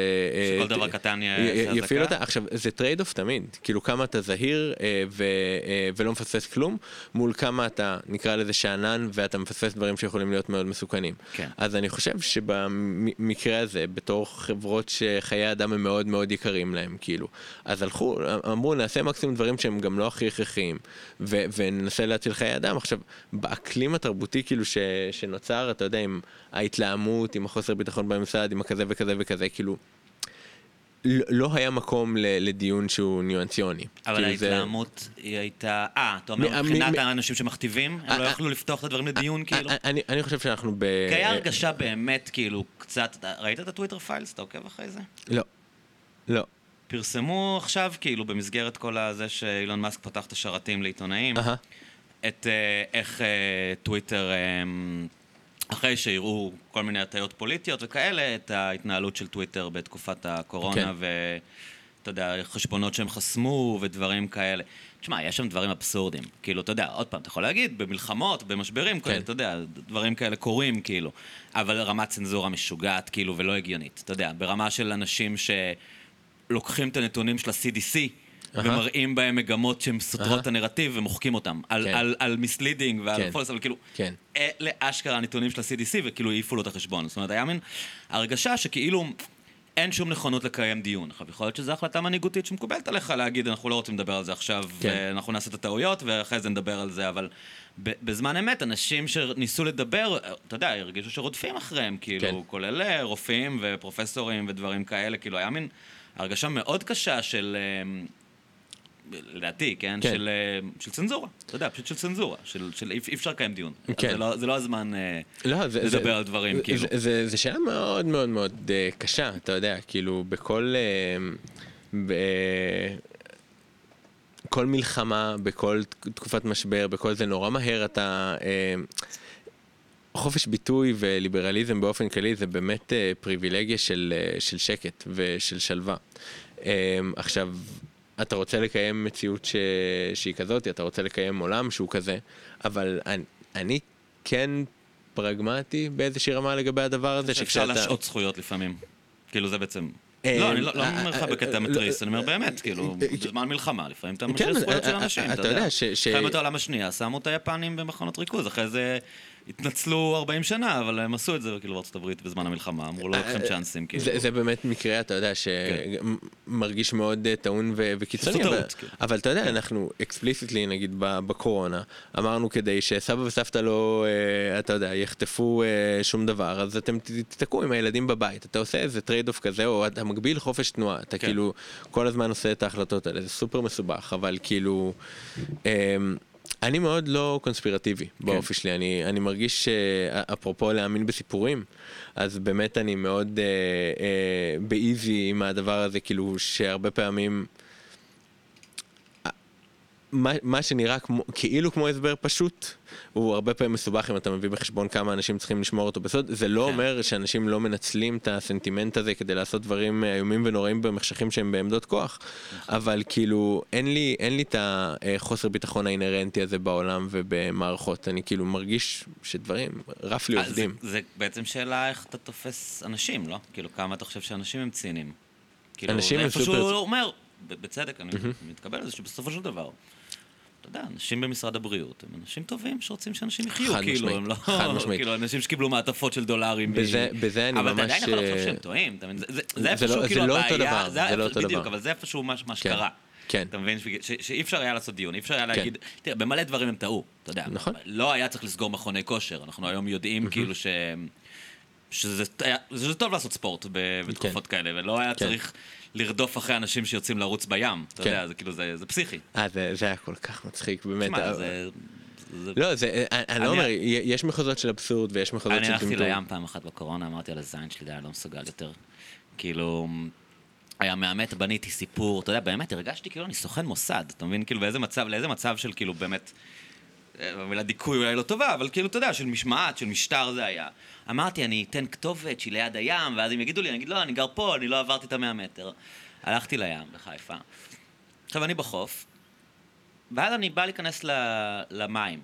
שכל דבר קטן יהיה- יפעיל? אותה. עכשיו, זה trade-off תמיד, כאילו כמה אתה זהיר אה, ו, אה, ולא מפספס כלום, מול כמה אתה, נקרא לזה שאנן, ואתה מפספס דברים שיכולים להיות מאוד מסוכנים. כן. אז אני חושב שבמקרה הזה, בתור חברות שחיי אדם הם מאוד מאוד יקרים להם, כאילו, אז הלכו, אמרו, נעשה מקסימום דברים שהם גם לא הכי הכרחיים, וננסה להציל חיי אדם. עכשיו, באקלים התרבותי, כאילו, ש- שנוצר, אתה יודע, עם ההתלהמות, עם החוסר ביטחון בממסד, עם הכזה וכזה וכזה, כאילו, לא היה מקום לדיון שהוא ניואנסיוני. אבל כאילו, ההתלהמות היא הייתה... אה, אתה אומר מבחינת האנשים שמכתיבים? הם לא אה, יכלו לפתוח את הדברים לדיון, כאילו? אני- חושב שאנחנו ב... כי היה הרגשה באמת, כאילו, קצת... ראית את הטוויטר פיילס? אתה עוקב אחרי זה? לא. לא. פרסמו עכשיו, כאילו, במסגרת כל הזה שאילון מאסק פתח את השרתים לעיתונאים. את אה, איך אה, טוויטר, אה, אחרי שיראו כל מיני הטיות פוליטיות וכאלה, את ההתנהלות של טוויטר בתקופת הקורונה, כן. ואתה יודע, חשבונות שהם חסמו ודברים כאלה. תשמע, יש שם דברים אבסורדים. כאילו, אתה יודע, עוד פעם, אתה יכול להגיד, במלחמות, במשברים, כן. כן. אתה יודע, דברים כאלה קורים, כאילו. אבל רמת צנזורה משוגעת, כאילו, ולא הגיונית. אתה יודע, ברמה של אנשים שלוקחים את הנתונים של ה-CDC. ומראים בהם מגמות שהן סותרות. את הנרטיב ומוחקים אותם. על, כן. misleading ועל כן. false, אבל כאילו, כן. אלה אשכרה הנתונים של ה-CDC, וכאילו העיפו לו את החשבון. זאת אומרת, היה מין הרגשה שכאילו אין שום נכונות לקיים דיון. עכשיו, יכול להיות שזו החלטה מנהיגותית שמקובלת עליך להגיד, אנחנו לא רוצים לדבר על זה עכשיו, כן. ואנחנו נעשה את הטעויות, ואחרי זה נדבר על זה, אבל בזמן אמת, אנשים שניסו לדבר, אתה יודע, הרגישו שרודפים אחריהם, כאילו, כן. כולל אה, רופאים ופרופסורים ודברים כאלה, כאילו, היה מין הרגשה מאוד קשה של... אה, לדעתי, כן? כן. של, אה, של צנזורה. אתה יודע, פשוט של צנזורה. של, של אי אפשר לקיים דיון. כן. זה לא, זה לא הזמן אה, לא, זה, זה, לדבר על דברים, זה, כאילו. זה, זה, זה שאלה מאוד מאוד מאוד uh, קשה, אתה יודע, כאילו בכל... ב, כל מלחמה, בכל תקופת משבר, בכל זה, נורא מהר אתה... Uh, חופש ביטוי וליברליזם באופן כללי זה באמת uh, פריבילגיה של, uh, של שקט ושל שלווה. Um, עכשיו, אתה רוצה לקיים מציאות ש... שהיא כזאת, אתה רוצה לקיים עולם שהוא כזה, אבל אני, אני כן פרגמטי באיזושהי רמה לגבי הדבר הזה, אפשר להשעות זכויות לפעמים. כאילו זה בעצם... לא, אני לא לא אה, אומר לך אה, בקטע אה, מתריס, לא, אני אומר באמת, כאילו, אה, בזמן מלחמה, לפעמים אתה משאיר זכויות של אה, אנשים, אה, אתה יודע מלחמת העולם השנייה, שמו את היפנים במחנות ריכוז, אחרי זה התנצלו 40 שנה, אבל הם עשו את זה כאילו בארצות הברית בזמן המלחמה, אמרו לא לוקחים צ'אנסים, כאילו. זה, זה באמת מקרה, אתה יודע, שמרגיש מאוד אה, טעון ו- וקיצוני, אבל, טעות, כאילו. אבל אתה יודע, אנחנו explicitly, נגיד, בקורונה, אמרנו כדי שסבא וסבתא לא, אה, אתה יודע, יחטפו אה, שום דבר, אז אתם תתקעו עם הילדים בבית, אתה עושה איזה trade-off כזה, או אתה מגביל חופש תנועה, אתה כן. כאילו כל הזמן עושה את ההחלטות האלה, זה סופר מסובך, אבל כאילו... אני מאוד לא קונספירטיבי באופי שלי, אני, אני מרגיש שאפרופו להאמין בסיפורים, אז באמת אני מאוד אה, אה, ב easy עם הדבר הזה, כאילו שהרבה פעמים... מה, מה שנראה כמו, כאילו כמו הסבר פשוט, הוא הרבה פעמים מסובך אם אתה מביא בחשבון כמה אנשים צריכים לשמור אותו בסוד. זה לא כן. אומר שאנשים לא מנצלים את הסנטימנט הזה כדי לעשות דברים אה, איומים ונוראים במחשכים שהם בעמדות כוח. אבל כאילו אין לי, אין לי את החוסר ביטחון האינהרנטי הזה בעולם ובמערכות. אני כאילו מרגיש שדברים רף לי אה, זה- עובדים. זה בעצם שאלה איך אתה תופס אנשים, לא? כאילו, כמה אתה חושב שאנשים הם ציניים. כאילו, אנשים זה הם איפשהו סופר- אומר, ב- בצדק, אני מתקבל לזה שבסופו של דבר, אתה יודע, אנשים במשרד הבריאות הם אנשים טובים שרוצים שאנשים יחיו, חד כאילו, משמעית, הם לא... חד משמעית. כאילו, אנשים שקיבלו מעטפות של דולרים. מ- בזה- בזה אני אבל אתה ממש, עדיין יכול לחשוב אה, שהם טועים, אתה מבין? זה- זה- זה זה איפשהו לא- כאילו זה לא אותו הבעיה, דבר, זה לא אותו בדיוק, דבר. אבל זה איפשהו מה מה כן, שקרה. כן. אתה מבין? שאי אפשר היה לעשות דיון, אי אפשר היה להגיד, תראה, במלא דברים הם טעו, אתה יודע. נכון. לא היה צריך לסגור מכוני כושר, אנחנו היום יודעים כאילו ש... שזה היה- שזה טוב לעשות ספורט ב- בתקופות כאלה, ולא היה כן. צריך לרדוף אחרי אנשים שיוצאים לרוץ בים, אתה כן. יודע, זה כאילו, זה זה פסיכי. אה, זה, זה היה כל כך מצחיק, באמת. תשמע, אה, זה... זה- לא, זה, אני, אני אני- לא אומר, יש מחוזות של אבסורד ויש מחוזות אני של הלכתי טמטום. לים פעם אחת בקורונה, אמרתי על הזין שלי, אני לא מסוגל יותר. כאילו, היה מאמת, בניתי סיפור, אתה יודע, באמת, הרגשתי כאילו אני סוכן מוסד, אתה מבין? כאילו, באיזה מצב, לאיזה מצב של כאילו, באמת, אה, המילה דיכוי אולי לא טובה, אבל כאילו, אתה יודע, של משמעת, של משטר זה היה. אמרתי, אני אתן כתובת שהיא ליד הים, ואז הם יגידו לי, אני אגיד, לא, אני גר פה, אני לא עברתי את המאה מטר. הלכתי לים, בחיפה. עכשיו, אני בחוף, ואז אני בא להיכנס ל- למים.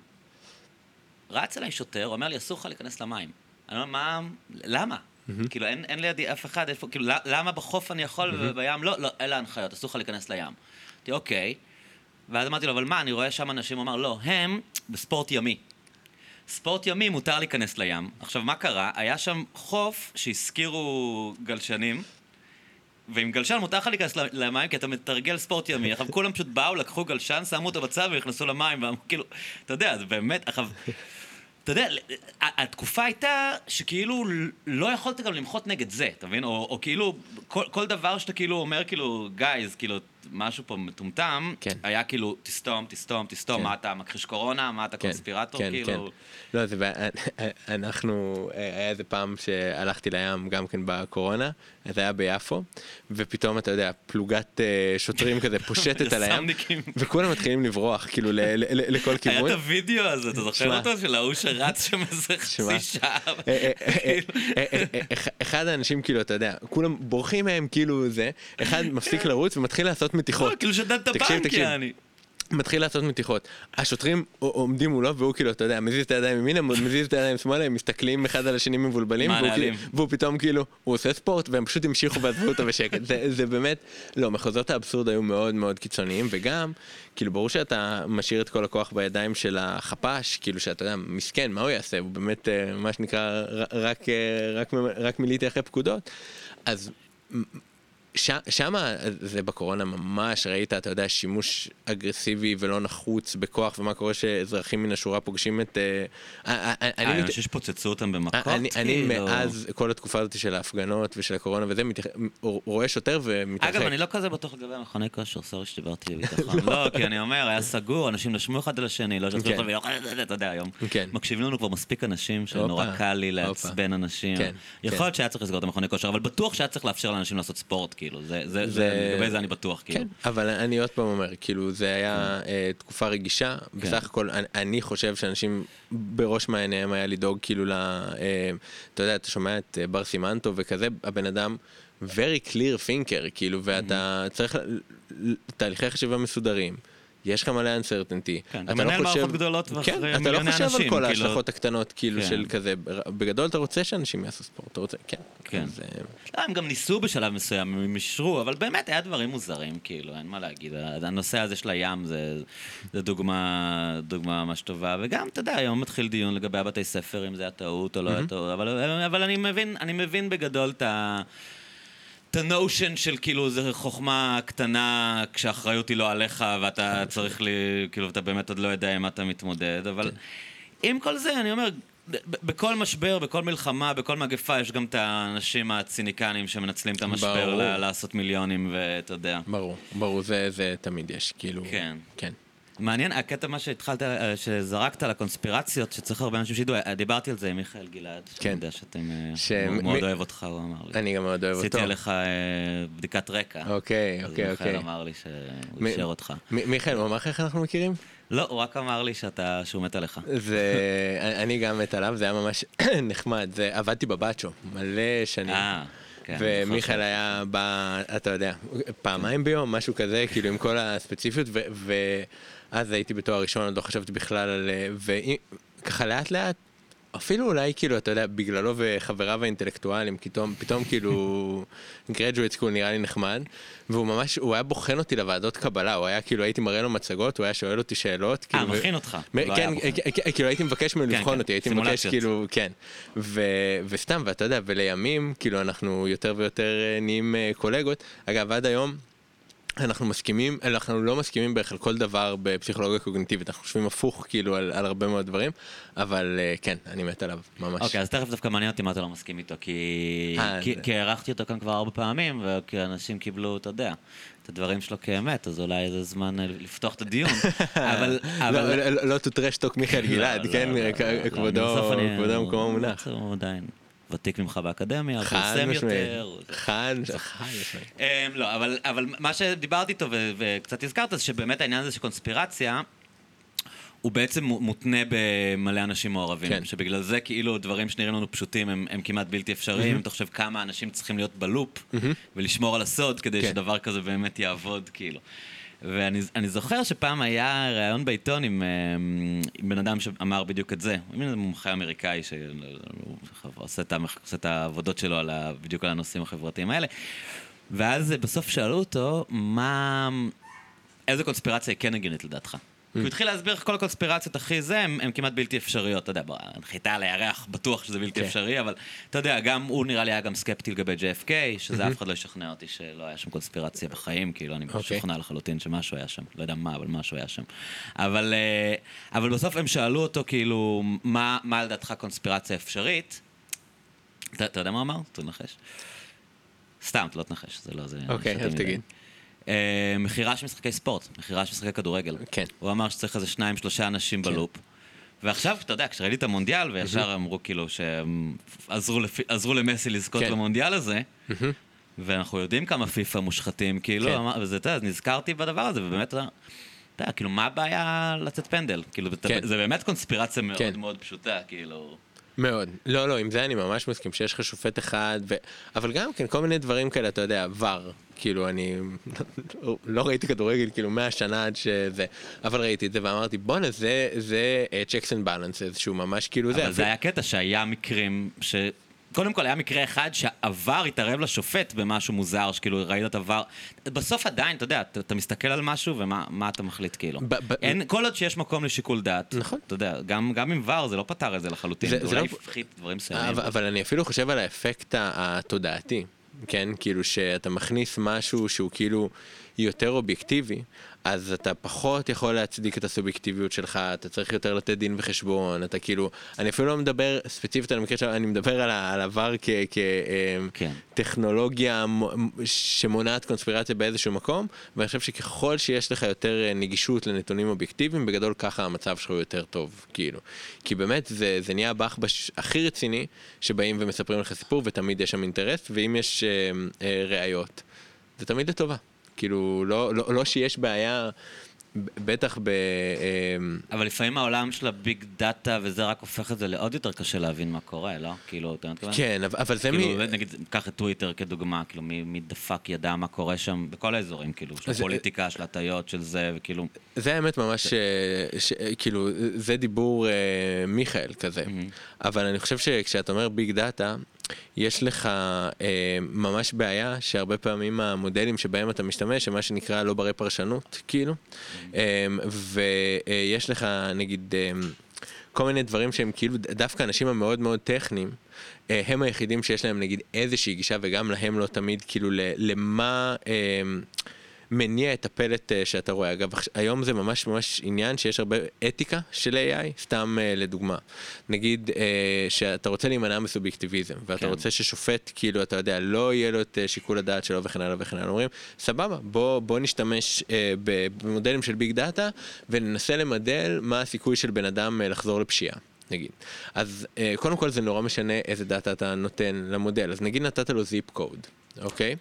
רץ אליי שוטר, אומר לי, אסור לך להיכנס למים. אני אומר, מה, למה? כאילו, אין, אין לידי אף אחד, איפה, כאילו, למה בחוף אני יכול ובים לא? לא, אלה ההנחיות, אסור לך להיכנס לים. אמרתי, אוקיי. ואז אמרתי לו, אבל מה, אני רואה שם אנשים, הוא אמר, לא, הם בספורט ימי. ספורט ימי מותר להיכנס לים. עכשיו, מה קרה? היה שם חוף שהשכירו גלשנים, ועם גלשן מותר לך להיכנס למים, כי אתה מתרגל ספורט ימי. עכשיו, כולם פשוט באו, לקחו גלשן, שמו אותו בצד ונכנסו למים, ואמרו, כאילו, אתה יודע, זה באמת, עכשיו... אתה יודע, התקופה הייתה שכאילו לא יכולת גם למחות נגד זה, אתה מבין? או, או כאילו, כל, כל דבר שאתה כאילו אומר, כאילו, גייז, כאילו, משהו פה מטומטם, כן. היה כאילו, תסתום, תסתום, תסתום, כן. מה אתה מכחיש קורונה, מה אתה קונספירטור, כן, כאילו... כן. לא, זה אנחנו, היה איזה פעם שהלכתי לים גם כן בקורונה, זה היה ביפו, ופתאום אתה יודע, פלוגת אה, שוטרים כזה פושטת על הים, יס"מניקים. וכולם מתחילים לברוח, כאילו ל- ל- ל- לכל היה כיוון. את הוידאו הזה, אתה זוכר. אותו? של ההוא שרץ שם איזה. חצי שעה. אה, אה, אה. אה, אה, אה, אה, אחד האנשים כאילו אתה יודע כולם בורחים מהם כאילו זה אחד מפסיק לרוץ ומתחיל לעשות לא, מתיחות. כאילו שדד את הבנק. יעני. מתחיל לעשות מתיחות. השוטרים עומדים מולו והוא כאילו, אתה יודע, מזיז את הידיים ימינה, מזיז את הידיים שמאלה, הם מסתכלים אחד על השני מבולבלים, והוא? כאילו- והוא פתאום כאילו, הוא עושה ספורט והם פשוט המשיכו ועזבו אותו בשקט. זה, זה באמת, לא, מחוזות האבסורד היו מאוד מאוד קיצוניים, וגם, כאילו, ברור שאתה משאיר את כל הכוח בידיים של החפ"ש, כאילו שאתה יודע, מסכן, מה הוא יעשה? הוא באמת, אה, מה שנקרא, רק, אה, רק, רק מילאתי אחרי פקודות. אז שם זה בקורונה ממש ראית, אתה יודע, שימוש אגרסיבי ולא נחוץ בכוח, ומה קורה שאזרחים מן השורה פוגשים את... אה, אני חושב שפוצצו אותם במכות, אני, אני מאז כל התקופה הזאת של ההפגנות ושל הקורונה וזה. רואה שוטר ומתרחק. אגב, אני לא כזה בטוח לגבי המכוני כושר, סורי שדיברתי בביטחון. לא, כי אני אומר, היה סגור, אנשים נשמו אחד על השני, לא שתפו אותם, אתה יודע, היום. מקשיבים לנו כבר מספיק אנשים שנורא קל לי לעצבן אנשים. יכול להיות שהיה צריך לסגור את המכוני כושר, אבל בטוח שהיה צריך לאפשר לאנשים לעשות ספורט, כאילו, לגבי זה אני בטוח, כאילו. כן, אבל אני עוד פעם אומר, כאילו, זה היה אה, תקופה רגישה, בסך הכל, אני חושב שאנשים בראש מעייניהם היה לדאוג, כאילו, ל... אה, אתה יודע, אתה שומע את אה, בר סימנטו וכזה, הבן אדם... very clear thinker, כאילו, ואתה צריך תהליכי חשיבה מסודרים. יש לך מלא uncertainty. כן, אתה מנהל לא מערכות גדולות ואחרי כן, מיליוני אנשים. אתה לא חושב על כל כאילו... ההשלכות הקטנות, כאילו, כן. של כזה, בגדול אתה רוצה שאנשים יעשו ספורט, אתה רוצה, כן. כן. אז, לא, הם גם ניסו בשלב מסוים, הם אישרו, אבל באמת היה דברים מוזרים, כאילו, אין מה להגיד. הנושא הזה של הים זה, זה דוגמה, דוגמה ממש טובה, וגם, אתה יודע, היום מתחיל דיון לגבי הבתי ספר, אם זה היה טעות או לא היה טעות, אבל, אבל אני מבין, אני מבין בגדול את ה... הנושן של כאילו זה חוכמה קטנה כשהאחריות היא לא עליך ואתה צריך לי, כאילו אתה באמת עוד לא יודע עם מה אתה מתמודד, אבל כן. עם כל זה אני אומר, בכל משבר, בכל מלחמה, בכל מגפה יש גם את האנשים הציניקנים שמנצלים את המשבר לעשות מיליונים ואתה יודע. ברור, ברור, זה, זה תמיד יש, כאילו. כן. כן. מעניין, הקטע מה שהתחלת, אה, שזרקת על הקונספירציות, שצריך הרבה אנשים שידעו, אה, דיברתי על זה עם מיכאל גלעד, כן. שאני יודע שאתם, אה, ש... הוא מאוד אוהב אותך, הוא אמר לי. אני גם מאוד אוהב אותו. עשיתי עליך בדיקת רקע. אוקיי, אוקיי, אוקיי. מיכאל אמר לי שהוא אישר אותך. מיכאל, הוא אמר לך איך אנחנו מכירים? לא, הוא רק אמר לי שאתה, שהוא מת עליך. זה, אני גם מת עליו, זה היה ממש נחמד, זה, עבדתי בבאצ'ו, מלא שנים. אה. כן, ומיכאל היה בא, אתה יודע, פעמיים ביום, משהו כזה, כאילו עם כל הספציפיות, ואז הייתי בתואר ראשון, עוד לא חשבתי בכלל על... וככה לאט לאט אפילו אולי כאילו אתה יודע בגללו וחבריו האינטלקטואלים פתאום פתאום כאילו graduate school נראה לי נחמד והוא ממש הוא היה בוחן אותי לוועדות קבלה הוא היה כאילו הייתי מראה לו מצגות הוא היה שואל אותי שאלות אה כאילו, מכין אותך לא כן כאילו הייתי מבקש ממנו כן, לבחון כן, אותי הייתי מבקש כאילו כן. וסתם ואתה יודע ולימים כאילו אנחנו יותר ויותר אה, נהיים אה, קולגות. אגב עד היום. אנחנו מסכימים, אנחנו לא מסכימים בערך על כל דבר בפסיכולוגיה קוגניטיבית, אנחנו חושבים הפוך כאילו על, על הרבה מאוד דברים, אבל uh, כן, אני מת עליו, ממש. אוקיי, okay, אז תכף דווקא מעניין אותי מה אתה לא מסכים איתו, כי, 아, כי, זה... כי הערכתי אותו כאן כבר ארבע פעמים, וכי אנשים קיבלו, אתה יודע, את הדברים שלו כאמת, אז אולי זה זמן אה, לפתוח את הדיון. אבל... אבל... לא, לא, לא מיכאל לא, גלעד, לא, כן? כבודו במקומו מונח. ותיק ממך באקדמיה, פרסם יותר. חד משמעית. אמ, לא, אבל מה שדיברתי איתו וקצת הזכרת זה שבאמת העניין הזה של קונספירציה, הוא בעצם מותנה במלא אנשים מעורבים, כן. שבגלל זה כאילו דברים שנראים לנו פשוטים הם, הם כמעט בלתי אפשריים, אם mm-hmm. אתה חושב כמה אנשים צריכים להיות בלופ mm-hmm. ולשמור על הסוד כדי כן. שדבר כזה באמת יעבוד, כאילו. ואני זוכר שפעם היה ראיון בעיתון עם, אה, עם בן אדם שאמר בדיוק את זה, מין מומחה אמריקאי שעושה את העבודות שלו על ה, בדיוק על הנושאים החברתיים האלה. ואז בסוף שאלו אותו, מה... איזה קונספירציה היא כן הגיונית לדעתך? כי הוא התחיל להסביר איך כל הקונספירציות הכי זה, הן כמעט בלתי אפשריות. אתה יודע, הנחיתה על הירח, בטוח שזה בלתי כן. אפשרי, אבל אתה יודע, גם הוא נראה לי היה גם סקפטי לגבי JFK, שזה אף אחד לא ישכנע אותי שלא היה שם קונספירציה בחיים, כאילו, אני אוקיי. משוכנע לחלוטין שמשהו היה שם. לא יודע מה, אבל משהו היה שם. אבל, אה, אבל בסוף הם שאלו אותו, כאילו, מה, מה לדעתך קונספירציה אפשרית? אתה, אתה יודע מה אמר? תנחש. סתם, אתה לא תנחש, זה לא זה. אוקיי, אל תגיד. אה, מכירה של משחקי ספורט, מכירה של משחקי כדורגל. כן. הוא אמר שצריך איזה שניים, שלושה אנשים כן. בלופ. ועכשיו, אתה יודע, כשראיתי את המונדיאל, וישר אמרו כאילו שהם עזרו למסי לזכות כן. במונדיאל הזה, ואנחנו יודעים כמה פיפא מושחתים, כאילו, כן. וזה, אתה יודע, נזכרתי בדבר הזה, ובאמת, אתה יודע, כאילו, מה הבעיה לצאת פנדל? כאילו, כן. זה באמת קונספירציה מאוד כן. מאוד פשוטה, כאילו... מאוד. לא, לא, עם זה אני ממש מסכים, שיש לך שופט אחד, ו... אבל גם כן, כל מיני דברים כאלה, אתה יודע, ור. כאילו, אני לא ראיתי כדורגל, כאילו, מהשנה עד שזה, אבל ראיתי את זה ואמרתי, בואנה, זה, זה uh, checks and balances, שהוא ממש כאילו אבל זה. אבל זה היה קטע שהיה מקרים ש... קודם כל היה מקרה אחד שעבר התערב לשופט במשהו מוזר, שכאילו ראית את עבר. בסוף עדיין, אתה יודע, אתה, אתה מסתכל על משהו ומה אתה מחליט כאילו. ב, ב, אין, כל עוד שיש מקום לשיקול דעת, נכון. אתה יודע, גם, גם עם ור זה לא פתר את זה לחלוטין, זה, זה אולי לא... הפחית דברים מסוימים. אבל, אבל אני אפילו חושב על האפקט התודעתי. כן? כאילו שאתה מכניס משהו שהוא כאילו יותר אובייקטיבי, אז אתה פחות יכול להצדיק את הסובייקטיביות שלך, אתה צריך יותר לתת דין וחשבון, אתה כאילו, אני אפילו לא מדבר ספציפית על המקרה שלנו, אני מדבר על, על עבר כטכנולוגיה כן. שמונעת קונספירציה באיזשהו מקום, ואני חושב שככל שיש לך יותר אה, נגישות לנתונים אובייקטיביים, בגדול ככה המצב שלך הוא יותר טוב, כאילו. כי באמת זה, זה נהיה הבחבש הכי רציני, שבאים ומספרים לך סיפור ותמיד יש שם אינטרס, ואם יש אה, אה, ראיות, זה תמיד לטובה. כאילו, לא, לא, לא שיש בעיה, בטח ב... אמ, אבל לפעמים העולם של ה big data וזה רק הופך את זה לעוד יותר קשה להבין מה קורה, לא? כאילו, אתה מתכוון? כן, אבל זה כאילו, מי... נגיד, קח את טוויטר כדוגמה, כאילו, מי, the fuck ידע מה קורה שם בכל האזורים, כאילו, של הפוליטיקה, של הטיות, של זה, וכאילו... זה האמת ממש, זה... ש... כאילו, זה דיבור אה, מיכאל כזה. אבל אני חושב שכשאתה אומר ביג דאטה, יש לך אה, ממש בעיה שהרבה פעמים המודלים שבהם אתה משתמש הם מה שנקרא לא ברי פרשנות, כאילו. אה, ויש לך נגיד אה, כל מיני דברים שהם כאילו דווקא האנשים המאוד מאוד טכניים, אה, הם היחידים שיש להם נגיד איזושהי גישה וגם להם לא תמיד כאילו למה... אה, מניע את הפלט uh, שאתה רואה. אגב, היום זה ממש ממש עניין שיש הרבה אתיקה של AI, סתם uh, לדוגמה. נגיד uh, שאתה רוצה להימנע מסובייקטיביזם, ואתה כן. רוצה ששופט, כאילו, אתה יודע, לא יהיה לו את שיקול הדעת שלו וכן הלאה וכן הלאה. אומרים, סבבה, בוא, בוא נשתמש במודלים של big data, וננסה למדל מה הסיכוי של בן אדם לחזור לפשיעה. נגיד. אז קודם כל זה נורא משנה איזה דאטה אתה נותן למודל. אז נגיד נתת לו zip code. אוקיי?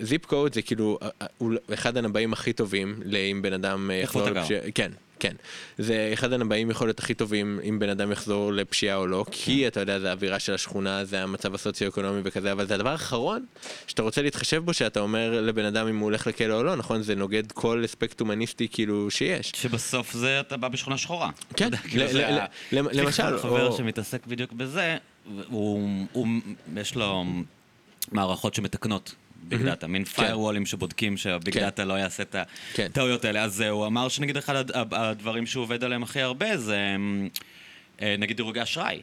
זיפ um, קוד זה כאילו uh, אחד הנבאים הכי טובים לאם בן אדם יחזור לפשיעה. כן, כן. זה אחד הנבאים יכול להיות הכי טובים אם בן אדם יחזור לפשיעה או לא, כי כן. אתה יודע, זה האווירה של השכונה, זה המצב הסוציו-אקונומי וכזה, אבל זה הדבר האחרון שאתה רוצה להתחשב בו, שאתה אומר לבן אדם אם הוא הולך לכלא או לא, נכון? זה נוגד כל אספקט הומניסטי כאילו שיש. שבסוף זה אתה בא בשכונה שחורה. כן, כאילו למשל. חבר שמתעסק בדיוק בזה, יש לו מערכות שמתקנות. ביג דאטה, מין פיירוולים שבודקים שהביג דאטה כן. לא יעשה את כן. הטעויות האלה. אז הוא אמר שנגיד אחד הדברים שהוא עובד עליהם הכי הרבה זה אה, נגיד דירוגי אשראי.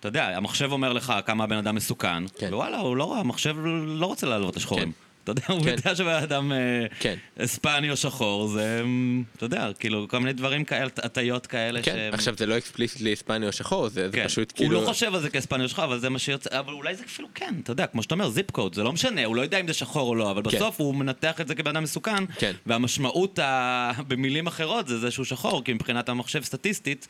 אתה יודע, המחשב אומר לך כמה הבן אדם מסוכן, כן. וואלה, הוא לא, המחשב לא רוצה להלוות לשחורים. אתה יודע, הוא כן. יודע שבן אדם אה, כן. או שחור, זה, אתה יודע, כאילו, כל מיני דברים כאלה, הטיות כאלה כן, שהם... עכשיו זה לא explicitly היספני או שחור, זה, כן. פשוט כאילו... הוא לא חושב על זה כהיספני או שחור, אבל זה מה שיוצא, אבל אולי זה אפילו כן, אתה יודע, כמו שאתה אומר, zip code, זה לא משנה, הוא לא יודע אם זה שחור או לא, אבל כן. בסוף הוא מנתח את זה כבן אדם מסוכן, כן. והמשמעות. במילים אחרות זה זה שהוא שחור, כי מבחינת המחשב סטטיסטית,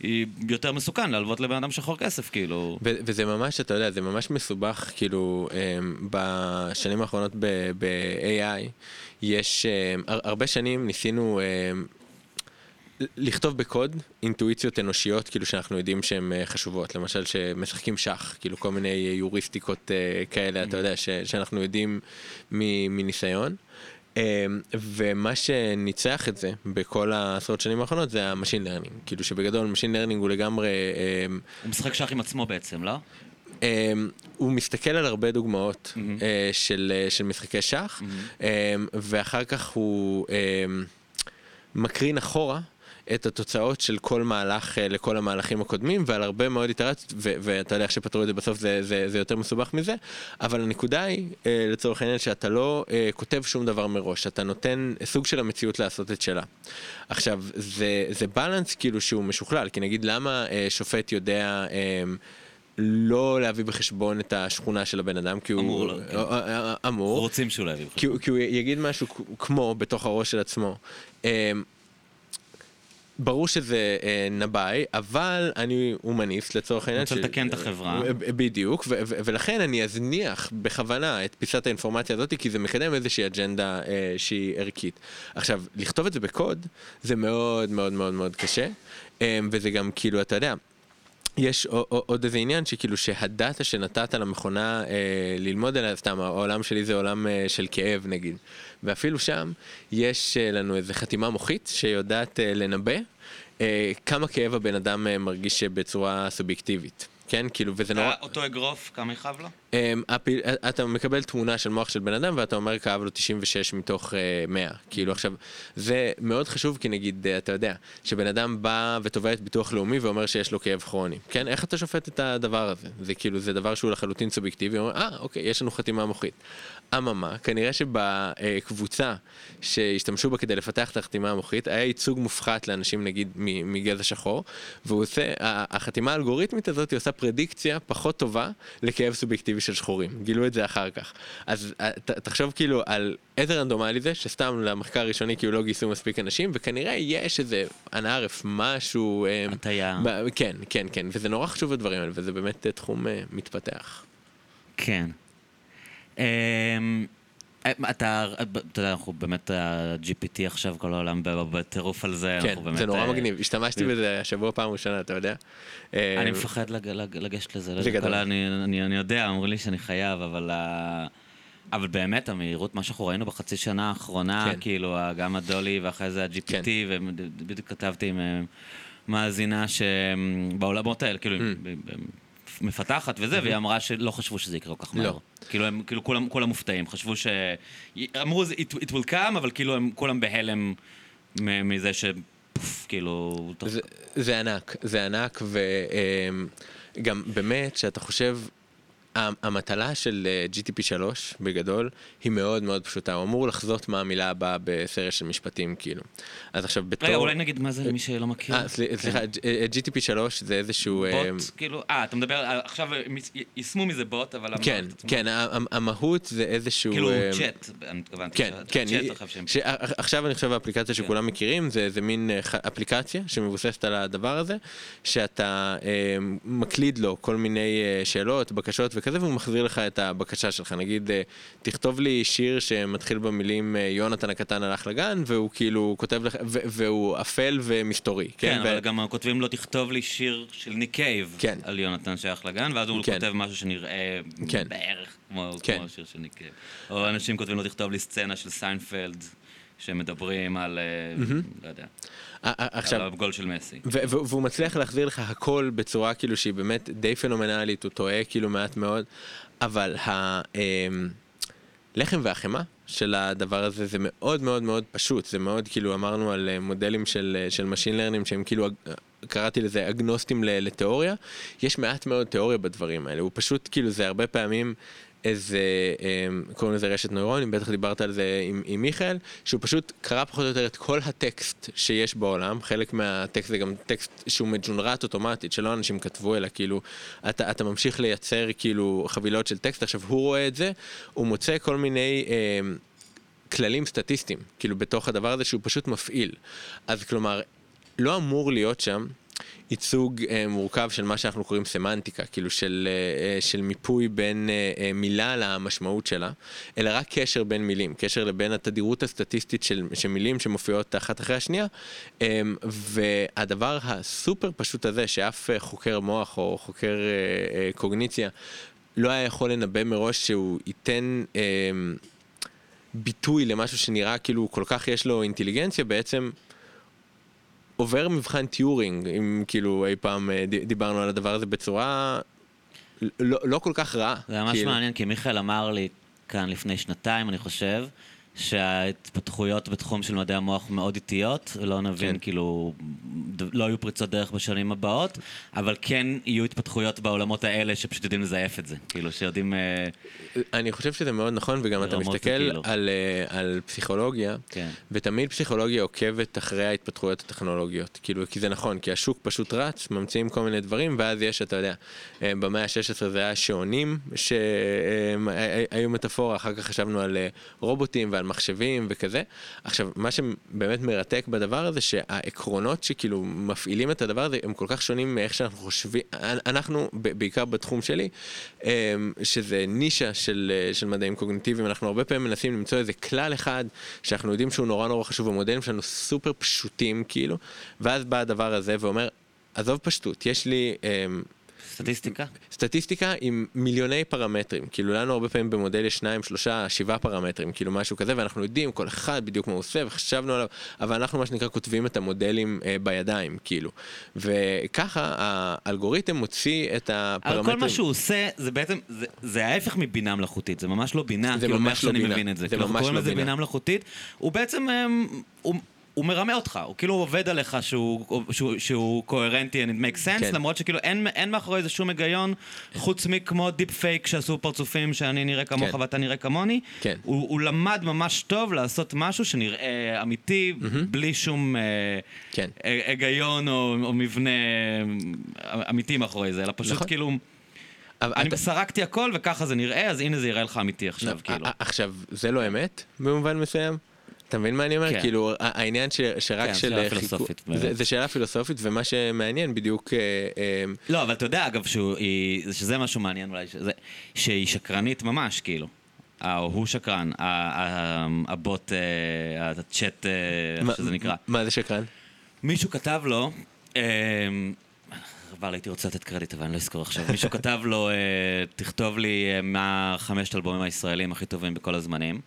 היא יותר מסוכן להלוות לבן אדם שחור כסף, כאילו. ו- וזה ממש, אתה יודע, זה ממש מסובך, כאילו, אמ, בשנים האחרונות ב-AI, יש, אמ, הרבה שנים ניסינו אמ, לכתוב בקוד אינטואיציות אנושיות, כאילו שאנחנו יודעים שהן אה, חשובות, למשל שמשחקים שח, כאילו כל מיני היוריסטיקות אה, כאלה, אתה יודע, ש- שאנחנו יודעים מניסיון. אמ, ומה שניצח את זה בכל העשרות שנים האחרונות זה ה machine learning. כאילו שבגדול machine learning הוא לגמרי... אמ, הוא משחק שח עם עצמו בעצם, לא? אמ, הוא מסתכל על הרבה דוגמאות mm-hmm. של, אה, של משחקי שח, mm-hmm. ואחר כך הוא מקרין אחורה את התוצאות של כל מהלך אה, לכל המהלכים הקודמים ועל הרבה מאוד איטרציות ואתה יודע איך שפתרו את זה בסוף זה, זה, זה יותר מסובך מזה אבל הנקודה היא אה, לצורך העניין שאתה לא אה, כותב שום דבר מראש אתה נותן סוג של המציאות לעשות את שלה. עכשיו זה, זה בלנס כאילו שהוא משוכלל כי נגיד למה שופט יודע לא להביא בחשבון את השכונה של הבן אדם, כי הוא... אמור, לא, כן. אמור. רוצים שהוא לא יביא בחשבון. כי הוא יגיד משהו כמו, בתוך הראש של עצמו. ברור שזה אה, נבאי, אבל אני הומניסט לצורך העניין. רוצה לתקן את החברה. אה, בדיוק, ולכן אני אזניח בכוונה את פיסת האינפורמציה הזאת, כי זה מקדם איזושהי אג'נדה אה, שהיא ערכית. עכשיו, לכתוב את זה בקוד, זה מאוד מאוד מאוד מאוד קשה, אה, וזה גם כאילו, אתה יודע, יש עוד איזה עניין שכאילו שהדאטה שנתת למכונה אה, ללמוד עליה, סתם העולם שלי זה עולם אה, של כאב נגיד, ואפילו שם יש אה, לנו איזה חתימה מוחית שיודעת אה, לנבא אה, כמה כאב הבן אדם אה, מרגיש בצורה סובייקטיבית. כן, כאילו, וזה נורא... אותו אגרוף, כמה יכאב לו? אמ, הפעיל- אתה מקבל תמונה של מוח של בן אדם ואתה אומר כאב לו 96 מתוך אה, 100. כאילו עכשיו, זה מאוד חשוב כי נגיד, אה, אתה יודע, שבן אדם בא ותובע את ביטוח לאומי ואומר שיש לו כאב כרוני. כן, איך אתה שופט את הדבר הזה? זה כאילו, זה דבר שהוא לחלוטין סובייקטיבי, הוא אומר, אה, אוקיי, יש לנו חתימה מוחית. אממה, כנראה שבקבוצה שהשתמשו בה כדי לפתח את החתימה המוחית, היה ייצוג מופחת לאנשים נגיד מגזע שחור, והוא עושה, ה- החתימה האלגוריתמית הזאת היא עושה פרדיקציה פחות טובה לכאב סובייקטיבי של שחורים. גילו את זה אחר כך. אז אה, ת, תחשוב כאילו על איזה רנדומלי זה, שסתם למחקר הראשוני כאילו לא גייסו מספיק אנשים, וכנראה יש איזה אנערף, משהו... הטיה. ב- כן, כן, כן, וזה נורא חשוב הדברים האלה, וזה באמת תחום אה, מתפתח. כן. אמ, אתה, אתה יודע, אנחנו באמת, ה-GPT עכשיו, כל העולם בטירוף על זה. כן, באמת, זה נורא אה, מגניב, השתמשתי בזה השבוע פעם ראשונה, אתה יודע. אה, אני מפחד לג- לג- לגשת לזה. לא אני, אני, אני יודע, אמרו לי שאני חייב, אבל... אבל באמת, המהירות, מה שאנחנו ראינו בחצי שנה האחרונה, כן. כאילו, גם הדולי ואחרי זה ה-GPT, כן. ובדיוק כתבתי עם אה, מאזינה שבעולמות האלה, כאילו, Mm. מפתחת וזה, והיא אמרה שלא חשבו שזה יקרה כל כך מהר. לא. כאילו, הם כאילו כולם, כולם מופתעים, חשבו ש... אמרו, it, it will come, אבל כאילו הם כולם בהלם מזה ש... פוף, כאילו... זה, זה ענק, זה ענק, וגם באמת, שאתה חושב, המטלה של אה, GTP 3 בגדול היא מאוד מאוד פשוטה, הוא אמור לחזות מה המילה הבאה בסרט של משפטים כאילו. אז עכשיו בתור... רגע, אולי נגיד מה זה למי שלא מכיר. אה, סל- סליחה, אה, GTP 3 זה איזשהו... אה, בוט, כאילו, אה, אתה מדבר, עכשיו יישמו מזה בוט, אבל... כן, כן, ה- המהות זה איזשהו... כאילו אה, צ'אט, אני התכוונתי. כן, כן, צ'אט עכשיו שהם... ש- עכשיו אני חושב האפליקציה שכולם מכירים זה איזה מין אה, אפליקציה שמבוססת על הדבר הזה שאתה אה, מקליד לו כל מיני אה, שאלות, בקשות וכזה והוא מחזיר לך את הבקשה שלך נגיד אה, תכתוב לי שיר שמתחיל במילים אה, יונתן הקטן הלך לגן והוא כאילו כותב לך ו- והוא אפל ומסתורי כן, ו- אבל גם כותבים לו, תכתוב לי שיר של ניק קייב כן. על יונתן שייך לגן, ואז הוא כן. כותב משהו שנראה כן. בערך כמו כן. כמו השיר של ניק קייב. או אנשים כותבים לו, תכתוב לי סצנה של סיינפלד, שמדברים על, אה, לא יודע, עכשיו על הגול של מסי. והוא מצליח להחזיר לך הכל בצורה כאילו שהיא באמת די פנומנלית, הוא טועה כאילו מעט מאוד, אבל הלחם והחמאה של הדבר הזה זה מאוד מאוד מאוד פשוט, זה מאוד כאילו אמרנו על אה, מודלים של, אה, של Machine Learning שהם כאילו, קראתי לזה אגנוסטים לתיאוריה, יש מעט מאוד תיאוריה בדברים האלה, הוא פשוט כאילו זה הרבה פעמים איזה, אה, קוראים לזה רשת נוירונים, בטח דיברת על זה עם, עם מיכאל, שהוא פשוט קרא פחות או יותר את כל הטקסט שיש בעולם, חלק מהטקסט זה גם טקסט שהוא מג'ונרט אוטומטית, שלא אנשים כתבו, אלא כאילו, אתה, אתה ממשיך לייצר כאילו חבילות של טקסט, עכשיו הוא רואה את זה, הוא מוצא כל מיני... אה, כללים סטטיסטיים, כאילו בתוך הדבר הזה שהוא פשוט מפעיל. אז כלומר, לא אמור להיות שם ייצוג אה, מורכב של מה שאנחנו קוראים סמנטיקה, כאילו של, אה, אה, של מיפוי בין אה, אה, מילה למשמעות שלה, אלא רק קשר בין מילים, קשר לבין התדירות הסטטיסטית של, של מילים שמופיעות אחת אחרי השנייה, אה, והדבר הסופר פשוט הזה, שאף חוקר מוח או חוקר אה, אה, קוגניציה לא היה יכול לנבא מראש שהוא ייתן... אה, ביטוי למשהו שנראה כאילו כל כך יש לו אינטליגנציה, בעצם עובר מבחן טיורינג, אם כאילו אי פעם אה, דיברנו על הדבר הזה בצורה לא, לא כל כך רעה. זה ממש כאילו. מעניין, כי מיכאל אמר לי כאן לפני שנתיים, אני חושב, שההתפתחויות בתחום של מדעי המוח מאוד איטיות, לא נבין, כן. כאילו, לא יהיו פריצות דרך בשנים הבאות, אבל כן יהיו התפתחויות בעולמות האלה שפשוט יודעים לזייף את זה, כאילו, שיודעים... אה, אני חושב שזה מאוד נכון, וגם אתה מסתכל כאילו. על, אה, על פסיכולוגיה, כן. ותמיד פסיכולוגיה עוקבת אחרי ההתפתחויות הטכנולוגיות. כאילו, כי זה נכון, כי השוק פשוט רץ, ממציאים כל מיני דברים, ואז יש, אתה יודע, אה, במאה ה-16 זה היה שעונים, שהיו מטאפורה, אחר כך חשבנו על רובוטים ועל מחשבים וכזה. עכשיו, מה שבאמת מרתק בדבר הזה, שהעקרונות שכאילו מפעילים את הדבר הזה, הם כל כך שונים מאיך שאנחנו חושבים, אנחנו, בעיקר בתחום שלי, אה, שזה נישה של, של מדעים קוגניטיביים, אנחנו הרבה פעמים מנסים למצוא איזה כלל אחד שאנחנו יודעים שהוא נורא נורא חשוב, המודלים שלנו סופר פשוטים כאילו, ואז בא הדבר הזה ואומר, עזוב פשטות, יש לי... סטטיסטיקה? סטטיסטיקה עם מיליוני פרמטרים, כאילו לנו הרבה פעמים במודל יש שניים, שלושה, שבעה פרמטרים, כאילו משהו כזה, ואנחנו יודעים כל אחד בדיוק מה הוא עושה וחשבנו עליו, אבל אנחנו מה שנקרא כותבים את המודלים אה, בידיים, כאילו. וככה האלגוריתם מוציא את הפרמטרים. אבל כל מה שהוא עושה זה בעצם, זה, זה ההפך מבינה מלאכותית, זה ממש לא בינה, זה כאילו ממש ממש לא בינה. מבין את זה. זה כאילו, ממש קוראים לא לזה בינה. בינה מלאכותית, הוא בעצם, אמ, הוא... הוא מרמה אותך, הוא כאילו עובד עליך שהוא, שהוא, שהוא קוהרנטי and it makes sense, כן. למרות שכאילו אין, אין מאחורי זה שום היגיון, חוץ מכמו דיפ פייק שעשו פרצופים שאני נראה כמוך כן. ואתה נראה כמוני. כן. הוא, הוא למד ממש טוב לעשות משהו שנראה אמיתי, בלי שום אה, כן. אה, היגיון או, או מבנה אמיתי מאחורי זה, אלא פשוט נכון. כאילו... אני אתה- סרקתי הכל וככה זה נראה, אז הנה זה יראה לך אמיתי עכשיו, כאילו. ע- עכשיו, זה לא אמת במובן מסוים? אתה מבין מה אני אומר? כן. כאילו, העניין ש- שרק כן, של... שאלה חיכו- פילוסופית, זה-. זה שאלה פילוסופית, ומה שמעניין בדיוק... אה, אה, לא, אבל אתה יודע, אגב, שהוא- היא- שזה משהו מעניין אולי, שזה- שהיא שקרנית ממש, כאילו. אה, או הוא שקרן, הבוט, אה, הצ'אט, אה, איך שזה נקרא. מה זה שקרן? מישהו כתב לו, אה, כבר הייתי רוצה לתת קרדיט, אבל אני לא אזכור עכשיו. מישהו כתב לו, אה, תכתוב לי אה, מה חמשת האלבומים הישראלים הכי טובים בכל הזמנים.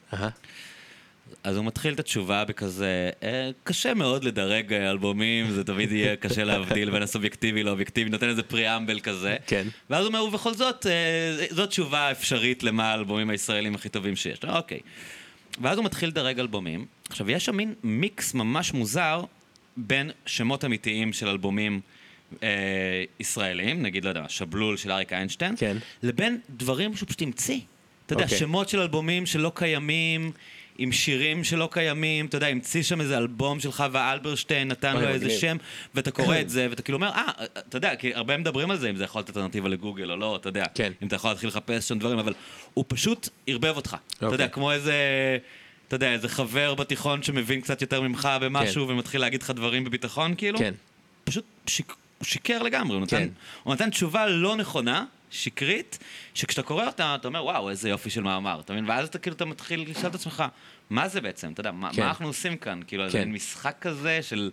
אז הוא מתחיל את התשובה בכזה, אה, קשה מאוד לדרג אלבומים, זה תמיד יהיה קשה להבדיל בין הסובייקטיבי לאובייקטיבי, נותן איזה פריאמבל כזה. כן. ואז הוא אומר, ובכל זאת, אה, זאת תשובה אפשרית למה האלבומים הישראלים הכי טובים שיש. אוקיי. ואז הוא מתחיל לדרג אלבומים. עכשיו, יש שם מין מיקס ממש מוזר בין שמות אמיתיים של אלבומים אה, ישראלים, נגיד, לא יודע, מה, שבלול של אריק איינשטיין, כן. לבין דברים שהוא פשוט המציא. אתה יודע, אוקיי. שמות של אלבומים שלא קיימים, עם שירים שלא קיימים, אתה יודע, המציא שם איזה אלבום של חווה אלברשטיין, נתן לו איזה. שם, ואתה קורא את זה, ואתה כאילו אומר, אה, אתה יודע, כי הרבה מדברים על זה, אם זה יכול לתת אלטרנטיבה לגוגל או לא, אתה יודע. כן. אם אתה יכול להתחיל לחפש שם דברים, אבל הוא פשוט ערבב אותך. אתה אוקיי. יודע, כמו איזה... אתה יודע, איזה חבר בתיכון שמבין קצת יותר ממך במשהו ומתחיל להגיד לך דברים בביטחון, כאילו. כן. פשוט שיק, הוא שיקר לגמרי, הוא נתן, כן. הוא נתן תשובה לא נכונה, שקרית, שכשאתה קורא אותה, אתה אומר, וואו, איזה יופי של מאמר, אתה מבין? ואז אתה כאילו, אתה מתחיל לשאול את עצמך, מה זה בעצם? אתה יודע, מה, כן. מה אנחנו עושים כאן? כאילו, איזה כן. מין משחק כזה של...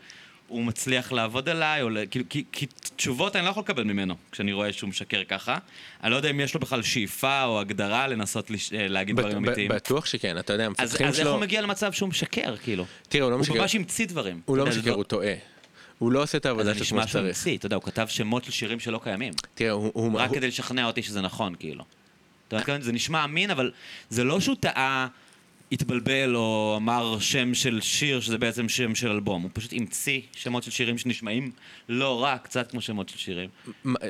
הוא מצליח לעבוד עליי, או כאילו, כי, כי תשובות אני לא יכול לקבל ממנו כשאני רואה שהוא משקר ככה. אני לא יודע אם יש לו בכלל שאיפה או הגדרה לנסות לש... אה, להגיד דברים אמיתיים. בטוח שכן, אתה יודע, המפתחים אז איך הוא שלו... מגיע למצב שהוא משקר, כאילו? תראה, הוא לא הוא משקר, ממש המציא דברים. הוא לא משקר, זה הוא טועה. הוא לא עושה את העבודה זה שלו כמו נשמע שהוא שצריך. המציא, אתה יודע, הוא כתב שמות של שירים שלא קיימים. תראה, הוא... הוא- רק כדי לשכנע אותי שזה נכון, כאילו. אתה יודע, זה נשמע אמין, אבל זה לא שהוא טעה, התבלבל או אמר שם של שיר שזה בעצם שם של אלבום. הוא פשוט המציא שמות של שירים שנשמעים לא רע, קצת כמו שמות של שירים.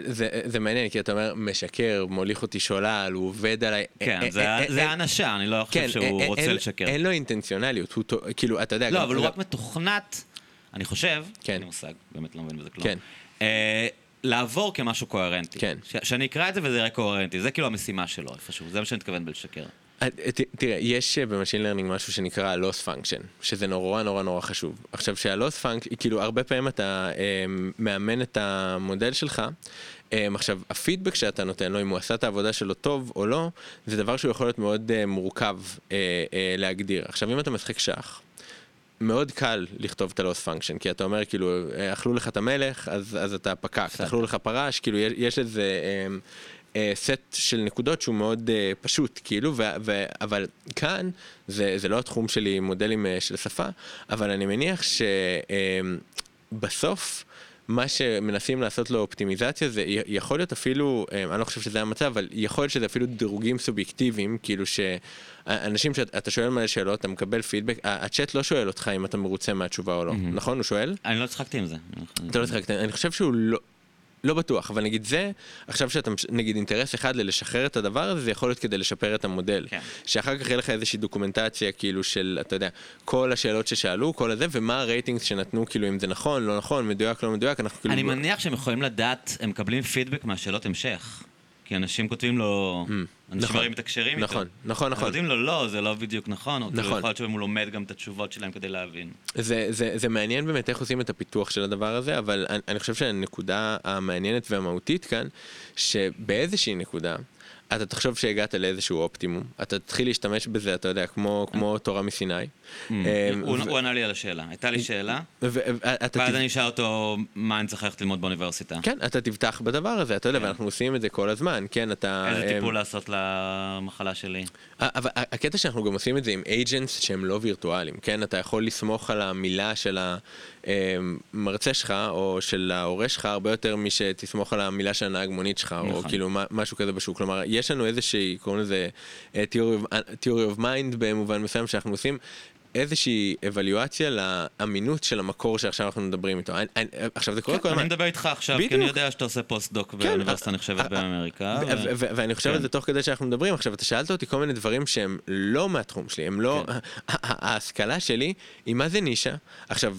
זה, זה מעניין, כי אתה אומר, משקר, מוליך אותי שולל, הוא עובד עליי. כן, אה, זה אה, אה, זה אה, האנשה, אני לא כן, חושב שהוא אה, רוצה לשקר. אין לו אינטנציונליות, הוא כאילו, אתה יודע, לא, אבל הוא גם- רק מתוכנת, אני חושב, כן. אין לי מושג, באמת לא מבין בזה כלום. כן. אה, לעבור כמשהו קוהרנטי. כן. ש- שאני אקרא את זה וזה יראה קוהרנטי, זה כאילו המשימה שלו איפשהו, זה מה שאני מתכוון בלשקר. אה, ת- תראה, יש אה, ב machine learning משהו שנקרא loss function, שזה נורא נורא נורא חשוב. עכשיו שה loss function, כאילו הרבה פעמים אתה אה, מאמן את המודל שלך, אה, עכשיו הפידבק שאתה נותן לו, אם הוא עשה את העבודה שלו טוב או לא, זה דבר שהוא יכול להיות מאוד אה, מורכב אה, אה, להגדיר. עכשיו אם אתה משחק שח, מאוד קל לכתוב את ה loss function, כי אתה אומר כאילו, אה, אכלו לך את המלך, אז, אז אתה fucked. אכלו לך פרש, כאילו יש, יש איזה אה, אה, סט של נקודות שהוא מאוד אה, פשוט, כאילו, ו, ו, אבל כאן, זה, זה לא התחום שלי מודלים אה, של שפה, אבל אני מניח שבסוף, מה שמנסים לעשות לו אופטימיזציה זה יכול להיות אפילו, אה, אני לא חושב שזה המצב, אבל יכול להיות שזה אפילו דירוגים סובייקטיביים, כאילו שאנשים שאתה שואל מלא שאלות, אתה מקבל פידבק, הצ'אט לא שואל אותך אם אתה מרוצה מהתשובה או לא, נכון? הוא שואל? אני לא צחקתי עם זה. אתה לא צחקת, אני חושב שהוא לא... לא בטוח, אבל נגיד זה, עכשיו שאתה, נגיד אינטרס אחד ללשחרר את הדבר הזה, זה יכול להיות כדי לשפר את המודל. כן. שאחר כך יהיה לך איזושהי דוקומנטציה, כאילו של, אתה יודע, כל השאלות ששאלו, כל הזה, ומה הרייטינג שנתנו, כאילו אם זה נכון, לא נכון, מדויק, לא מדויק, אנחנו כאילו... אני מניח שהם יכולים לדעת, הם מקבלים פידבק מהשאלות המשך. כי אנשים כותבים לו, אנשים נכון. הרי מתקשרים איתו. נכון, נכון, נכון. כותבים לו, לא, זה לא בדיוק נכון, או כאילו נכון. יכול להיות שהוא לומד גם את התשובות שלהם כדי להבין. זה, זה, זה מעניין באמת איך עושים את הפיתוח של הדבר הזה, אבל אני, אני חושב שהנקודה המעניינת והמהותית כאן, שבאיזושהי נקודה, אתה תחשוב שהגעת לאיזשהו אופטימום, אתה תתחיל להשתמש בזה, אתה יודע, כמו, כמו תורה מסיני. Mm. הוא הוא ענה לי על השאלה. הייתה לי שאלה, ואז אני אשאל אותו מה אני צריך ללכת ללמוד באוניברסיטה. כן, אתה תבטח בדבר הזה, אתה יודע, כן. ואנחנו עושים את זה כל הזמן, כן, אתה... איזה אמ, טיפול לעשות למחלה שלי. אבל הקטע שאנחנו גם עושים את זה עם agents שהם לא וירטואליים, כן? אתה יכול לסמוך על המילה של המרצה שלך או של ההורה שלך הרבה יותר משתסמוך על המילה של הנהג מונית שלך, או נכון. כאילו מה- משהו כזה בשוק. כלומר, יש לנו איזושהי, קוראים לזה אה, theory of mind במובן מסוים שאנחנו עושים. איזושהי אבליואציה לאמינות של המקור שעכשיו אנחנו מדברים איתו. אני- אני- עכשיו זה קורה כל אני הזמן. מדבר איתך עכשיו, כי. אני יודע שאתה עושה פוסט-דוק באוניברסיטה נחשבת באמריקה. ואני חושב כן. על זה תוך כדי שאנחנו מדברים, עכשיו אתה שאלת אותי כל מיני דברים שהם לא מהתחום שלי, הם לא, כן. ההשכלה שלי היא מה זה נישה. עכשיו,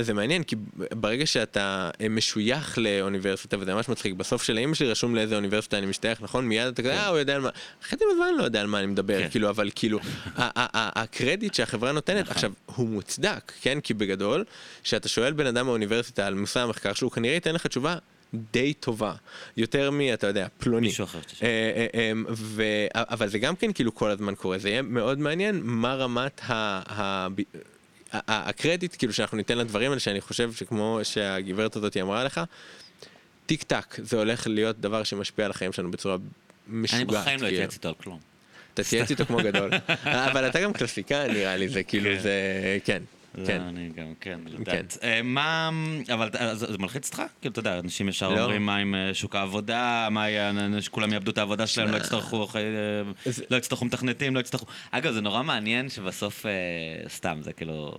זה מעניין, כי ברגע שאתה משוייך לאוניברסיטה, וזה ממש מצחיק, בסוף של האימייל שלי רשום לאיזה אוניברסיטה אני משתייך, נכון? מיד אתה כזה, אה, הוא יודע על מה, חצי מהזמן אני לא יודע על מה אני מדבר, כן. כאילו, אבל כאילו, הקרדיט שהחברה נותנת, נכון. עכשיו, הוא מוצדק, כן? כי בגדול, כשאתה שואל בן אדם מהאוניברסיטה על מושא המחקר שלו, הוא כנראה ייתן לך תשובה די טובה. יותר מ... אתה יודע, פלוני. מישהו אחר. אה, אה, אה, ו... אבל זה גם כן כאילו כל הזמן קורה, זה יהיה מאוד מעניין מה רמת ה... ה... הקרדיט כאילו שאנחנו ניתן לדברים האלה שאני חושב שכמו שהגברת הזאת אמרה לך, טיק טק זה הולך להיות דבר שמשפיע על החיים שלנו בצורה משוגעת. אני בחיים לא כאילו. אתייעץ איתו על כלום. תתייעץ איתו כמו גדול. אבל אתה גם קלסיקאי נראה לי, זה כאילו כן. זה... כן. לא, כן. אני גם, כן, לדעת. אה, מה, אבל אה, זה מלחיץ אותך? כאילו, אתה יודע, אנשים ישר לא. אומרים מה עם אה, שוק העבודה, מה יהיה, שכולם יאבדו את העבודה שלהם, לא יצטרכו לא יצטרכו מתכנתים, לא יצטרכו... אגב, זה נורא מעניין שבסוף, סתם, זה כאילו...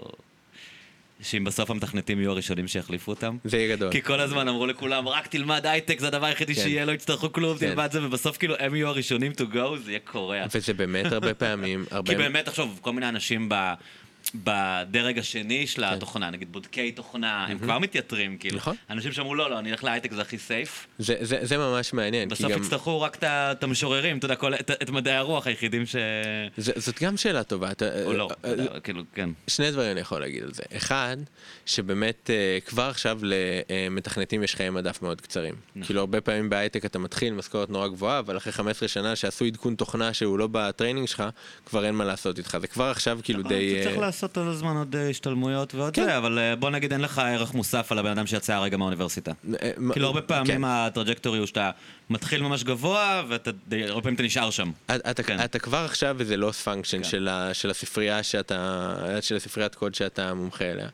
שאם בסוף המתכנתים יהיו הראשונים שיחליפו אותם. זה יהיה גדול. כי כל הזמן אמרו לכולם, רק תלמד הייטק, זה הדבר היחידי כן. שיהיה, לא יצטרכו כלום, כן. תלמד זה, ובסוף כאילו הם יהיו הראשונים to go, זה יהיה קורע. וזה באמת הרבה פעמים, הרבה... כי באמת, תחשוב, כל מיני אנשים ב... בדרג השני כן. של התוכנה, נגיד בודקי תוכנה, הם כבר מתייתרים, כאילו. נכון. אנשים שאמרו, לא, לא, אני אלך להייטק, זה הכי סייף. זה, זה, זה ממש מעניין. בסוף גם... יצטרכו רק את המשוררים, אתה יודע, כל- את- את מדעי הרוח היחידים ש... זה, זאת גם שאלה טובה. אתה, או לא, אה, אתה יודע, כאילו, כן. שני דברים אני יכול להגיד על זה. אחד, שבאמת אה, כבר עכשיו למתכנתים יש חיי מדף מאוד קצרים. נכון. כאילו הרבה פעמים בהייטק אתה מתחיל משכורת נורא גבוהה, אבל אחרי 15 שנה שעשו עדכון תוכנה שהוא לא ב training שלך, כבר אין מה לעשות איתך. זה כבר עכשיו כאילו די... לעשות כל הזמן עוד אה, השתלמויות ועוד כן. זה, אבל אה, בוא נגיד אין לך ערך מוסף על הבן אדם שיצא הרגע מהאוניברסיטה. אה, כאילו הרבה כן. פעמים ה trajectory הוא שאתה מתחיל ממש גבוה, ואתה די- הרבה פעמים אתה נשאר שם. אתה, כן. אתה כבר עכשיו איזה loss function של הספריית קוד שאתה מומחה אליה.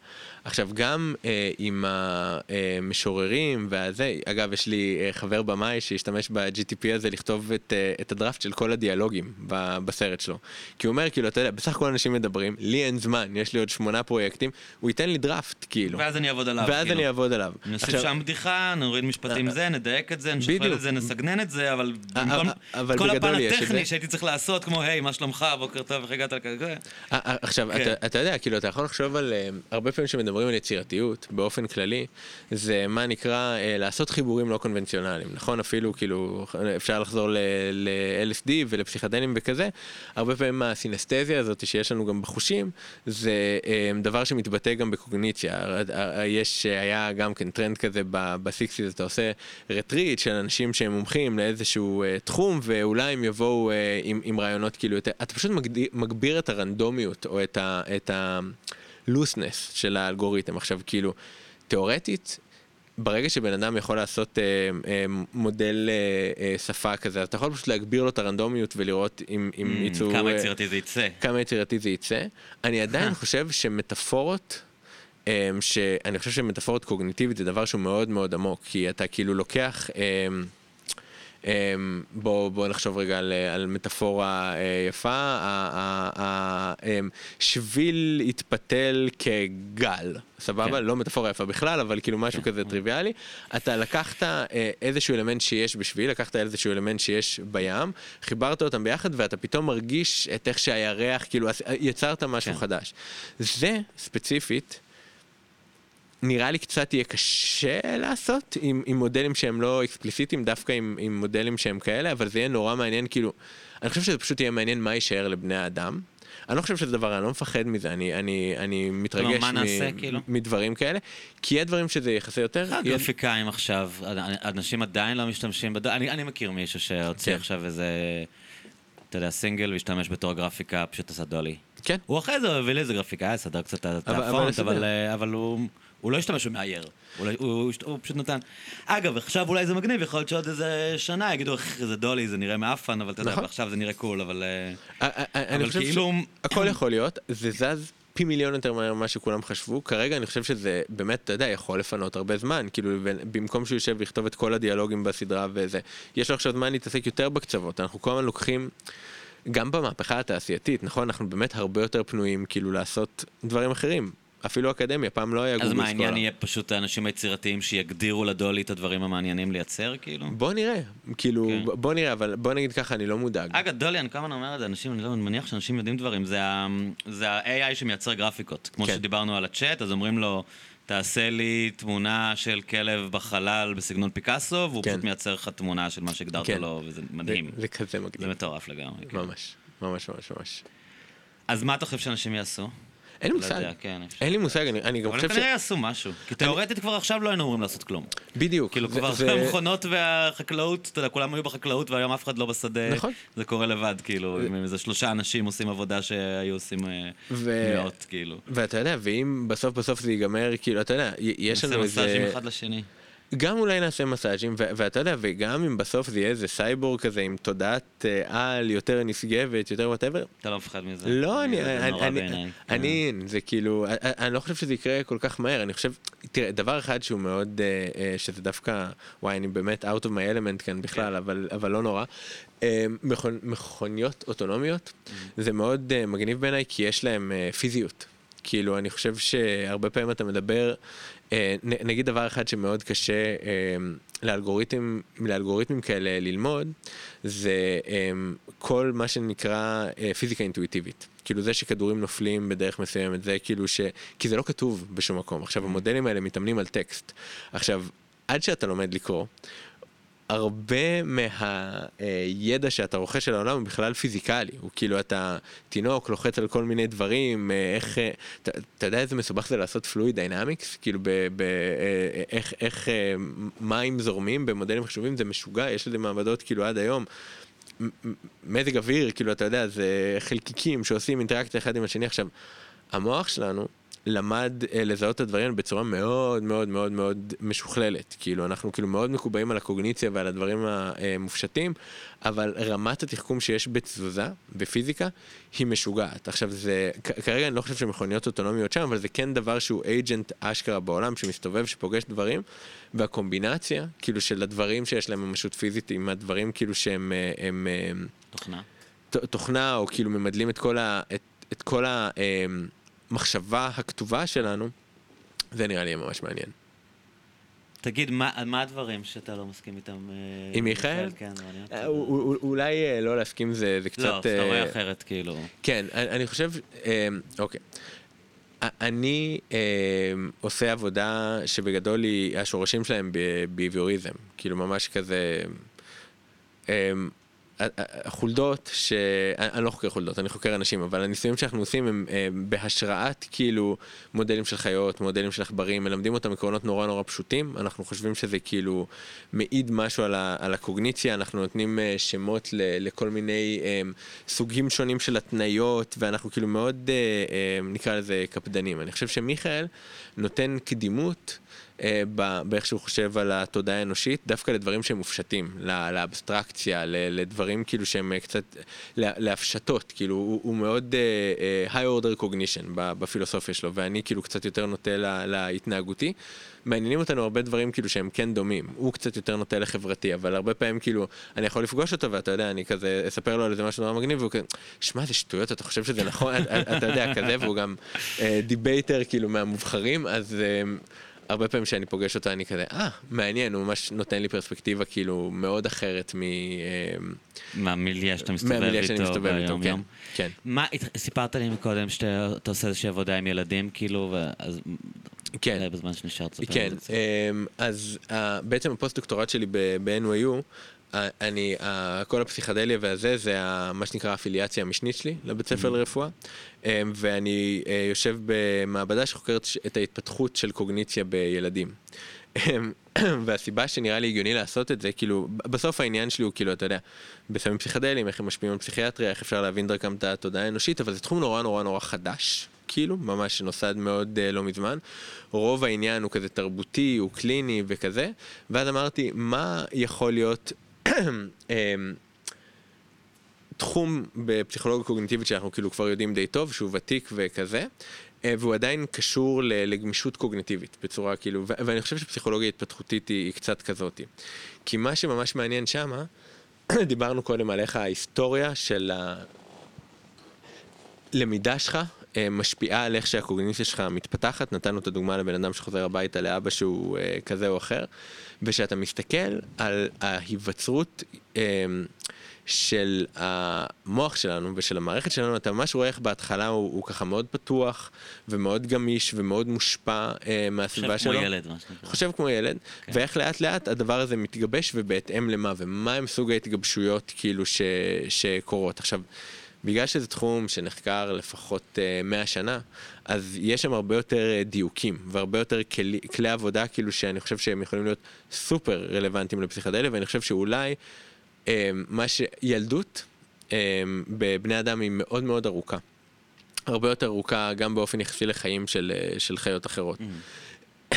עכשיו גם אה, עם המשוררים והזה, אגב יש לי אה, חבר במאי שהשתמש ב-GTP הזה לכתוב את, אה, את הדראפט של כל הדיאלוגים ב, בסרט שלו. כי הוא אומר כאילו אתה יודע בסך הכל אנשים מדברים, לי אין זמן, יש לי עוד שמונה פרויקטים, הוא ייתן לי דראפט כאילו. ואז אני אעבוד עליו. ואז כאילו. אני אעבוד עליו. נוסיף עכשיו- שם בדיחה, נוריד משפטים זה, נדייק את זה, נשכלל בדיוק. את זה, נסגנן את זה, אבל אה, במקום אה, אבל כל הפן הטכני. שהייתי צריך לעשות, כמו היי, מה שלומך, בוקר טוב, איך הגעת לכזה, אה, אה, עכשיו, כן. אתה, אתה יודע, כאילו, אתה יכול לחשוב על, אה, הרבה פעמים שמדברים על יצירתיות, באופן כללי, זה מה נקרא אה, לעשות חיבורים לא קונבנציונליים, נכון? אפילו, כאילו, אפשר לחזור ל-LSD ולפסיכדלים וכזה, הרבה פעמים הסינסטזיה הזאת שיש לנו גם בחושים, זה אה, דבר שמתבטא גם בקוגניציה. יש, היה גם כן טרנד כזה ב sixties, אתה עושה רטריט של אנשים שהם מומחים לאיזשהו אה, תחום, ואולי הם יבואו אה, עם, עם רעיונות כאילו יותר, אתה פשוט מגדיר, מגביר את הרנדומיות, או את ה... את ה looseness של האלגוריתם. עכשיו, כאילו, תיאורטית, ברגע שבן אדם יכול לעשות אה, אה, מודל אה, אה, שפה כזה, אז אתה יכול פשוט להגביר לו את הרנדומיות ולראות אם, אם אמ, יצאו... המ, כמה אה, יצירתי זה יצא. כמה יצירתי זה יצא. אני עדיין חושב שמטאפורות, אמ, שאני חושב שמטאפורות קוגניטיבית זה דבר שהוא מאוד מאוד עמוק, כי אתה כאילו לוקח, אמ, אמ, בוא, בוא נחשוב רגע על, על מטאפורה אה, יפה, ה- ה- ה- אמ, שביל התפתל כגל, סבבה? כן. לא מטאפורה יפה בכלל, אבל כאילו משהו כזה טריוויאלי. אתה לקחת אה, איזשהו אלמנט שיש בשביל, לקחת איזשהו אלמנט שיש בים, חיברת אותם ביחד ואתה פתאום מרגיש את איך שהירח, כאילו אה, יצרת משהו כן. חדש. זה ספציפית. נראה לי קצת יהיה קשה לעשות עם, עם מודלים שהם לא אקספליסיטיים, דווקא עם, עם מודלים שהם כאלה, אבל זה יהיה נורא מעניין, כאילו, אני חושב שזה פשוט יהיה מעניין מה יישאר לבני האדם. אני לא חושב שזה דבר, אני לא מפחד מזה, אני, אני, אני מתרגש מה מ- נעשה, כאילו? מדברים כאלה, כי יהיה דברים שזה יכסה יותר. יהיה- הגרפיקאים עכשיו, אנשים עדיין לא משתמשים בד... אני, אני מכיר מישהו שהוציא כן. עכשיו איזה, אתה יודע, סינגל והשתמש בתור גרפיקה, פשוט עשה דולי. כן, הוא אחרי זה הביא לי איזה גרפיקאי, סדר קצת את אבל- אבל הפונט, בסדר. אבל, אה, אבל הוא, הוא לא השתמש במאייר. הוא, לא- הוא, הוא, הוא פשוט נתן. אגב, עכשיו אולי זה מגניב, יכול להיות שעוד איזה שנה יגידו, "איך, זה דולי, זה נראה מאפן, אבל אתה יודע, נכון. עכשיו זה נראה קול, אבל... אה, א- א- אני אבל חושב כאילו- שהכל יכול להיות, זה זז פי מיליון יותר מהר ממה שכולם חשבו, כרגע אני חושב שזה באמת, אתה יודע, יכול לפנות הרבה זמן, כאילו במקום שהוא יושב ויכתוב את כל הדיאלוגים בסדרה וזה, יש לו עכשיו זמן להתעסק יותר בקצוות, אנחנו כל הזמן לוקחים, גם במהפכה התעשייתית, נכון, אנחנו באמת הרבה יותר פנויים כאילו לעשות דברים אחרים, אפילו אקדמיה, פעם לא היה אז גוגל מה, העניין סקולר. יהיה פשוט האנשים היצירתיים שיגדירו לדולי את הדברים המעניינים לייצר, כאילו? בוא נראה, כאילו, כן. בוא נראה, אבל בוא נגיד ככה, אני לא מודאג. אגב, דולי, אני כמה אומר את זה, אנשים, אני לא אני מניח שאנשים יודעים דברים, זה זה ה-AI שמייצר גרפיקות. כמו כן. שדיברנו על הצ'אט, אז אומרים לו, תעשה לי תמונה של כלב בחלל בסגנון פיקאסו, והוא כן. פשוט מייצר לך תמונה של מה שהגדרת כן. לו, וזה זה- מדהים. זה כזה זה מגניב, מטורף לגמרי. כן. ממש, ממש ממש ממש. אז מה אתה חושב שאנשים יעשו? אין לי לא מושג. כן. אין לי מושג, אני, גם אבל חושב ש... כנראה יעשו משהו. כי תאורטית כבר עכשיו לא היינו אמורים לעשות כלום. בדיוק. כאילו כבר המכונות והחקלאות, אתה יודע, כולם היו בחקלאות והיום אף אחד לא בשדה. נכון. זה קורה לבד, כאילו, עם איזה שלושה אנשים עושים עבודה שהיו עושים אה, מאות, כאילו. ואתה יודע, ואם בסוף בסוף זה ייגמר, כאילו, אתה יודע, יש לנו נעשה מסאז'ים איזה... אחד לשני. גם אולי נעשה מסאז'ים, ו- ואתה יודע, וגם אם בסוף זה יהיה איזה סייבורג כזה עם תודעת אה, על יותר נשגבת, יותר whatever, אתה לא מפחד מזה. לא, אני, אני, זה כאילו, אני, לא חושב שזה יקרה כל כך מהר, אני חושב, תראה, דבר אחד שהוא מאוד, אה, אה, שזה דווקא, וואי, אני באמת out of my element כאן בכלל, אבל, אבל לא נורא. מכונ, מכוניות אוטונומיות, זה מאוד מגניב בעיניי, כי יש להם פיזיות. כאילו, אני חושב שהרבה פעמים אתה מדבר, נגיד דבר אחד שמאוד קשה אה, לאלגוריתם, לאלגוריתמים כאלה ללמוד, זה אה, כל מה שנקרא אה, פיזיקה אינטואיטיבית. כאילו זה שכדורים נופלים בדרך מסוימת, זה כאילו ש... כי זה לא כתוב בשום מקום. עכשיו, המודלים האלה מתאמנים על טקסט. עכשיו, עד שאתה לומד לקרוא, הרבה מהידע שאתה רוכש על העולם הוא בכלל פיזיקלי, הוא כאילו אתה תינוק לוחץ על כל מיני דברים, אה, איך, אה, אתה, יודע איזה מסובך זה לעשות fluid dynamics? כאילו ב, ב, אה, איך, איך מים זורמים במודלים חשובים זה משוגע, יש לזה מעבדות כאילו עד היום. מזג אוויר, כאילו אתה יודע, זה חלקיקים שעושים אינטראקציה אחד עם השני. עכשיו, המוח שלנו למד אה, לזהות את הדברים בצורה מאוד מאוד מאוד מאוד משוכללת. כאילו, אנחנו כאילו מאוד מקובעים על הקוגניציה ועל הדברים המופשטים, אבל רמת התחכום שיש בתזוזה, בפיזיקה, היא משוגעת. עכשיו, זה, כרגע אני לא חושב שמכוניות אוטונומיות שם, אבל זה כן דבר שהוא אייג'נט אשכרה בעולם, שמסתובב, שפוגש דברים, והקומבינציה, כאילו, של הדברים שיש להם ממשות פיזית עם הדברים כאילו שהם... אה, הם, אה, תוכנה. ת- תוכנה או כאילו ממדלים את כל, ה, את, את כל המחשבה הכתובה שלנו, זה נראה לי ממש מעניין. תגיד, מה מה הדברים שאתה לא מסכים איתם? אה, עם מיכאל? כן. אה, אול- אול- אולי אה, לא להסכים זה, זה קצת... לא, אתה אה, רואה אחרת, כאילו. כן, אני, אני חושב, אה, אוקיי. אני אה, עושה עבודה שבגדול היא, השורשים שלהם ב- ביביוריזם, כאילו ממש כזה... אה, החולדות, ש... אני לא חוקר חולדות, אני חוקר אנשים, אבל הניסויים שאנחנו עושים הם אה, בהשראת כאילו מודלים של חיות, מודלים של עכברים, מלמדים אותם עקרונות נורא נורא פשוטים, אנחנו חושבים שזה כאילו מעיד משהו על, ה... על הקוגניציה, אנחנו נותנים אה, שמות ל... לכל מיני אה, סוגים שונים של התניות, ואנחנו כאילו מאוד, נקרא לזה קפדנים. אני חושב שמיכאל נותן קדימות. אה, באיך שהוא חושב על התודעה האנושית, דווקא לדברים שהם מופשטים, לאבסטרקציה, לדברים כאילו שהם אה, קצת, לה- להפשטות, כאילו הוא, הוא מאוד uh, high order cognition בפילוסופיה שלו, ואני כאילו קצת יותר נוטה לה- להתנהגותי. מעניינים אותנו הרבה דברים כאילו שהם כן דומים, הוא קצת יותר נוטה לחברתי, אבל הרבה פעמים כאילו, אני יכול לפגוש אותו ואתה יודע, אני כזה אספר לו על איזה משהו נורא מגניב, והוא כזה, שמע זה שטויות, אתה חושב שזה נכון, אתה יודע, כזה, והוא גם debater כאילו מהמובחרים, אז... Uh, הרבה פעמים שאני פוגש אותו אני כזה, אה, מעניין, הוא ממש נותן לי פרספקטיבה כאילו מאוד אחרת מ... אה, מהמילייה שאתה מסתובב איתו ביום כן. יום. כן. מה, הת- סיפרת לי מקודם שאתה אתה עושה איזושהי עבודה עם ילדים, כאילו, ואז... כן. אולי בזמן שנשאר תספר כן. אמ, אז בעצם הפוסט-דוקטורט שלי ב-NYU אני, כל הפסיכדליה והזה, זה מה שנקרא האפיליאציה המשנית שלי לבית ספר mm-hmm. לרפואה, ואני יושב במעבדה שחוקרת את ההתפתחות של קוגניציה בילדים. והסיבה שנראה לי הגיוני לעשות את זה, כאילו, בסוף העניין שלי הוא כאילו, אתה יודע, בסמים פסיכדליים, איך הם משפיעים על פסיכיאטריה, איך אפשר להבין דרכם את התודעה האנושית, אבל זה תחום נורא נורא נורא חדש, כאילו, ממש נוסד מאוד uh, לא מזמן. רוב העניין הוא כזה תרבותי, הוא קליני וכזה, ואז אמרתי, מה יכול להיות... אמ, תחום בפסיכולוגיה קוגניטיבית שאנחנו כאילו כבר יודעים די טוב, שהוא ותיק וכזה, אה, והוא עדיין קשור לגמישות קוגניטיבית בצורה כאילו, ואני חושב שפסיכולוגיה התפתחותית היא, היא קצת כזאתי. כי מה שממש מעניין שמה, דיברנו קודם על איך ההיסטוריה של הלמידה שלך אה, משפיעה על איך שהקוגניציה שלך מתפתחת, נתנו את הדוגמה לבן אדם שחוזר הביתה לאבא שהוא אה, כזה או אחר, ושאתה מסתכל על ההיווצרות של המוח שלנו ושל המערכת שלנו, אתה ממש רואה איך בהתחלה הוא, הוא ככה מאוד פתוח ומאוד גמיש ומאוד מושפע אה, מהסביבה שלו. חושב כמו ילד, מה שנקרא. חושב כמו ילד, כן. ואיך לאט לאט הדבר הזה מתגבש ובהתאם למה, ומה הם סוג ההתגבשויות כאילו ש, שקורות. עכשיו, בגלל שזה תחום שנחקר לפחות uh, אה, 100 שנה, אז יש שם הרבה יותר uh, דיוקים והרבה יותר כלי, כלי עבודה כאילו שאני חושב שהם יכולים להיות סופר רלוונטיים לפסיכדליה, ואני חושב שאולי... אמ, מה שילדות אמ, בבני אדם היא מאוד מאוד ארוכה. הרבה יותר ארוכה גם באופן יחסי לחיים של, אה, של חיות אחרות. Mm.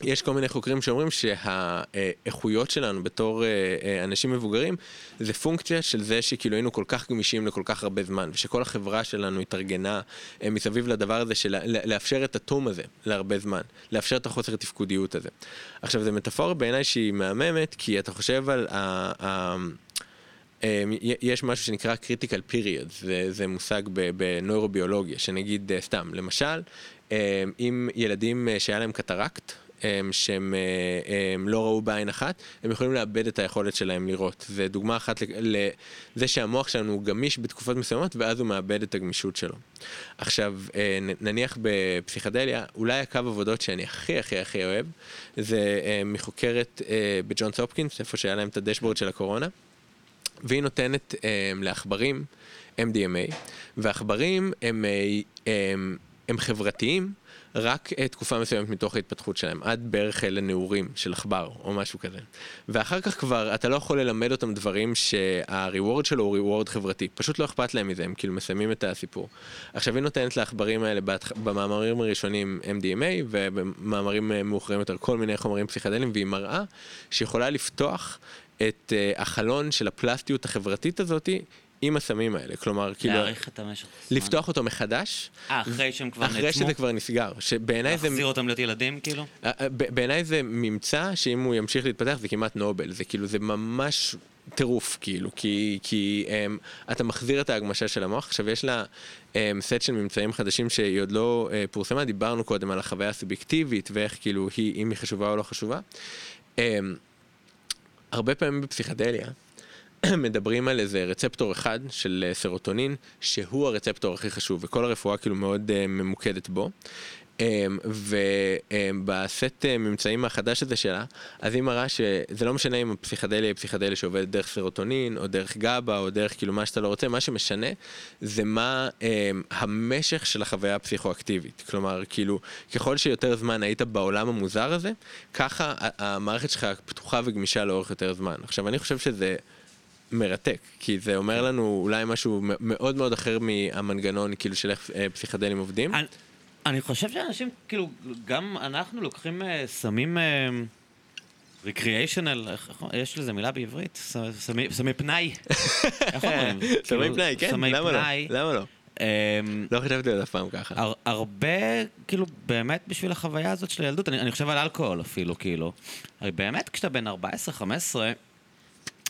ויש כל מיני חוקרים שאומרים שהאיכויות שלנו בתור אה, אה, אנשים מבוגרים זה פונקציה של זה שכאילו היינו כל כך גמישים לכל כך הרבה זמן ושכל החברה שלנו התארגנה מסביב לדבר הזה של לאפשר את התום הזה להרבה זמן, לאפשר את החוסר תפקודיות הזה. עכשיו זה מטאפורה בעיניי שהיא מהממת כי אתה חושב על. ה יש משהו שנקרא critical period, זה, זה מושג בנוירוביולוגיה, שנגיד סתם, למשל, אם ילדים שהיה להם קטרקט, שהם לא ראו בעין אחת, הם יכולים לאבד את היכולת שלהם לראות. זה דוגמה אחת לזה שהמוח שלנו הוא גמיש בתקופות מסוימות, ואז הוא מאבד את הגמישות שלו. עכשיו, אה, נניח בפסיכדליה, אולי הקו עבודות שאני הכי הכי הכי אוהב, זה אה, מחוקרת אה, בג'ונס הופקינס, איפה שהיה להם את הדשבורד של הקורונה, והיא נותנת לעכברים MDMA, ועכברים הם, הם, הם חברתיים. רק uh, תקופה מסוימת מתוך ההתפתחות שלהם, עד בערך לנעורים של עכבר או משהו כזה. ואחר כך כבר אתה לא יכול ללמד אותם דברים שהריוורד שלו הוא ריוורד חברתי, פשוט לא אכפת להם מזה, הם כאילו מסיימים את הסיפור. עכשיו היא נותנת לעכברים האלה במאמרים הראשונים MDMA ובמאמרים אה, מאוחרים יותר כל מיני חומרים פסיכדליים והיא מראה שיכולה לפתוח את uh, החלון של הפלסטיות החברתית הזאתי עם הסמים האלה, כלומר, כאילו... להאריך את המשך הזמן. לפתוח אותו מחדש. אה, אחרי שהם כבר נעצמו? אחרי שזה כבר נסגר. שבעיניי זה... להחזיר אותם להיות ילדים, כאילו? אה, אה, בעיניי זה ממצא שאם הוא ימשיך להתפתח זה כמעט נובל. זה כאילו, זה ממש טירוף, כאילו, כי, כי um, אתה מחזיר את ההגמשה של המוח. עכשיו, יש לה um, סט של ממצאים חדשים שהיא עוד לא uh, פורסמה, דיברנו קודם על החוויה הסובייקטיבית ואיך כאילו היא, אם היא חשובה או לא חשובה. Um, הרבה פעמים בפסיכדליה, מדברים על איזה רצפטור אחד של אה, סרוטונין, שהוא הרצפטור הכי חשוב, וכל הרפואה כאילו מאוד uh, ממוקדת בו. Um, ובסט uh, ממצאים החדש הזה שלה, אז היא מראה שזה לא משנה אם הפסיכדליה היא פסיכדליה שעובדת דרך סרוטונין, או דרך גבה, או דרך כאילו מה שאתה לא רוצה, מה שמשנה זה מה um, המשך של החוויה הפסיכואקטיבית. כלומר, כאילו, ככל שיותר זמן היית בעולם המוזר הזה, ככה המערכת שלך פתוחה וגמישה לאורך יותר זמן. עכשיו, אני חושב שזה... מרתק, כי זה אומר לנו אולי משהו מאוד מאוד אחר מהמנגנון כאילו של איך אה, פסיכדלים עובדים. אני, אני חושב שאנשים, כאילו, גם אנחנו לוקחים אה, סמים ריקריאיישנל, יש לזה מילה בעברית? סמי פנאי. איך אומרים? סמי כאילו, פנאי, כן, למה לא? למה לא? אמ, לא חשבתי על זה אף פעם ככה. הרבה, כאילו, באמת בשביל החוויה הזאת של הילדות, אני חושב על אלכוהול אפילו, כאילו. הרי באמת כשאתה בן 14-15,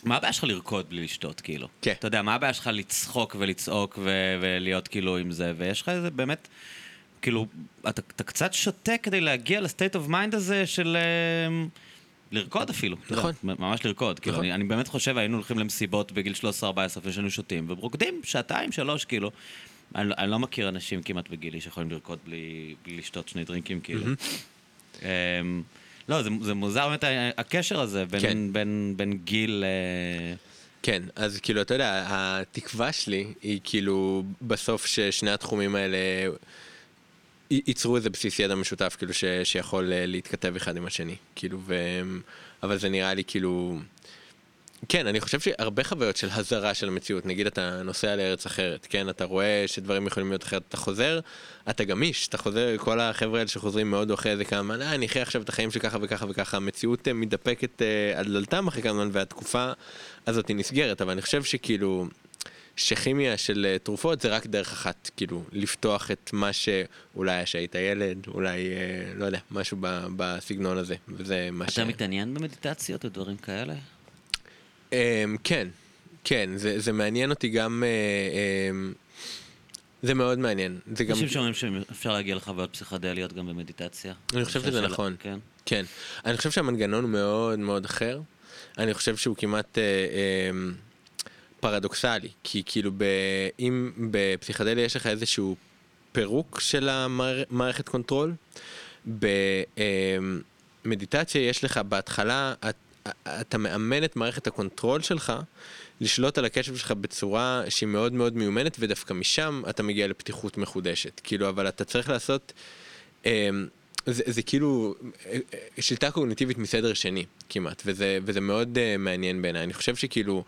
מה הבעיה שלך לרקוד בלי לשתות, כאילו? כן. אתה יודע, מה הבעיה שלך לצחוק ולצעוק ו- ולהיות כאילו עם זה, ויש לך איזה באמת, כאילו, אתה, אתה קצת שותה כדי להגיע ל state of mind הזה של... uh, לרקוד אפילו, נכון. יודע, ממש לרקוד. כאילו, נכון. כאילו, אני, אני באמת חושב, היינו הולכים למסיבות בגיל 13-14 וישנו שותים, ורוקדים שעתיים, שלוש, כאילו. אני, אני לא מכיר אנשים כמעט בגילי שיכולים לרקוד בלי, בלי לשתות שני דרינקים, כאילו. Mm-hmm. לא, זה, זה מוזר באמת הקשר הזה בין, כן. בין, בין גיל... אה, כן, אז כאילו, אתה יודע, התקווה שלי היא כאילו בסוף ששני התחומים האלה ייצרו איזה בסיס ידע משותף, כאילו, ש, שיכול אה, להתכתב אחד עם השני, כאילו, ו... אבל זה נראה לי כאילו... כן, אני חושב שהרבה חוויות של הזרה של המציאות, נגיד אתה נוסע לארץ אחרת, כן, אתה רואה שדברים יכולים להיות אחרת, אתה חוזר, אתה גמיש, אתה חוזר, כל החבר'ה האלה שחוזרים מאוד אחרי איזה כמה, אה, אני אחיה עכשיו את החיים שלי ככה וככה וככה, המציאות אה, מתדפקת אה, על דלתם אחרי כמה זמן, והתקופה הזאת היא נסגרת, אבל אני חושב שכאילו, שכימיה של אה, תרופות זה רק דרך אחת, כאילו, לפתוח את מה שאולי היה שהיית ילד, אולי, אה, לא יודע, משהו ב, בסגנון הזה, וזה מה ש... אתה מתעניין במדיטציות ודברים כאלה? Um, כן, כן, זה, זה מעניין אותי גם, uh, um, זה מאוד מעניין. זה גם, אנשים שאומרים שאפשר להגיע לחוויות פסיכדליות גם במדיטציה. אני חושב שזה נכון. כן. כן. אני חושב שהמנגנון הוא מאוד מאוד אחר. אני חושב שהוא כמעט uh, um, פרדוקסלי, כי כאילו ב, אם בפסיכדליה יש לך איזשהו פירוק של המערכת control, במדיטציה יש לך בהתחלה, את, אתה מאמן את מערכת ה control שלך לשלוט על הקשב שלך בצורה שהיא מאוד מאוד מיומנת, ודווקא משם אתה מגיע לפתיחות מחודשת. כאילו, אבל אתה צריך לעשות... אמ, זה, זה כאילו אה, אה, שליטה קוגניטיבית מסדר שני כמעט, וזה, וזה מאוד uh, מעניין בעיניי. אני חושב שכאילו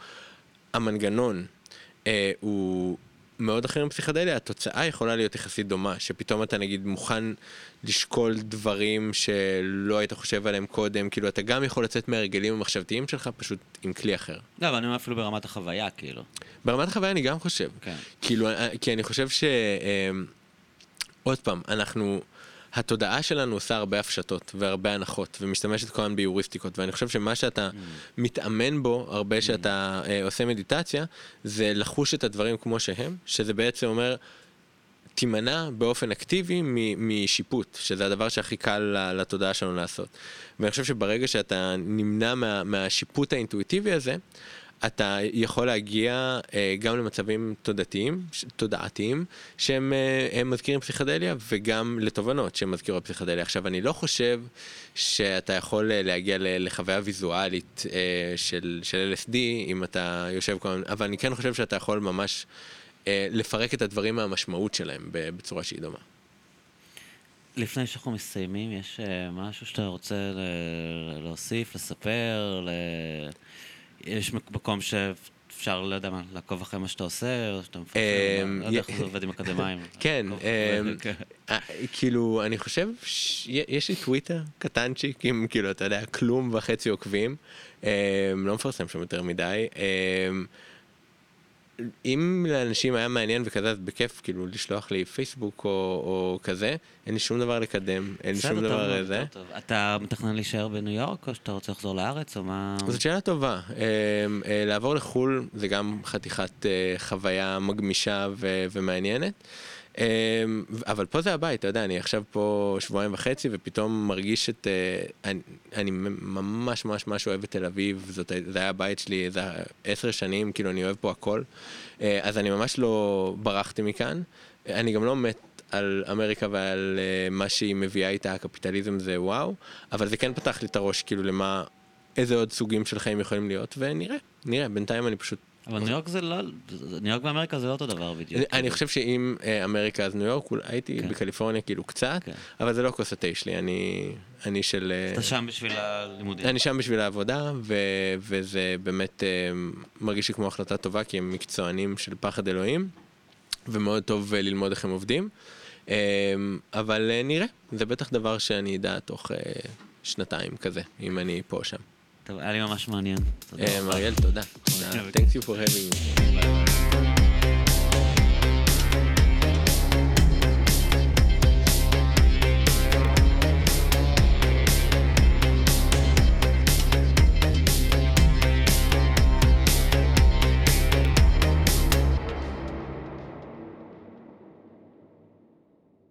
המנגנון uh, הוא מאוד אחר מפסיכדליה, התוצאה יכולה להיות יחסית דומה, שפתאום אתה נגיד מוכן לשקול דברים שלא היית חושב עליהם קודם, כאילו אתה גם יכול לצאת מהרגלים המחשבתיים שלך פשוט עם כלי אחר. לא, אבל אני אומר אפילו ברמת החוויה, כאילו. ברמת החוויה אני גם חושב. כן. כאילו, אה, כי אני חושב ש... אה, עוד פעם, אנחנו... התודעה שלנו עושה הרבה הפשטות והרבה הנחות ומשתמשת כל הזמן ביוריסטיקות ואני חושב שמה שאתה Mm. מתאמן בו הרבה שאתה אה, עושה מדיטציה זה לחוש את הדברים כמו שהם שזה בעצם אומר תימנע באופן אקטיבי מ- משיפוט שזה הדבר שהכי קל לתודעה שלנו לעשות ואני חושב שברגע שאתה נמנע מה, מהשיפוט האינטואיטיבי הזה אתה יכול להגיע אה, גם למצבים תודעתיים, תודעתיים, שהם אה, מזכירים פסיכדליה, וגם לתובנות שהם מזכירות פסיכדליה. עכשיו, אני לא חושב שאתה יכול אה, להגיע לחוויה ויזואלית של, של LSD, אם אתה יושב כל הזמן, אבל אני כן חושב שאתה יכול ממש לפרק את הדברים מהמשמעות שלהם בצורה שהיא דומה. לפני שאנחנו מסיימים, יש משהו שאתה רוצה להוסיף, לספר? ל... יש מק- מקום שאפשר, לא יודע מה, לעקוב אחרי מה שאתה עושה, או שאתה מפרסם, אמ, לא יודע איך זה עובד עם אקדמאים. כן, אמ, כן. אה, כאילו, אני חושב, יש לי טוויטר קטנצ'יק עם כאילו, אתה יודע, כלום וחצי עוקבים, אמ, לא מפרסם שם יותר מדי. אם לאנשים היה מעניין וכזה, אז בכיף כאילו לשלוח לי פייסבוק או, או כזה, אין לי שום דבר לקדם, אין לי שום טוב דבר מאוד, זה. טוב, טוב. אתה מתכנן להישאר בניו יורק, או שאתה רוצה לחזור לארץ, או מה... זאת שאלה טובה. אמ, אה, לעבור לחו"ל זה גם חתיכת אה, חוויה מגמישה ומעניינת. אמ, אבל פה זה הבית, אתה יודע, אני עכשיו פה שבועיים וחצי ופתאום מרגיש את... אה, אני, אני ממש ממש ממש אוהב את תל אביב, זאת, זה היה הבית שלי איזה עשר שנים, כאילו אני אוהב פה הכל. אה, אז אני ממש לא ברחתי מכאן. אני גם לא מת על אמריקה ועל אה, מה שהיא מביאה איתה, הקפיטליזם זה וואו, אבל זה כן פתח לי את הראש כאילו למה, איזה עוד סוגים של חיים יכולים להיות, ונראה, נראה, בינתיים אני פשוט... אבל ניו יורק זה לא... ניו יורק ואמריקה זה לא אותו דבר בדיוק. אני, אני חושב שאם אה, אמריקה אז ניו יורק, הייתי כן. בקליפורניה כאילו קצת, כן. אבל זה לא כוס התה שלי, אני, אני של... אה, אתה שם בשביל הלימודים. אני שם בשביל העבודה, ו, וזה באמת אה, מרגיש לי כמו החלטה טובה, כי הם מקצוענים של פחד אלוהים, ומאוד טוב ללמוד איך הם עובדים. אבל אה, נראה, זה בטח דבר שאני אדע תוך שנתיים כזה, אם אני פה או שם. טוב, היה לי ממש מעניין. תודה אה, תודה. תודה. בכיף. Thanks you for having me.